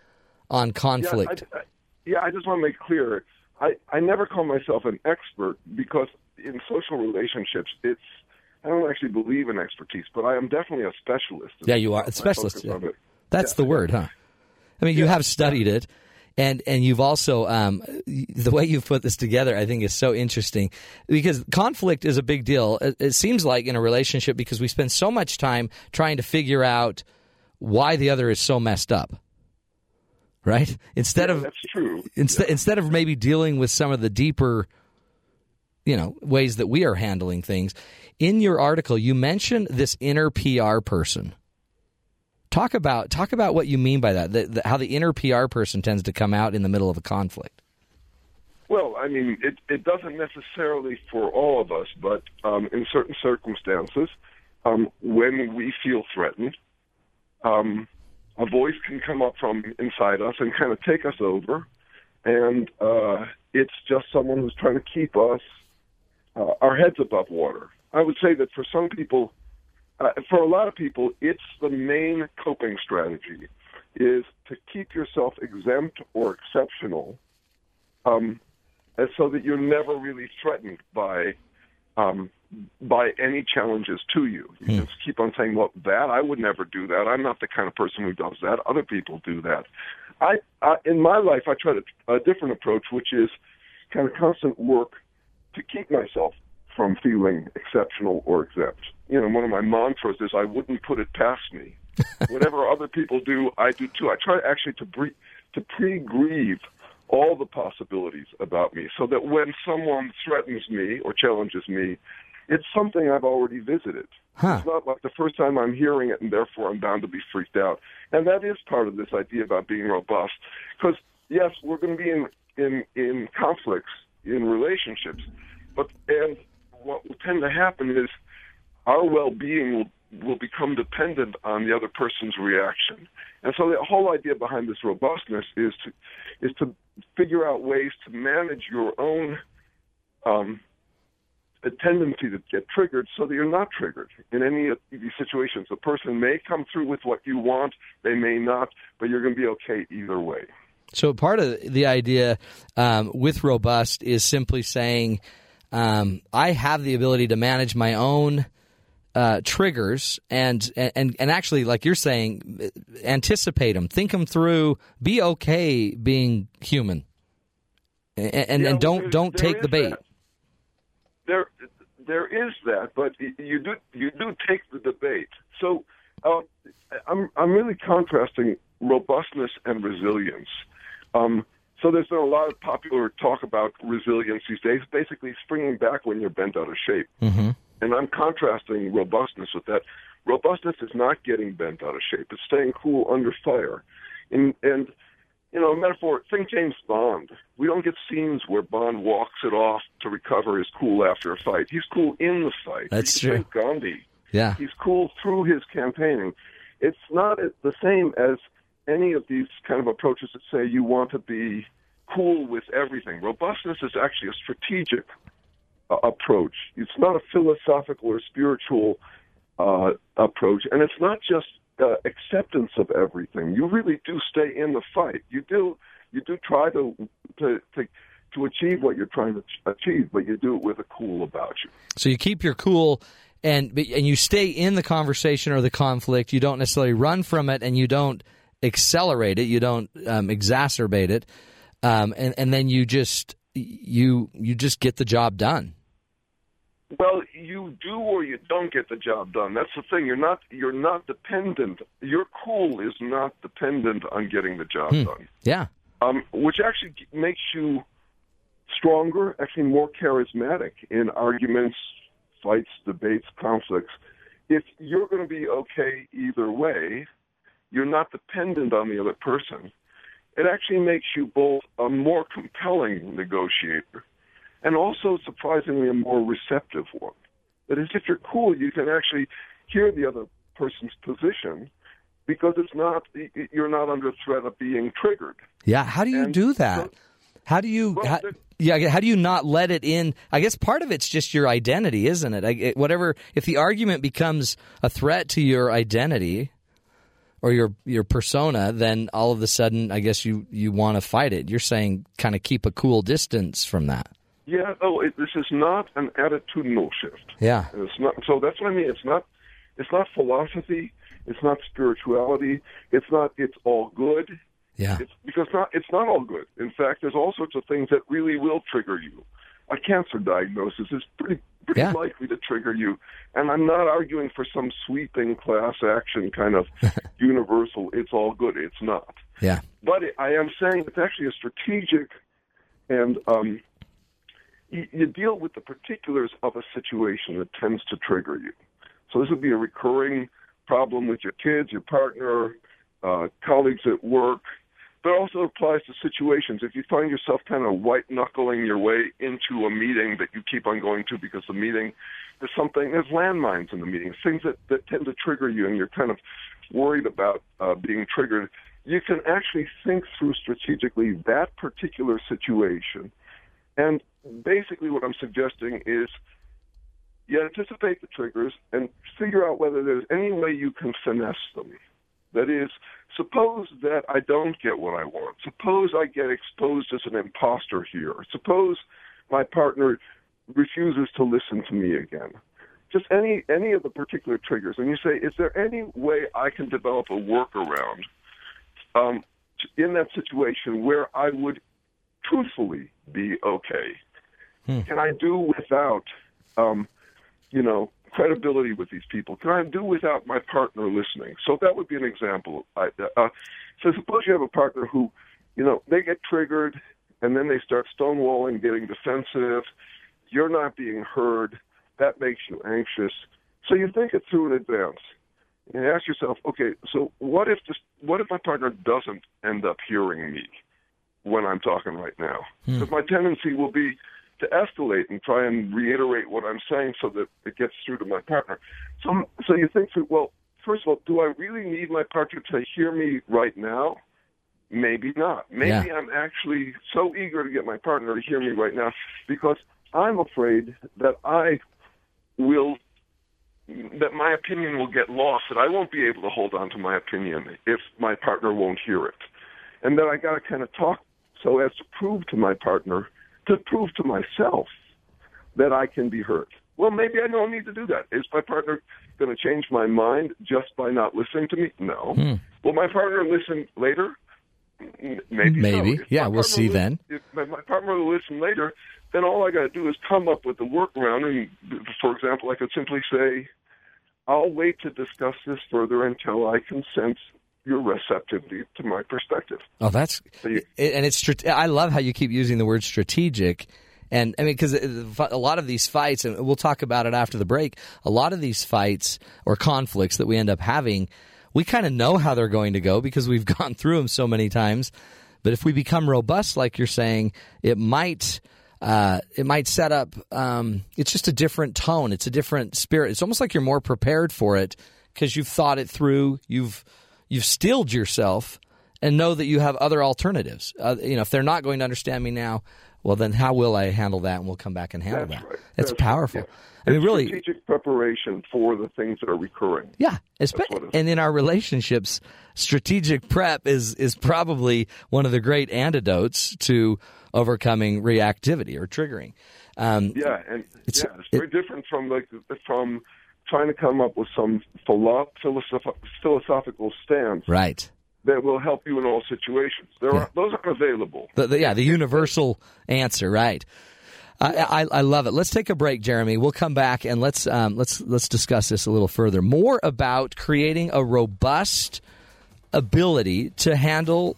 on conflict. Yeah I, I, yeah, I just want to make clear. I, I never call myself an expert because in social relationships, it's I don't actually believe in expertise, but I am definitely a specialist. Yeah, you are. My Specialist, yeah. That's Yeah, the word, huh? I mean, you have studied it, and and you've also um, the way you've put this together. I think is so interesting because conflict is a big deal. It, it seems like in a relationship because we spend so much time trying to figure out why the other is so messed up, right? Instead Yeah, of that's true. instead instead of maybe dealing with some of the deeper you know ways that we are handling things in your article you mentioned this inner pr person talk about talk about what you mean by that the, the, how the inner pr person tends to come out in the middle of a conflict Well, I mean, it, it doesn't necessarily for all of us, but um, in certain circumstances, um, when we feel threatened, um, a voice can come up from inside us and kind of take us over, and uh, it's just someone who's trying to keep us uh, our heads above water. I would say that for some people, uh, for a lot of people, it's the main coping strategy is to keep yourself exempt or exceptional um, and so that you're never really threatened by um, by any challenges to you. You just keep on saying, "Well, that I would never do that. I'm not the kind of person who does that. Other people do that." I, I in my life, I tried a, a different approach, which is kind of constant work to keep myself from feeling exceptional or exempt. You know, one of my mantras is, "I wouldn't put it past me." Whatever other people do, I do too. I try actually to bre- to pre-grieve all the possibilities about me so that when someone threatens me or challenges me, it's something I've already visited. Huh. It's not like the first time I'm hearing it, and therefore I'm bound to be freaked out. And that is part of this idea about being robust, because yes, we're going to be in in in conflicts in relationships, but and what will tend to happen is our well-being will will become dependent on the other person's reaction. And so the whole idea behind this robustness is to is to figure out ways to manage your own um, a tendency to get triggered so that you're not triggered in any of these situations. The person may come through with what you want, they may not, but you're going to be okay either way. So part of the idea um, with robust is simply saying um, I have the ability to manage my own uh, triggers and, and and actually, like you're saying, anticipate them, think them through, be okay being human, and and, Yeah, and don't don't take the bait. that. There, there is that, but you do you do take the debate. So uh, I'm I'm really contrasting robustness and resilience. Um, so there's been a lot of popular talk about resilience these days, basically springing back when you're bent out of shape. Mm-hmm. And I'm contrasting robustness with that. Robustness is not getting bent out of shape; it's staying cool under fire. And and you know, metaphor. Think James Bond. We don't get scenes where Bond walks it off to recover his cool after a fight. He's cool in the fight. That's You true. Gandhi. Yeah. He's cool through his campaigning. It's not the same as any of these kind of approaches that say you want to be cool with everything. Robustness is actually a strategic uh, approach. It's not a philosophical or spiritual uh, approach, and it's not just uh, acceptance of everything. You really do stay in the fight. You do you do try to to to, to achieve what you're trying to ch- achieve, but you do it with a cool about you. So you keep your cool and and you stay in the conversation or the conflict. You don't necessarily run from it, and you don't accelerate it. You don't um, exacerbate it, um, and and then you just you you just get the job done. Well, you do or you don't get the job done. That's the thing. You're not you're not dependent. Your cool is not dependent on getting the job done. Yeah. um, which actually makes you stronger, actually more charismatic in arguments, fights, debates, conflicts. If you're going to be okay either way, you're not dependent on the other person. It actually makes you both a more compelling negotiator and also surprisingly a more receptive one. That is, if you're cool, you can actually hear the other person's position because it's not you're not under threat of being triggered. Yeah. How do you And do that? so- How do you? Well, how, yeah. How do you not let it in? I guess part of it's just your identity, isn't it? I, it- whatever. If the argument becomes a threat to your identity or your your persona, then all of a sudden, I guess you you want to fight it. You're saying kind of keep a cool distance from that. Yeah, oh, it, this is not an attitudinal shift. Yeah. And It's not. So that's what I mean. It's not. It's not philosophy. It's not spirituality. It's not. It's all good. Yeah. It's because not. It's not all good. In fact, there's all sorts of things that really will trigger you. A cancer diagnosis is pretty pretty Yeah. likely to trigger you. And I'm not arguing for some sweeping class action kind of universal. It's all good. It's not. Yeah. But it, I am saying it's actually a strategic and um, you, you deal with the particulars of a situation that tends to trigger you. So this would be a recurring problem with your kids, your partner, uh, colleagues at work, but also applies to situations. If you find yourself kind of white knuckling your way into a meeting that you keep on going to because the meeting is something there's landmines in the meeting, things that, that tend to trigger you, and you're kind of worried about uh, being triggered. You can actually think through strategically that particular situation, and basically what I'm suggesting is you anticipate the triggers and figure out whether there's any way you can finesse them. That is, suppose that I don't get what I want. Suppose I get exposed as an imposter here. Suppose my partner refuses to listen to me again. Just any any of the particular triggers, and you say, is there any way I can develop a workaround um, in that situation where I would truthfully be okay? Can I do without, um, you know, credibility with these people? Can I do without my partner listening? So that would be an example. I, uh, so suppose you have a partner who, you know, they get triggered, and then they start stonewalling, getting defensive. You're not being heard. that makes you anxious. So you think it through in advance. And ask yourself, okay, so what if this, what if my partner doesn't end up hearing me when I'm talking right now? Because my tendency will be to escalate and try and reiterate what I'm saying so that it gets through to my partner. So, so you think through, well, first of all, do I really need my partner to hear me right now? Maybe not. Maybe Yeah. I'm actually so eager to get my partner to hear me right now because I'm afraid that I will that my opinion will get lost that I won't be able to hold on to my opinion if my partner won't hear it. And then I got to kind of talk so as to prove to my partner, to prove to myself that I can be heard. Well, maybe I don't need to do that. Is my partner going to change my mind just by not listening to me? No. Hmm. Will my partner listen later? M- Maybe. so. Maybe. Yeah, we'll see then. If my, my partner will listen later, then all I got to do is come up with a workaround. And for example, I could simply say, "I'll wait to discuss this further until I can sense your receptivity to my perspective." Oh, that's So you- and it's. I love how you keep using the word strategic, and I mean because a lot of these fights, and we'll talk about it after the break. A lot of these fights or conflicts that we end up having, we kind of know how they're going to go because we've gone through them so many times. But if we become robust, like you're saying, it might. Uh, it might set up. Um, it's just a different tone. It's a different spirit. It's almost like you're more prepared for it because you've thought it through. You've you've steeled yourself and know that you have other alternatives. Uh, you know, if they're not going to understand me now, well, then how will I handle that? And we'll come back and handle That's that. right. That's, That's right, powerful. yeah. I mean, It's really, strategic preparation for the things that are recurring. yeah. Espe- what it is. and in our relationships, strategic prep is is probably one of the great antidotes to overcoming reactivity or triggering. Um, Yeah, and It's- yeah, it's very different from like from trying to come up with some philo- philosoph- philosophical stance right. that will help you in all situations. There are those aren't available. The, the, yeah, the universal answer, right? I, I, I love it. Let's take a break, Jeremy. We'll come back and let's um, let's let's discuss this a little further. More about creating a robust ability to handle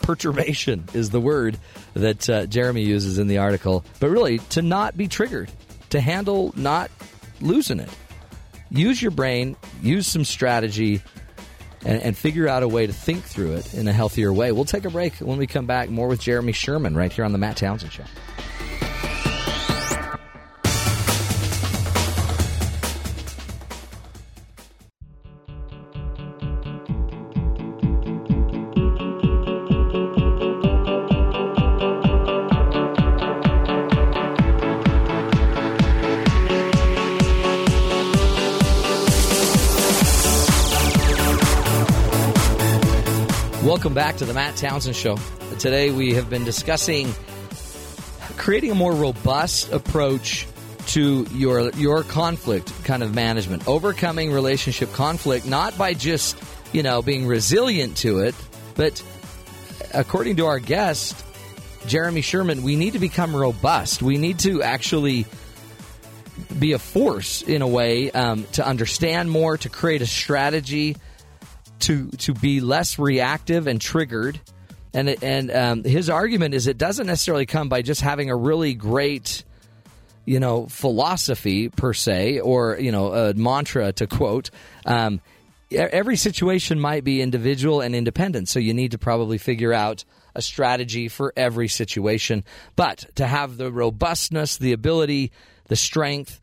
perturbation is the word that uh, Jeremy uses in the article, but really to not be triggered, to handle not losing it. Use your brain, use some strategy, and, and figure out a way to think through it in a healthier way. We'll take a break when we come back. More with Jeremy Sherman right here on the Matt Townsend Show. Welcome back to the Matt Townsend Show. Today we have been discussing creating a more robust approach to your your conflict kind of management, overcoming relationship conflict, not by just you know being resilient to it, but according to our guest Jeremy Sherman, we need to become robust. We need to actually be a force in a way um, to understand more, to create a strategy to to be less reactive and triggered. And and um, his argument is it doesn't necessarily come by just having a really great, you know, philosophy per se, or you know, a mantra to quote. Um, every situation might be individual and independent, so you need to probably figure out a strategy for every situation. But to have the robustness, the ability, the strength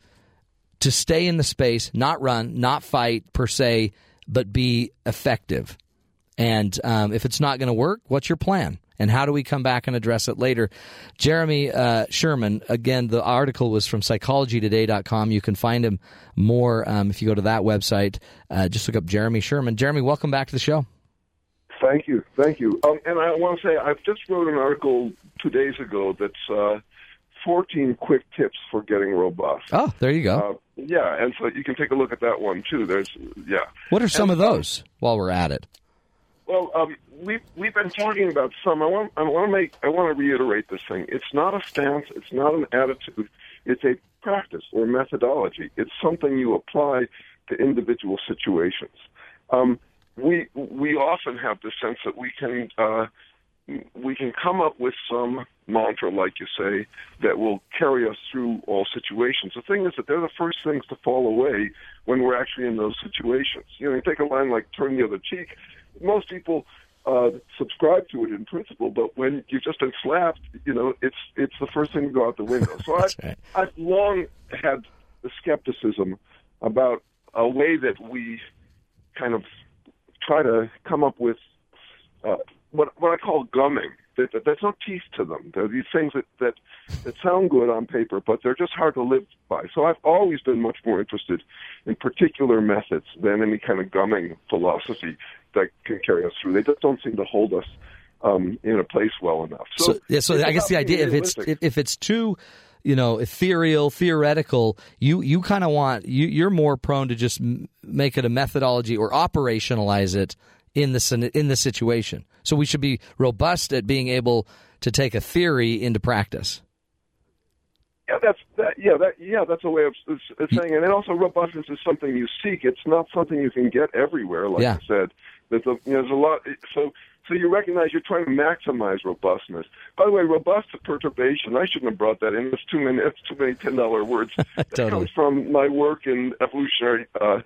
to stay in the space, not run, not fight per se, but be effective. And um, if it's not going to work, what's your plan? And how do we come back and address it later? Jeremy uh, Sherman, again, the article was from psychologytoday.com. You can find him more um, if you go to that website. Uh, just look up Jeremy Sherman. Jeremy, welcome back to the show. Thank you, thank you. Um, and I want to say I've just wrote an article two days ago that's uh, 14 quick tips for getting robust. Oh, there you go. Yeah, and so you can take a look at that one too. There's yeah. what are some and, of those while we're at it? Well, um, we've we've been talking about some. I want I want to make I want to reiterate this thing. It's not a stance. It's not an attitude. It's a practice or methodology. It's something you apply to individual situations. Um, we we often have the sense that we can uh, we can come up with some mantra, like you say, that will carry us through all situations. The thing is that they're the first things to fall away when we're actually in those situations. You know, you take a line like "turn the other cheek." Most people uh, subscribe to it in principle, but when you've just been slapped, you know, it's it's the first thing to go out the window. So I've, right. I've long had the skepticism about a way that we kind of try to come up with uh, what what I call gumming. That, that, there's no teeth to them. They're these things that, that that sound good on paper, but they're just hard to live by. So I've always been much more interested in particular methods than any kind of gumming philosophy that can carry us through. They just don't seem to hold us um, in a place well enough. So, So, yeah, so I guess the idea if it's if, if it's too, you know, ethereal, theoretical, you you kind of want you you're more prone to just m- make it a methodology or operationalize it in the in the situation. So we should be robust at being able to take a theory into practice. Yeah, that's that. Yeah, that. Yeah, that's a way of s- saying it. And also, robustness is something you seek. It's not something you can get everywhere. Like Yeah. I said, there's a you know, there's a lot. So so you recognize you're trying to maximize robustness. By the way, robust perturbation. I shouldn't have brought that in. It's too many. It's too many ten dollar words. That comes from my work in evolutionary. Uh,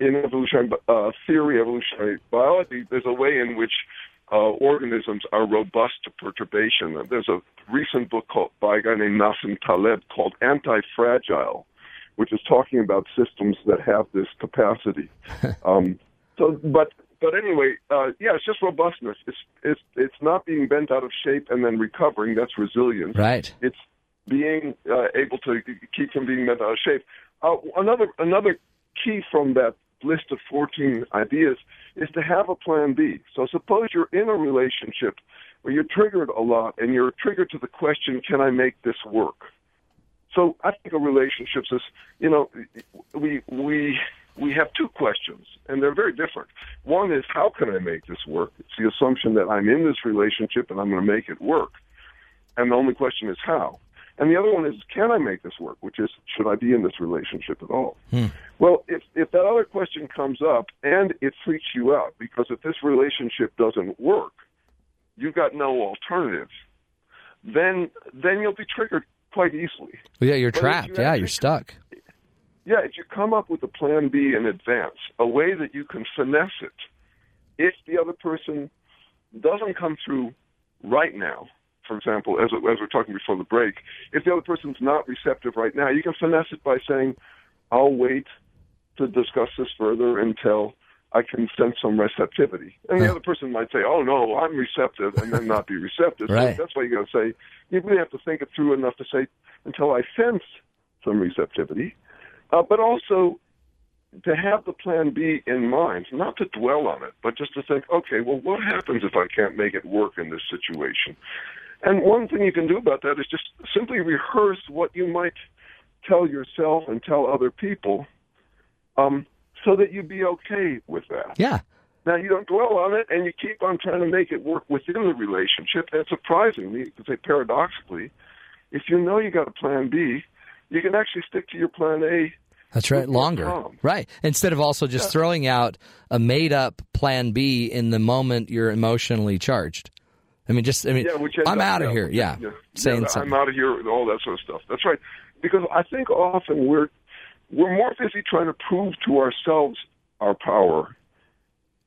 in evolutionary uh, theory, evolutionary biology, there's a way in which uh, organisms are robust to perturbation. There's a recent book called, by a guy named Nassim Taleb called Anti-Fragile, which is talking about systems that have this capacity. um, so, but but anyway, uh, yeah, it's just robustness. It's it's it's not being bent out of shape and then recovering. That's resilience Right. it's being uh, able to keep from being bent out of shape. Uh, another another key from that list of 14 ideas is to have a plan B. So suppose you're in a relationship where you're triggered a lot and you're triggered to the question, can I make this work? So I think of relationships as, you know, we we we have two questions and they're very different. One is how can I make this work? It's the assumption that I'm in this relationship and I'm going to make it work. And the only question is how. And the other one is, can I make this work? Which is, should I be in this relationship at all? Hmm. Well, if that other question comes up and it freaks you out because if this relationship doesn't work, you've got no alternatives. Then then you'll be triggered quite easily. Well, yeah, you're But trapped. you Yeah, actually- you're stuck. Yeah, if you come up with a plan B in advance, a way that you can finesse it, if the other person doesn't come through right now, for example, as, as we're talking before the break, if the other person's not receptive right now, you can finesse it by saying, I'll wait to discuss this further until I can sense some receptivity. And the other person might say, oh, no, I'm receptive, and then not be receptive. Right. So that's why you got to say, you really have to think it through enough to say, until I sense some receptivity. Uh, but also to have the plan B in mind, not to dwell on it, but just to think, okay, well, what happens if I can't make it work in this situation? And one thing you can do about that is just simply rehearse what you might tell yourself and tell other people um, so that you'd be okay with that. Yeah. Now, you don't dwell on it and you keep on trying to make it work within the relationship. And surprisingly, could say paradoxically, if you know you got a plan B, you can actually stick to your plan A That's right. Longer. calm. Right. Instead of also just throwing out a made up plan B in the moment you're emotionally charged. I mean, just, I mean, Yeah, I'm out of here. Yeah. yeah, Saying yeah, something. I'm out of here, all that sort of stuff. That's right. Because I think often we're we're more busy trying to prove to ourselves our power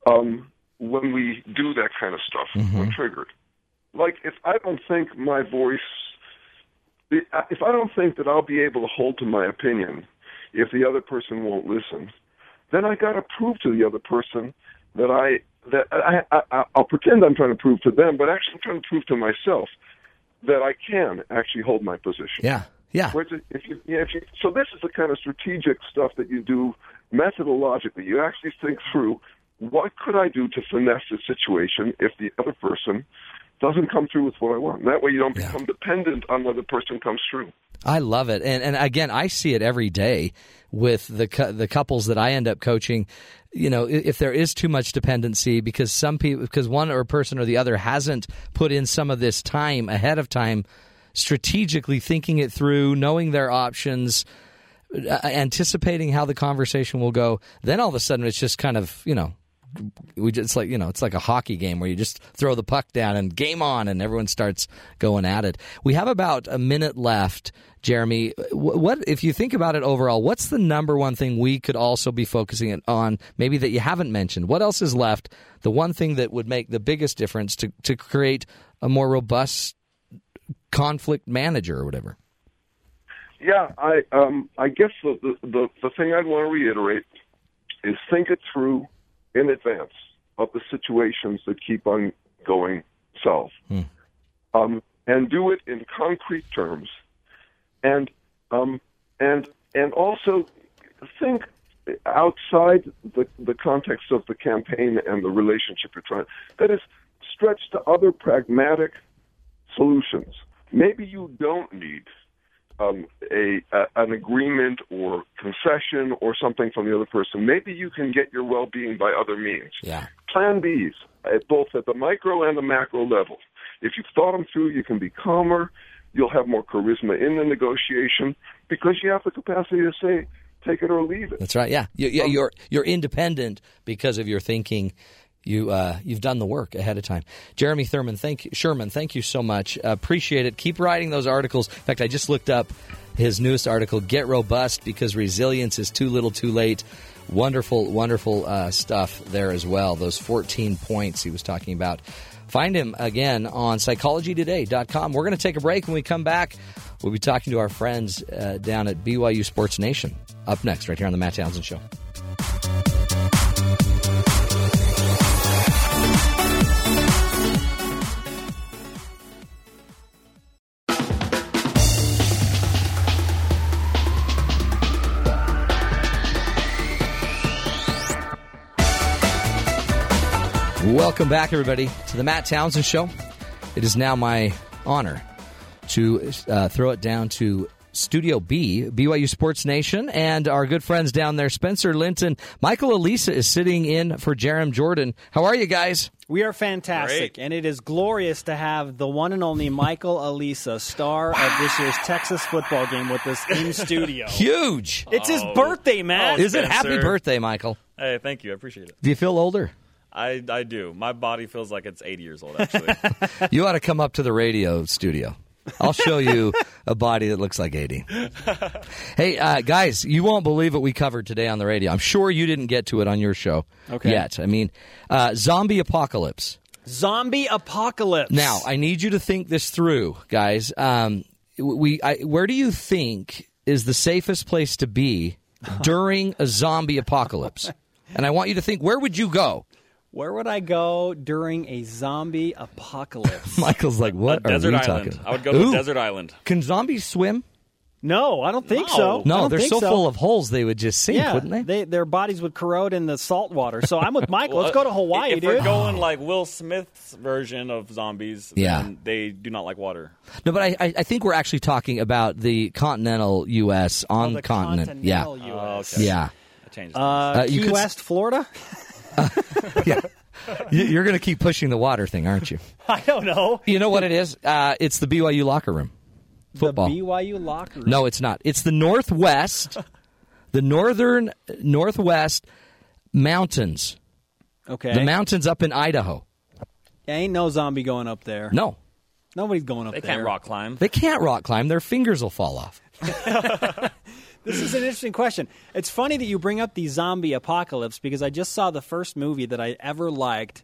um, when we do that kind of stuff Mm-hmm. when triggered. Like if I don't think my voice, if I don't think that I'll be able to hold to my opinion, if the other person won't listen, then I got to prove to the other person that I that I, I I- I'll pretend I'm trying to prove to them, but actually I'm trying to prove to myself that I can actually hold my position. Yeah. Yeah. If you, yeah, if you, so this is the kind of strategic stuff that you do methodologically. You actually think through what could I do to finesse the situation if the other person doesn't come through with what I want. That way you don't become dependent on whether the person comes through. I love it, and and again, I see it every day with the the couples that I end up coaching. You know, if there is too much dependency because some people, because one or person or the other hasn't put in some of this time ahead of time, strategically thinking it through, knowing their options, uh, anticipating how the conversation will go. Then all of a sudden, it's just kind of you know we just like you know it's like a hockey game where you just throw the puck down and game on and everyone starts going at it. We have about a minute left. Jeremy, what if you think about it overall? What's the number one thing we could also be focusing on? Maybe that you haven't mentioned. What else is left? The one thing that would make the biggest difference to to create a more robust conflict manager or whatever. Yeah, I um I guess the the the, thing I'd want to reiterate is think it through in advance of the situations that keep on going south, um, and do it in concrete terms, and um and and also think outside the the context of the campaign and the relationship you're trying. That is, stretch to other pragmatic solutions. Maybe you don't need um, a, a an agreement or concession or something from the other person. Maybe you can get your well-being by other means. Yeah. Plan Bs, at both at the micro and the macro level. If you've thought them through, you can be calmer. You'll have more charisma in the negotiation because you have the capacity to say, take it or leave it. That's right. Yeah, you, yeah you're you're independent because of your thinking. You uh, you've done the work ahead of time. Jeremy Thurman, thank Sherman, thank you so much. Appreciate it. Keep writing those articles. In fact, I just looked up his newest article, "Get Robust because Resilience is Too Little, Too Late." Wonderful, wonderful uh, stuff there as well. Those 14 points he was talking about. Find him again on psychologytoday.com. We're going to take a break. When we come back, we'll be talking to our friends uh, down at BYU Sports Nation. Up next, right here on the Matt Townsend Show. Welcome back, everybody, to the Matt Townsend Show. It is now my honor to uh, throw it down to Studio B, BYU Sports Nation, and our good friends down there, Spencer Linton. Michael Alisa is sitting in for Jarom Jordan. How are you guys? We are fantastic, Great. and it is glorious to have the one and only Michael Alisa, star of this year's Texas football game, with us in studio. Huge. It's his birthday, man. Is it happy birthday, Michael? Hey, thank you. I appreciate it. Do you feel older? I, I do. My body feels like it's 80 years old, actually. You ought to come up to the radio studio. I'll show you a body that looks like 80. Hey, uh, guys, you won't believe what we covered today on the radio. I'm sure you didn't get to it on your show Okay. yet. I mean, uh, zombie apocalypse. Zombie apocalypse. Now, I need you to think this through, guys. Um, we, I, where do you think is the safest place to be during a zombie apocalypse? And I want you to think, where would you go? Where would I go during a zombie apocalypse? Michael's like, what a are desert we island. talking? I would go to Ooh. a desert island. Can zombies swim? no, I don't think No. so. I No, don't they're think so, full of holes they would just sink, yeah, wouldn't they? Their bodies would corrode in the salt water. So I'm with Michael. Let's go to Hawaii, if dude. we're going like Will Smith's version of zombies, Yeah. then they do not like water. No, but I, I I think we're actually talking about the continental U.S. on Oh, the continent. Yeah, continental US. okay. yeah, That changes. Uh, Uh, you Key could s- West, Florida. yeah. You- You're going to keep pushing the water thing, aren't you? I don't know. You know what it is? Uh, it's the BYU locker room. Football. The BYU locker room. No, it's not. It's the Northwest, the northern Northwest mountains. Okay. The mountains up in Idaho. Yeah, Ain't no zombie going up there. No, Nobody's going up they there. They can't rock climb. they can't rock climb. Their fingers will fall off. This is an interesting question. It's funny that you bring up the zombie apocalypse because I just saw the first movie that I ever liked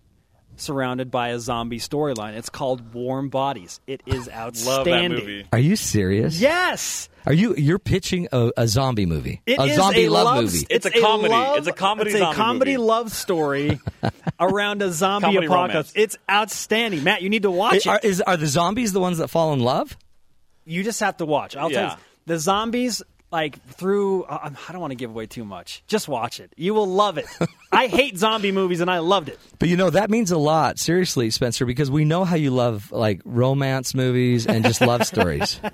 surrounded by a zombie storyline. It's called Warm Bodies. It is outstanding. Love outstanding. that movie. Are you serious? Yes. Are you? You're pitching a, a zombie movie, It a is zombie a love, movie. It's a comedy. love- It's a comedy It's a comedy movie. love story around a zombie Comedy apocalypse. romance. It's outstanding, Matt. You need to watch it. Are, is, are the zombies the ones that fall in love? You just have to watch. I'll tell you, the zombies like through. Uh, I don't want to give away too much. Just watch it. You will love it. I hate zombie movies, and I loved it. But you know that means a lot, seriously, Spencer, because we know how you love like romance movies and just love stories.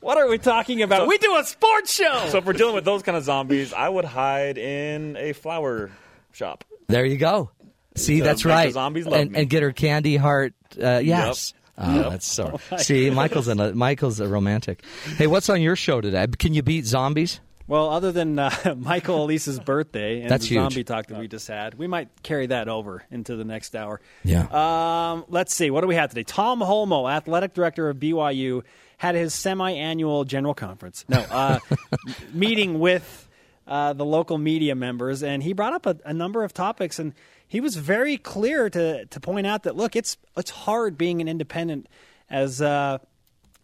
What are we talking about? we do a sports show. So if we're dealing with those kind of zombies, I would hide in a flower shop. There you go. See, To that's make the right. zombies love and, me. and get her candy heart. Uh, yes. Oh, that's so. See, Michael's a Michael's a romantic. Hey, what's on your show today? Can you beat zombies? Well, other than uh, Michael Alisa's birthday and That's the zombie talk that we just had, we might carry that over into the next hour. Yeah. Um, let's see. What do we have today? Tom Holmoe, athletic director of BYU, had his semi-annual general conference. No, uh, meeting with uh, the local media members, and he brought up a, a number of topics, and he was very clear to to point out that look, it's it's hard being an independent as. Uh,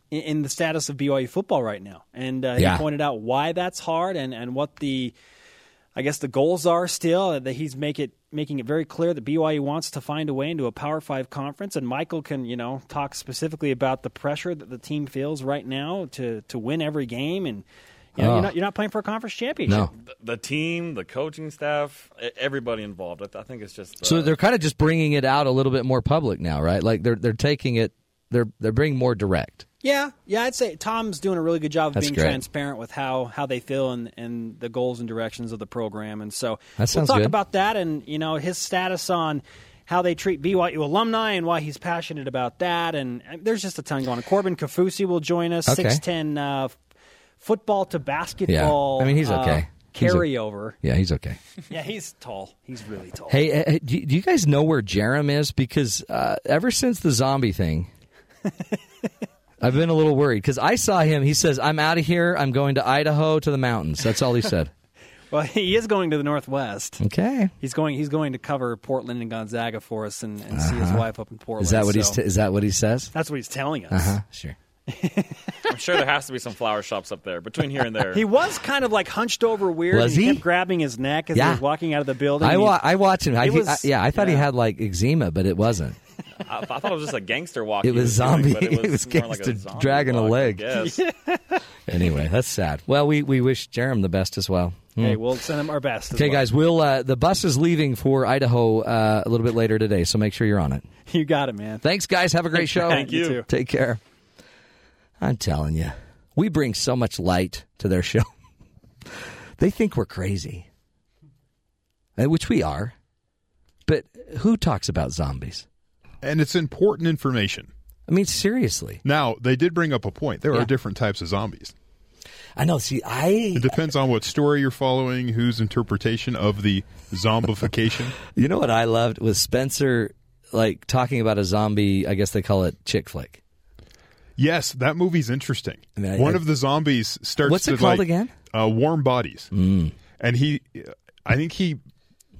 in, in the status of BYU football right now, and uh, Yeah. he pointed out why that's hard and, and what the I guess the goals are still that he's make it making it very clear that BYU wants to find a way into a Power Five conference, and Michael can you know talk specifically about the pressure that the team feels right now to to win every game, and you know, Oh. you're not you're not playing for a conference championship. No. The, the team, the coaching staff, everybody involved. I, th- I think it's just. Uh, So they're kind of just bringing it out a little bit more public now, right? Like they're they're taking it they're they're being more direct. Yeah, yeah, I'd say Tom's doing a really good job of That's being great. transparent with how, how they feel and, and the goals and directions of the program. And so That we'll talk good. about that and you know his status on how they treat BYU alumni and why he's passionate about that. And, and there's just a ton going on. Corbin Kaufusi will join us. Okay. Six ten uh, f- football to basketball. Yeah. I mean, he's uh, okay. He's a- carryover. Yeah, he's okay. yeah, he's tall. He's really tall. Hey, uh, uh, do, do you guys know where Jarom is? Because uh, ever since the zombie thing, I've been a little worried because I saw him. He says, "I'm out of here. I'm going to Idaho to the mountains." That's all he said. Well, he is going to the Northwest. Okay, He's going. He's going to cover Portland and Gonzaga for us and, and see his wife up in Portland. Uh-huh. is that what he's? So T- is that what he says? that's what he's telling us. Uh huh. Sure. I'm sure there has to be some flower shops up there between here and there. He was kind of like hunched over weird. Was and he? kept grabbing his neck as Yeah. he was walking out of the building. I, wa- I watched him. I, was- I- yeah, I thought he had like eczema, but it wasn't. I, I thought it was just a gangster walking. It was he doing, zombie- but it was more like a gangster zombie dragging a walk, I leg. guess. Anyway, that's sad. Well, we, we wish Jarom the best as well. Hmm. Hey, we'll send him our best. Okay, well. guys, we'll uh, the bus is leaving for Idaho uh, a little bit later today, so make sure you're on it. You got it, man. Thanks, guys. Have a great show. Thank you. too. Take care. I'm telling you, we bring so much light to their show. they think we're crazy, Uh, which we are. But who talks about zombies? And it's important information. I mean, seriously. Now, they did bring up a point. There Yeah. are different types of zombies. I know. See, I It depends on what story you're following, whose interpretation of the zombification. You know what I loved was Spencer like talking about a zombie. I guess they call it chick flick. Yes, that movie's interesting. I One I- of the zombies starts. What's it called like, again? Uh, Warm Bodies. Mm. And he, I think he,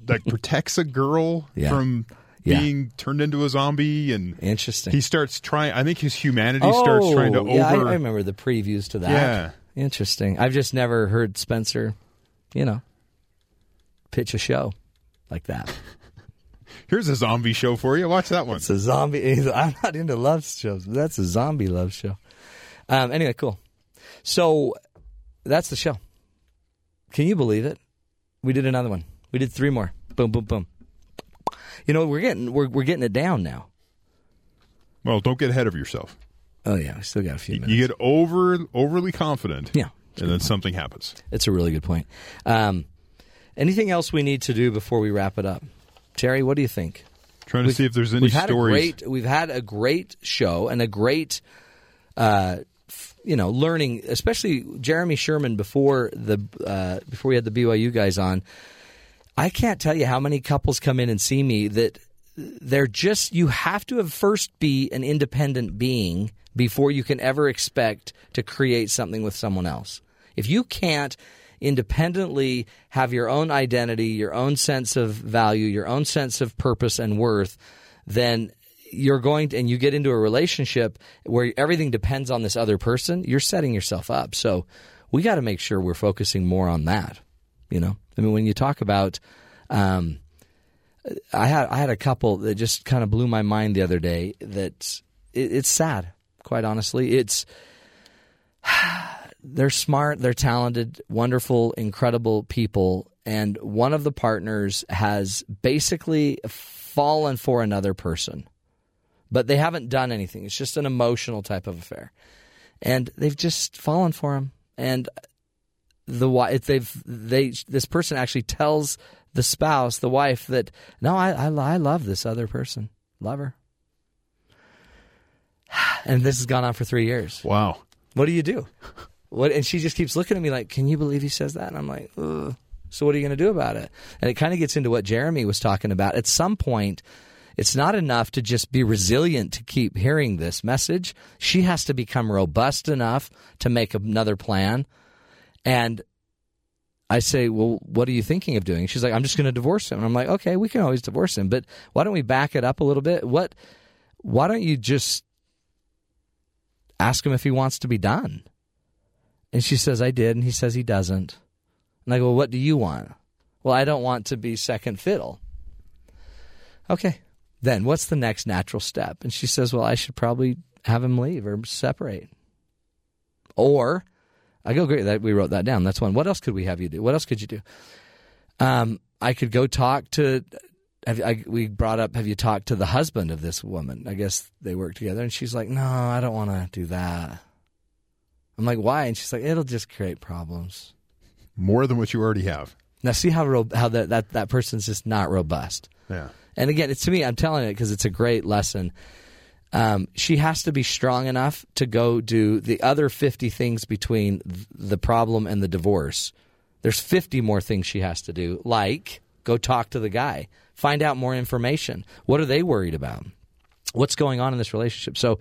like protects a girl Yeah. from Yeah. being turned into a zombie, and Interesting. he starts trying. I think his humanity starts trying to Oh, yeah, I, over. I remember the previews to that. Yeah. Interesting. I've just never heard Spencer, you know, pitch a show like that. Here's a zombie show for you. Watch that one. It's a zombie. I'm not into love shows, but that's a zombie love show. Um, anyway, cool. So that's the show. Can you believe it? We did another one. We did three more. Boom, boom, boom. You know, we're getting we're we're getting it down now. Well, don't get ahead of yourself. Oh yeah, we still got a few minutes. You get over overly confident. Yeah. And then something happens. It's a really good point. Um, anything else we need to do before we wrap it up? Terry, what do you think? Trying to see if there's any we've had stories. A great, we've had a great show and a great, uh, f- you know, learning. Especially Jeremy Sherman before the uh, before we had the BYU guys on. I can't tell you how many couples come in and see me that they're just you have to have first be an independent being before you can ever expect to create something with someone else. If you can't independently have your own identity, your own sense of value, your own sense of purpose and worth, then you're going to, and you get into a relationship where everything depends on this other person, you're setting yourself up. So we got to make sure we're focusing more on that. You know, I mean, when you talk about, um, I had I had a couple that just kind of blew my mind the other day. That it, it's sad, quite honestly. It's they're smart, they're talented, wonderful, incredible people, and one of the partners has basically fallen for another person, but they haven't done anything. It's just an emotional type of affair, and they've just fallen for him. And the wife, they've they this person actually tells the spouse, the wife, that no, I I, I love this other person, love her. And this has gone on for three years. Wow. What do you do? What? And she just keeps looking at me like, "Can you believe he says that?" And I'm like, Ugh. "So what are you going to do about it?" And it kind of gets into what Jeremy was talking about. At some point, it's not enough to just be resilient to keep hearing this message. She has to become robust enough to make another plan. And I say, Well, what are you thinking of doing? She's like, I'm just going to divorce him. And I'm like, Okay, we can always divorce him, but why don't we back it up a little bit? What, why don't you just ask him if he wants to be done? And she says, I did. And he says he doesn't. And I go, well, What do you want? Well, I don't want to be second fiddle. Okay. Then what's the next natural step? And she says, Well, I should probably have him leave or separate. Or I go, Great, that we wrote that down. That's one. What else could we have you do? What else could you do? Um, I could go talk to. Have, I, we brought up, have you talked to the husband of this woman? I guess they work together. And she's like, No, I don't want to do that. I'm like, Why? And she's like, It'll just create problems. More than what you already have. Now, see how ro- how that, that that person's just not robust. Yeah. And again, it's to me, I'm telling it because it's a great lesson. Um, she has to be strong enough to go do the other 50 things between th- the problem and the divorce. There's 50 more things she has to do, like go talk to the guy, find out more information. What are they worried about? What's going on in this relationship? So,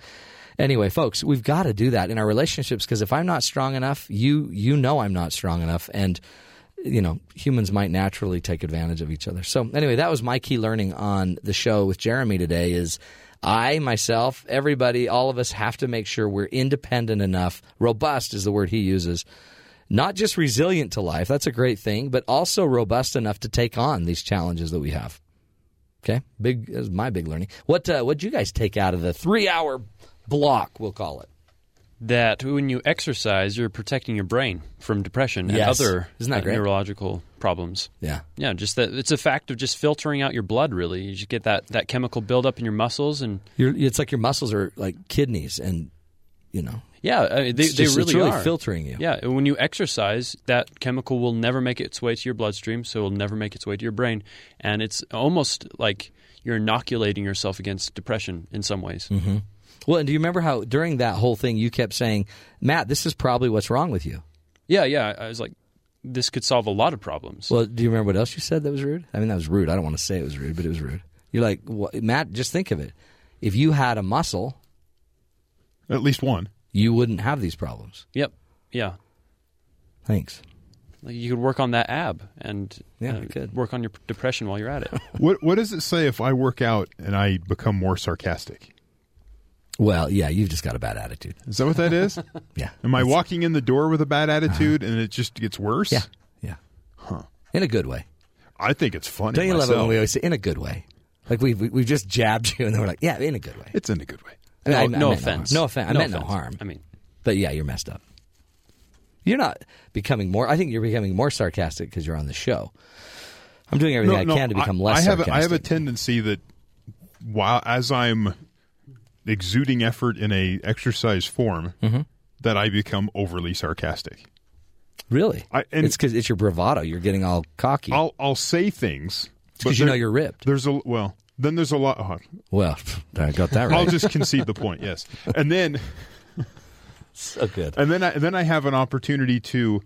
anyway, folks, we've got to do that in our relationships because if I'm not strong enough, you you know I'm not strong enough, and you know humans might naturally take advantage of each other. So, anyway, that was my key learning on the show with Jeremy today. Is I myself, everybody, all of us have to make sure we're independent enough. Robust is the word he uses. Not just resilient to life, that's a great thing, but also robust enough to take on these challenges that we have. Okay, big is my big learning. What uh, what you guys take out of the three hour block? We'll call it. That when you exercise, you're protecting your brain from depression and other Isn't that uh, great? neurological problems. Yeah, Yeah, just that it's a fact of just filtering out your blood. Really, you just get that that chemical buildup in your muscles, and You're, it's like your muscles are like kidneys, and you know yeah, they, It's they just- really, it's really are filtering you. Yeah, when you exercise, that chemical will never make its way to your bloodstream, so it will never make its way to your brain, and it's almost like you're inoculating yourself against depression in some ways. Mm-hmm. Well, and do you remember how during that whole thing you kept saying, Matt, this is probably what's wrong with you? Yeah, yeah. I was like, this could solve a lot of problems. Well, do you remember what else you said that was rude? I mean, that was rude. I don't want to say it was rude, but it was rude. You're like, what, Matt, just think of it. If you had a muscle, At least one. you wouldn't have these problems. Yep. Yeah. Thanks. Like you could work on that ab and Yeah, uh, could. work on your depression while you're at it. What What does it say if I work out and I become more sarcastic? Well, yeah, you've just got a bad attitude. Is that what that is? Yeah. Am I walking in the door with a bad uh-huh. attitude and it just gets worse? Yeah. Yeah. Huh. In a good way. I think it's funny. Don't you love it when we always say in a good way? Like we've we, we've just jabbed you, and then we're like, yeah, in a good way. It's in a good way. I mean, I- I no offense. No, offense. I No meant no harm. I mean, But yeah, you're messed up. You're not becoming more. I think you're becoming more sarcastic because you're on the show. I'm doing everything I can to become less I have sarcastic. A, I have a tendency that while as I'm exuding effort in a exercise form, Mm-hmm. that I become overly sarcastic. really. I- and- it's because it's your bravado. You're getting all cocky. I'll I'll say things because you know you're ripped. There's a well, then there's a lot. uh, Well, I got that right. I'll just concede the point. Yes, and then so good. and then I, then I have an opportunity to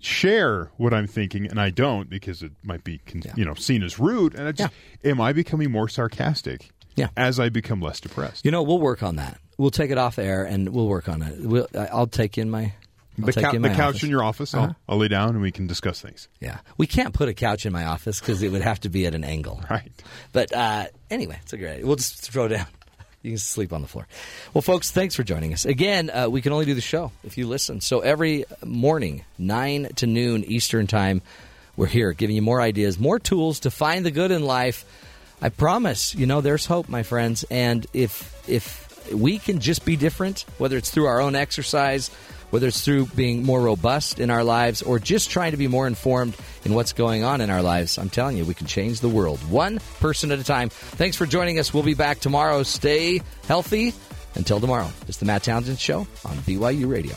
share what I'm thinking, and I don't because it might be con- Yeah. you know seen as rude. And I just am I becoming more sarcastic? Yeah. as I become less depressed. You know, we'll work on that. We'll take it off air and we'll work on it. We'll, I'll take in my I'll the you in the couch office. in your office, Uh-huh. I'll, I'll lay down and we can discuss things. Yeah, we can't put a couch in my office because it would have to be at an angle. Right. But uh, anyway, it's a great. idea. We'll just throw down. You can sleep on the floor. Well, folks, thanks for joining us. Again, uh, we can only do the show if you listen. So every morning, 9 to noon Eastern Time, we're here giving you more ideas, more tools to find the good in life. I promise, you know, there's hope, my friends. And if if we can just be different, whether it's through our own exercise, whether it's through being more robust in our lives, or just trying to be more informed in what's going on in our lives, I'm telling you, we can change the world one person at a time. Thanks for joining us. We'll be back tomorrow. Stay healthy. Until tomorrow, it's the Matt Townsend Show on BYU Radio.